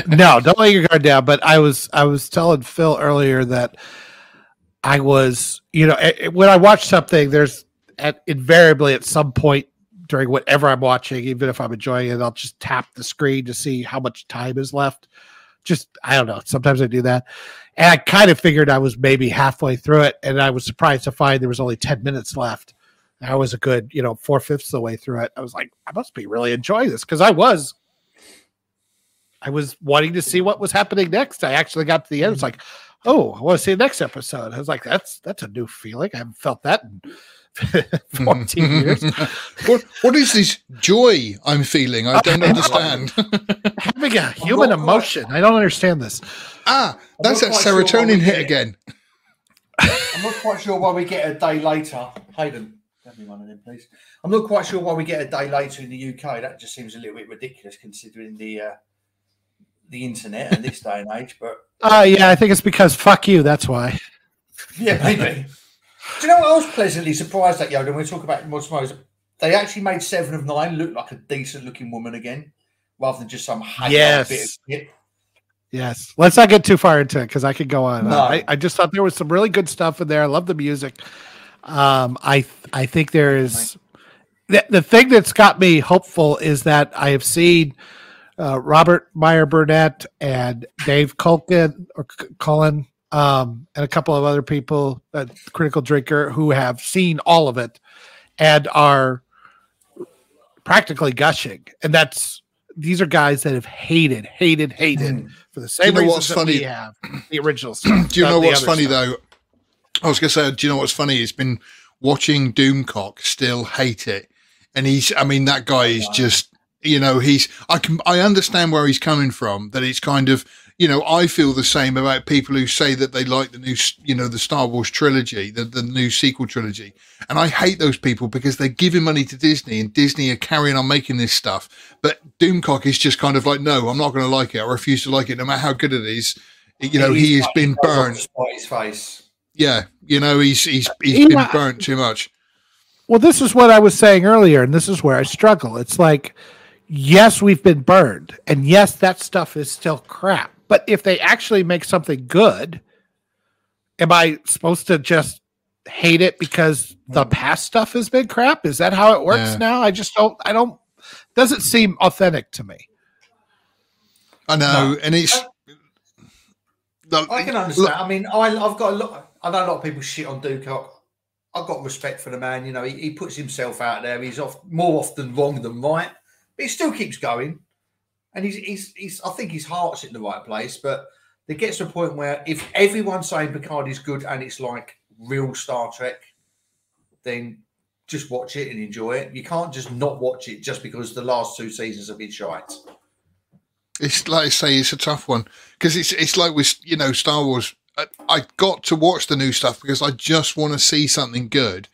No, don't let your guard down. But I was I was telling Phil earlier that I was, you know, eh, eh, when I watch something, there's at invariably at some point during whatever I'm watching, even if I'm enjoying it, I'll just tap the screen to see how much time is left. Just I don't know. Sometimes I do that, and I kind of figured I was maybe halfway through it, and I was surprised to find there was only ten minutes left. I was a good, you know, four fifths of the way through it. I was like, I must be really enjoying this because I was I was wanting to see what was happening next. I actually got to the end. It's like, oh, I want to see the next episode. I was like, that's that's a new feeling. I haven't felt that in *laughs* 14 *laughs* years. what what is this joy I'm feeling? I don't *laughs* understand. Having a human emotion. I don't understand this. Ah, that's that serotonin hit again. I'm not quite sure why we get a day later. Hayden, have me one of them, please. I'm not quite sure why we get a day later in the UK. That just seems a little bit ridiculous considering the uh, the internet in this day and age. But uh, *laughs* yeah, I think it's because fuck you. That's why. *laughs* Yeah, maybe. Do you know what I was pleasantly surprised at, Yoda? When we talk about Modsmos, they actually made Seven of Nine look like a decent looking woman again, rather than just some yes. bit of shit. Yes. Let's not get too far into it because I could go on. No. I, I, just thought there was some really good stuff in there. I love the music. Um, I I think there is the, the thing that's got me hopeful is that I have seen uh, Robert Meyer Burnett and Dave Culkin or Cullen um, and a couple of other people, Critical Drinker, who have seen all of it and are practically gushing. And that's these are guys that have hated, hated, hated mm. for the same you know reasons funny? we have the original *clears throat* stuff. do you know what's funny stuff. though? I was gonna say, do you know what's funny? It's been watching Doomcock still hate it, and he's. I mean, that guy is just you know he's i can i understand where he's coming from that it's kind of you know i feel the same about people who say that they like the new you know the star wars trilogy the, the new sequel trilogy. And i hate those people because they're giving money to disney and disney are carrying on making this stuff. But doomcock is just kind of like no i'm not going to like it. I refuse to like it no matter how good it is. You know he has been burned his face. Yeah you know he's he's he's been burnt too much. Well this is what i was saying earlier and this is where i struggle. It's like yes, we've been burned, and yes, that stuff is still crap. But if they actually make something good, am I supposed to just hate it because the hmm. past stuff has been crap? Is that how it works yeah. now? I just don't. I don't. Doesn't seem authentic to me. I know, no. and it's. I can understand. Look, I mean, I, have got a lot. I know a lot of people shit on Doomcock. I've got respect for the man. You know, he, he puts himself out there. He's off more often wrong than right. But he still keeps going, and he's he's, he's I think his heart's in the right place. But it gets to a point where if everyone's saying Picard is good and it's like real Star Trek, then just watch it and enjoy it. You can't just not watch it just because the last two seasons have been shite. It's like I say, it's a tough one because it's it's like with you know Star Wars. I, I got to watch the new stuff because I just want to see something good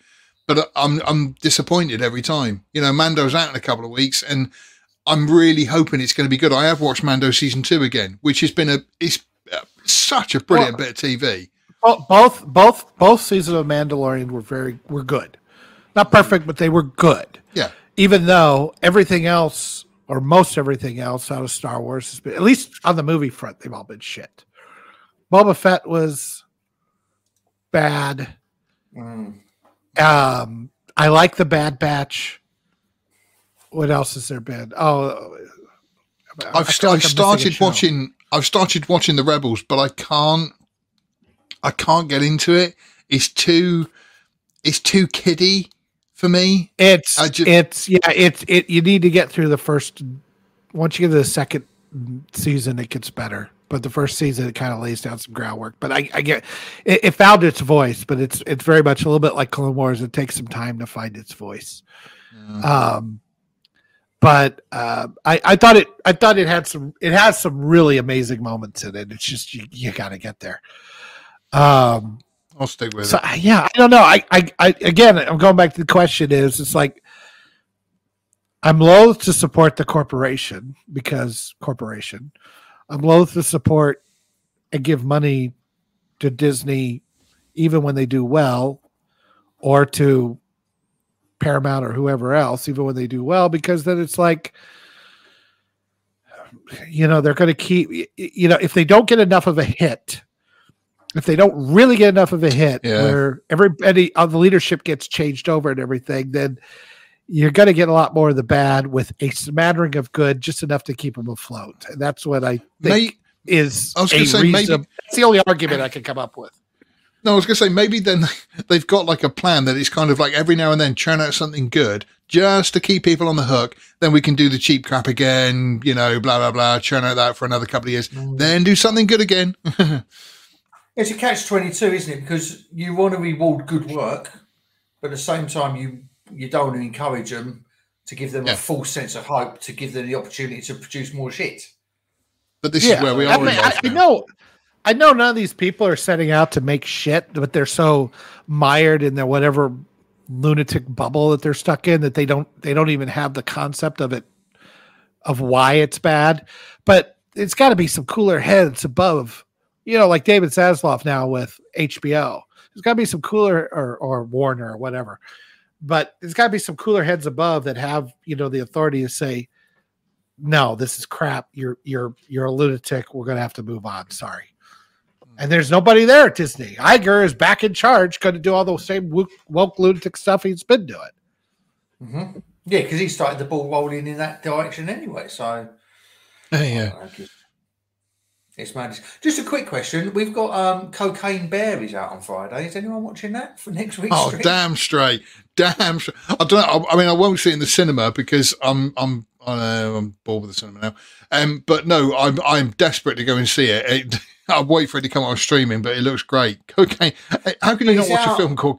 but I'm I'm disappointed every time. You know, Mando's out in a couple of weeks, and I'm really hoping it's going to be good. I have watched Mando season two again, which has been a it's uh, such a brilliant well, bit of TV. Both both both seasons of Mandalorian were very were good, not perfect, but they were good. Yeah. Even though everything else or most everything else out of Star Wars has been at least on the movie front, they've all been shit. Boba Fett was bad. Mm. Um, I like the Bad Batch. What else has there been? Oh, I've, st- like I've started watching. I've started watching the Rebels, but I can't. I can't get into it. It's too. It's too kiddie for me. It's just, it's yeah. It's it. You need to get through the first. Once you get to the second season, it gets better but the first season it kind of lays down some groundwork. But I, I get it, it, found its voice, but it's it's very much a little bit like Clone Wars. It takes some time to find its voice. Mm-hmm. Um, but uh, I I thought it I thought it had some it has some really amazing moments in it. It's just you, you got to get there. Um, I'll stick with so, it. Yeah, I don't know. I, I I again I'm going back to the question is it's like I'm loath to support the corporation because corporation I'm loath to support and give money to Disney, even when they do well, or to Paramount or whoever else, even when they do well, because then it's like you know, they're going to keep, you know, if they don't get enough of a hit, if they don't really get enough of a hit Yeah. where everybody on the leadership gets changed over and everything, then you're going to get a lot more of the bad with a smattering of good, just enough to keep them afloat. And that's what I think May, is I was a gonna say, maybe- reason. That's the only argument I can come up with. no, I was going to say maybe then *laughs* they've got like a plan that it's kind of like every now and then churn out something good just to keep people on the hook. Then we can do the cheap crap again, you know, blah blah blah. Churn out that for another couple of years, mm. then do something good again. *laughs* It's a catch twenty two, isn't it? Because you want to reward good work, but at the same time, you you don't want to encourage them to give them Yeah. a false sense of hope to give them the opportunity to produce more shit. but this is where we are. I, mean, I, I know, I know none of these people are setting out to make shit, but they're so mired in their whatever lunatic bubble that they're stuck in that they don't they don't even have the concept of it of why it's bad. But it's got to be some cooler heads above, you know, like David Zaslav now with HBO. There's got to be some cooler or or Warner or whatever. But there's got to be some cooler heads above that have you know the authority to say, no, this is crap. You're you're you're a lunatic. We're gonna have to move on. Sorry. And there's nobody there at Disney. Iger is back in charge, going to do all the same woke, woke lunatic stuff he's been doing. hmm Yeah, because he started the ball rolling in that direction anyway. So yeah. It's madness. Just a quick question: We've got um, Cocaine Bear is out on Friday. Is anyone watching that for next week? Oh stream? damn straight, damn straight. I don't know. I, I mean, I won't see it in the cinema because I'm I'm uh, I'm bored with the cinema now. Um, but no, I'm I'm desperate to go and see it. it *laughs* I'll wait for it to come on streaming, but it looks great. Cocaine. How can you not watch a film called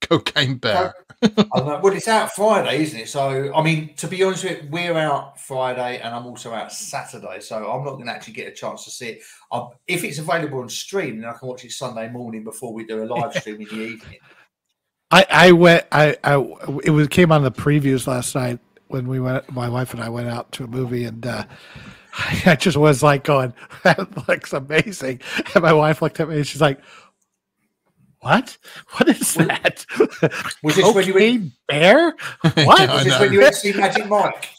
Cocaine Bear? I don't know. Well, it's out Friday, isn't it? So, I mean, to be honest with you, we're out Friday, and I'm also out Saturday. So, I'm not going to actually get a chance to see it. Um, if it's available on stream, then I can watch it Sunday morning before we do a live *laughs* stream in the evening. I I went. I I it was came on the previews last night when we went. My wife and I went out to a movie, and uh, *laughs* I just was like going, *laughs* "That looks amazing." And my wife looked at me, and she's like. What? What is that? *laughs* was this when you went- bear? *laughs* What? I this when you went to see Magic Mike?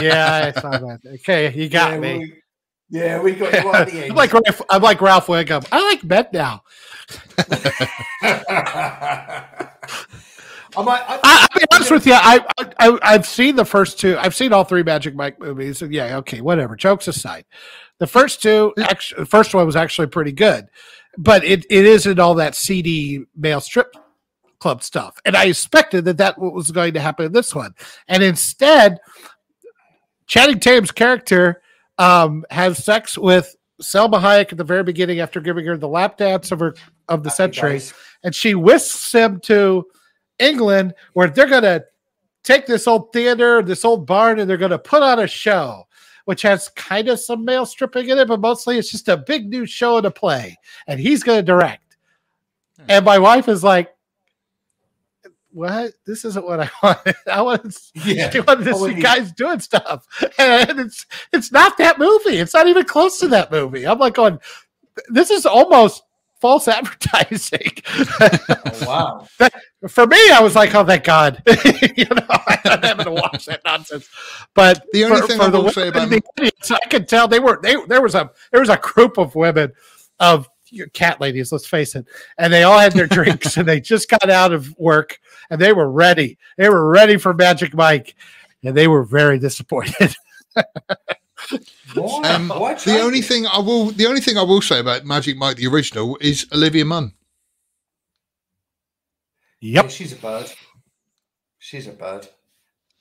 yeah, I saw that. Okay, you *laughs* got yeah, me. We, yeah, we got you at the end. I'm like Ralph, I'm like Ralph Wiggum. I like men now. I. I, I, I'll be honest with you. I, I I've seen the first two. I've seen all three Magic Mike movies. And yeah, okay, whatever. Jokes aside, the first two, actually, the first one was actually pretty good, but it, it isn't all that seedy male strip club stuff. And I expected that that was going to happen in this one, and instead, Channing Tatum's character um, has sex with Salma Hayek at the very beginning after giving her the lap dance of her of the century. and she whisks him to England, where they're going to take this old theater, this old barn, and they're going to put on a show, which has kind of some male stripping in it, but mostly it's just a big new show and a play, and he's going to direct. And my wife is like, "What? This isn't what I *laughs* wanted. I wanted, Yeah. I wanted to see guys doing stuff, *laughs* and it's it's not that movie. It's not even close to that movie. I'm like going, this is almost." False *laughs* advertising. Oh, wow. for me, I was like, "Oh, thank God!" *laughs* you know, I'm not having to watch that nonsense. But The only for, thing for I will say about- the audience, I could tell they were they there was a there was a group of women of cat ladies. Let's face it, and they all had their drinks and they just got out of work and they were ready. They were ready for Magic Mike, and they were very disappointed. *laughs* Why? Um, Why the change only it? thing I will, the only thing I will say about Magic Mike the original is Olivia Munn. Yeah, Yep. she's a bird. She's a bird.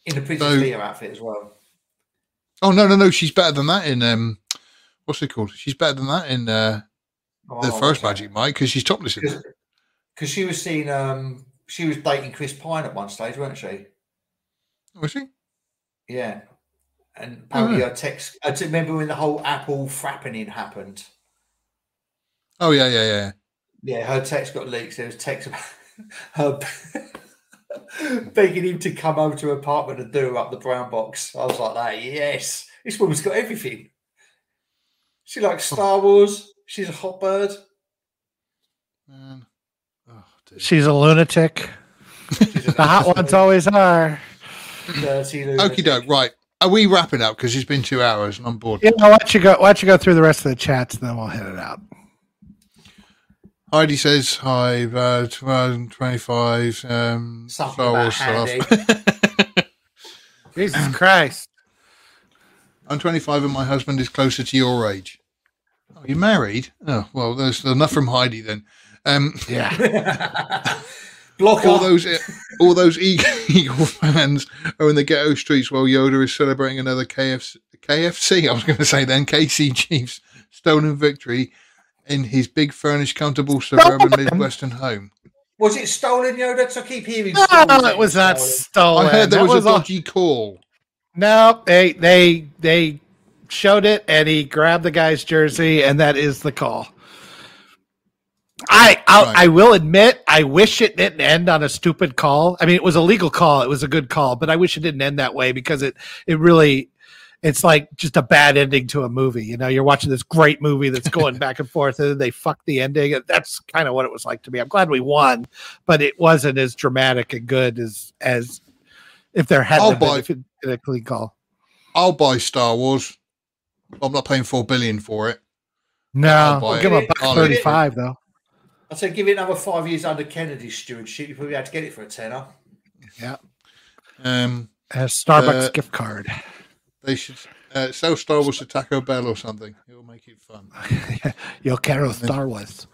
In the Princess So- Leia outfit as well. Oh no, no, no, she's better than that in um, what's it called? She's better than that in uh, Oh, the first okay. Magic Mike because she's topless in Because because she was seen, um, she was dating Chris Pine at one stage, weren't she? Was she? Yeah. And oh, apparently Oh, her text. I do remember when the whole Apple frappening happened. Oh yeah, yeah, yeah. Yeah, her text got leaked. There was text about *laughs* her *laughs* begging him to come over to her apartment and do her up the brown box. I was like, that yes, this woman's got everything. She likes oh. Star Wars. She's a hot bird. Man. Oh. She's a lunatic. She's The hot ones always are. dirty Okie doke. Right. Are we wrapping up? Because it's been two hours and I'm bored. Yeah, why don't you go? Why don't you go through the rest of the chats, and then we'll hit it out. Heidi says hi. Uh, 25. Um, Something Star about Wars stuff. *laughs* Jesus Christ! I'm 25 and my husband is closer to your age. Oh, you're married? Oh, well, there's enough from Heidi then. Um, Yeah, *laughs* Blocker. all those all those Eagle, *laughs* Eagle fans are in the ghetto streets while Yoda is celebrating another KFC. KFC, I was going to say then KC Chiefs stolen victory in his big furnished, comfortable suburban Midwestern home. Was it stolen, Yoda? Because I keep hearing. no, stolen, it was not stolen. stolen. I heard there That was, a all- dodgy call. No, they they they showed it, and he grabbed the guy's jersey, and that is the call. I I'll, Right. I will admit, I wish it didn't end on a stupid call. I mean, it was a legal call; it was a good call, but I wish it didn't end that way because it it really. It's like just a bad ending to a movie. You know, you're watching this great movie that's *laughs* going back and forth, and then they fuck the ending. That's kind of what it was like to me. I'm glad we won, but it wasn't as dramatic and good as as if there hadn't I'll buy- it, been a clean call. I'll buy Star Wars. I'm not paying four billion for it. No, I'll we'll give him a buck thirty-five though. I said, give it another five years under Kennedy's stewardship. You probably had to get it for a tenner. Yeah. Um, A Starbucks Uh, gift card. they should uh, sell Star Wars to Taco Bell or something. It'll make it fun. *laughs* Yo quiero Star Wars.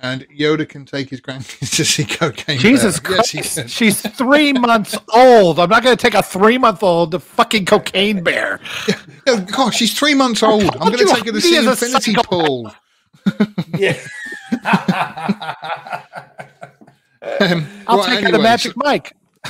And Yoda can take his grandkids to see Cocaine Jesus Bear. Christ! can. She's three *laughs* months old. I'm not going to take a three-month-old to fucking cocaine bear. Oh, gosh, she's three months old. I'm going to take her to he see Infinity. Pool. Yeah. *laughs* Um, I'll right, take her to anyway, Magic Mike. *laughs*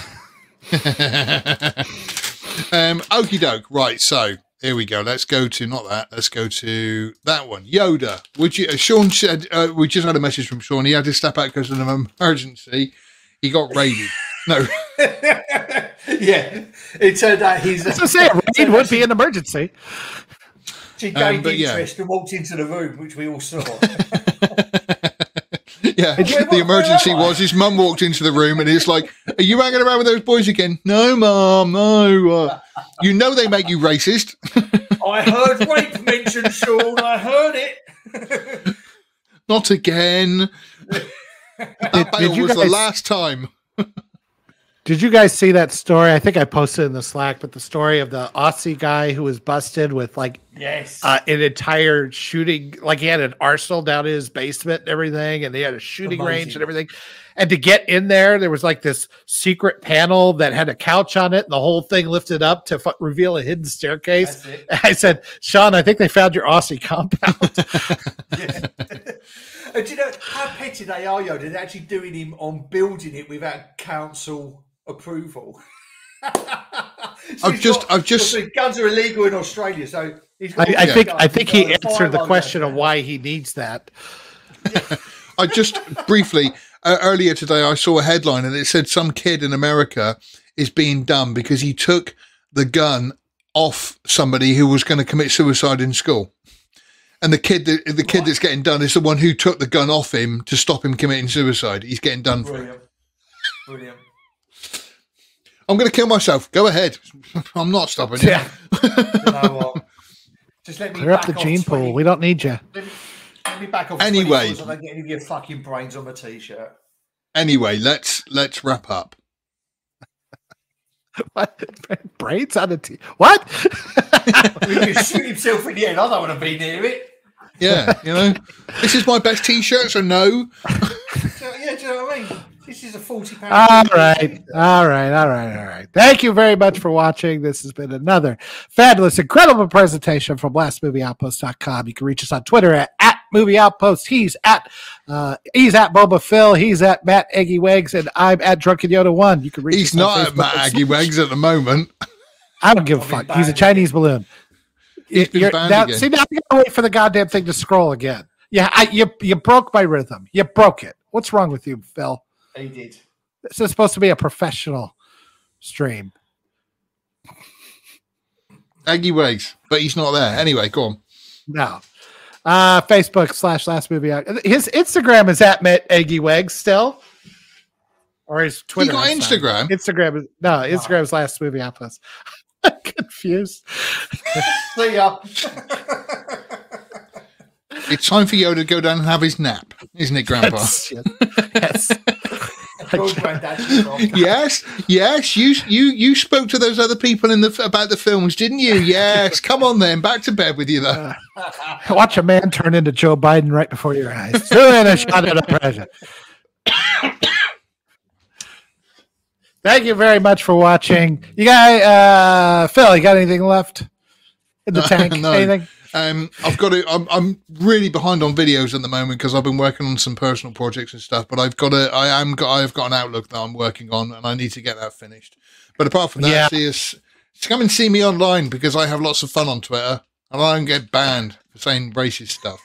um, okie doke. Right, so here we go. Let's go to not that. Let's go to that one. Yoda. Would you? Uh, Sean said uh, we just had a message from Sean. He had to step out because of an emergency. He got raided. No, *laughs* yeah. It turned out he's. That's what I'm saying. Raid would be an emergency. She Um, gained yeah. interest and walked into the room, which we all saw. *laughs* yeah. Where- the where emergency was his mum walked into the room and he's like, "Are you hanging around with those boys again?" No, mum. No. Uh, you know they make you racist. *laughs* I heard rape mentioned, Sean. I heard it. *laughs* Not again. that did bail you was the last time. Did you guys see that story? I think I posted in the Slack, but the story of the Aussie guy who was busted with like yes. uh, an entire shooting, like he had an arsenal down in his basement and everything, and he had a shooting range and everything. And to get in there, there was like this secret panel that had a couch on it, and the whole thing lifted up to fu- reveal a hidden staircase. *laughs* I said, Sean, I think they found your Aussie compound. *laughs* And do you know how petty they are, Yoda? They're actually doing him on building it without council approval. *laughs* I've just- got- I've just- guns are illegal in Australia, so he's I, got I all think these I think he's he answered the question down of why he needs that. *laughs* I just briefly uh, earlier today I saw a headline and it said some kid in America is being done because he took the gun off somebody who was going to commit suicide in school. And the kid, that, the kid that's getting done is the one who took the gun off him to stop him committing suicide. He's getting done for it. Brilliant. Brilliant. I'm going to kill myself. Go ahead. *laughs* I'm not stopping you. Yeah, You know what? Just let me clear up the gene 20 pool. We don't need you. Let me, let me back off. Anyway. Anyway, so I don't get any of your fucking brains on the t-shirt. Anyway, let's let's wrap up. *laughs* What? Braids on the t- What? *laughs* He can shoot himself in the head. I don't want to be near it. Yeah, you know, this is my best T-shirt, so no. So, yeah, do you know what I mean? This is a forty pound. All right. All right. All right. All right. Thank you very much for watching. This has been another fabulous, incredible presentation from lastmovieoutpost.com. You can reach us on Twitter at, at Movie Outpost. He's at uh, he's at Boba Phil. He's at Matt Eggy Wags, and I'm at Drunken Yoda One. You can reach He's not at Matt and Aggie Wags at the moment. *laughs* I don't give a I'll be fuck. He's a banned Chinese balloon. He's been banned now, again. see, now you gotta wait for the goddamn thing to scroll again. Yeah, I, you you broke my rhythm. You broke it. What's wrong with you, Phil? He did. This is supposed to be a professional stream. Aggie Wags, but he's not there. Anyway, go on. No. Uh, Facebook slash last movie out. His Instagram is at Matt Eggy Wags still. Or his Twitter. got I'm. Instagram? Instagram is no, Instagram is last movie outpost. *laughs* God confused. See ya. It's time for Yoda to go down and have his nap, isn't it, Grandpa? *laughs* Yes. yes. Good granddad, she's off. *laughs* yes, yes. You you you spoke to those other people in the about the films, didn't you? Yes. *laughs* Come on then, back to bed with you though. *laughs* Watch a man turn into Joe Biden right before your eyes. Doing a shot at a president. *coughs* Thank you very much for watching. You got uh Phil, you got anything left in the tank? No. Anything? Um, I've got to. I'm, I'm really behind on videos at the moment because I've been working on some personal projects and stuff. But I've got a. I am. Got, I've got an outlook that I'm working on, and I need to get that finished. But apart from that, Yeah. see us. Come and see me online because I have lots of fun on Twitter, and I don't get banned for saying racist stuff.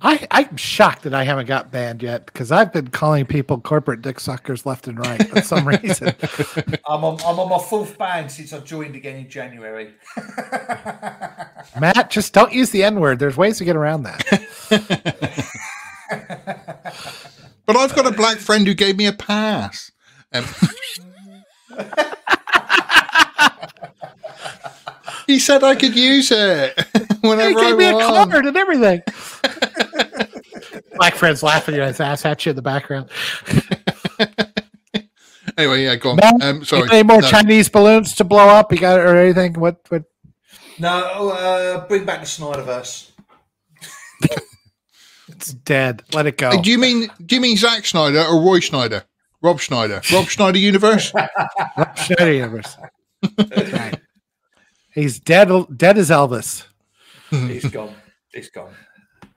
I, I'm shocked that I haven't got banned yet because I've been calling people corporate dick suckers left and right for some *laughs* reason. I'm on, I'm on my fourth ban since I joined again in January. *laughs* Matt, just don't use the N word. There's ways to get around that. *laughs* But I've got a black friend who gave me a pass. Um, he said I could use it *laughs* he whenever gave me I a want. card and everything. *laughs* Black friends laughing at his ass at you in the background. *laughs* Anyway, yeah, go on. Matt, Um, sorry. Any more No. Chinese balloons to blow up? You got or anything? What? What? no, uh, bring back the Snyderverse. It's dead. Let it go. Do you mean do you mean Zack Snyder or Roy Schneider? Rob Schneider. Rob Schneider universe? Rob Schneider universe. Right. He's dead. Dead as Elvis. He's gone. He's gone.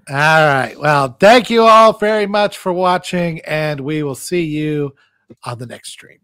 All right. Well, thank you all very much for watching, and we will see you on the next stream.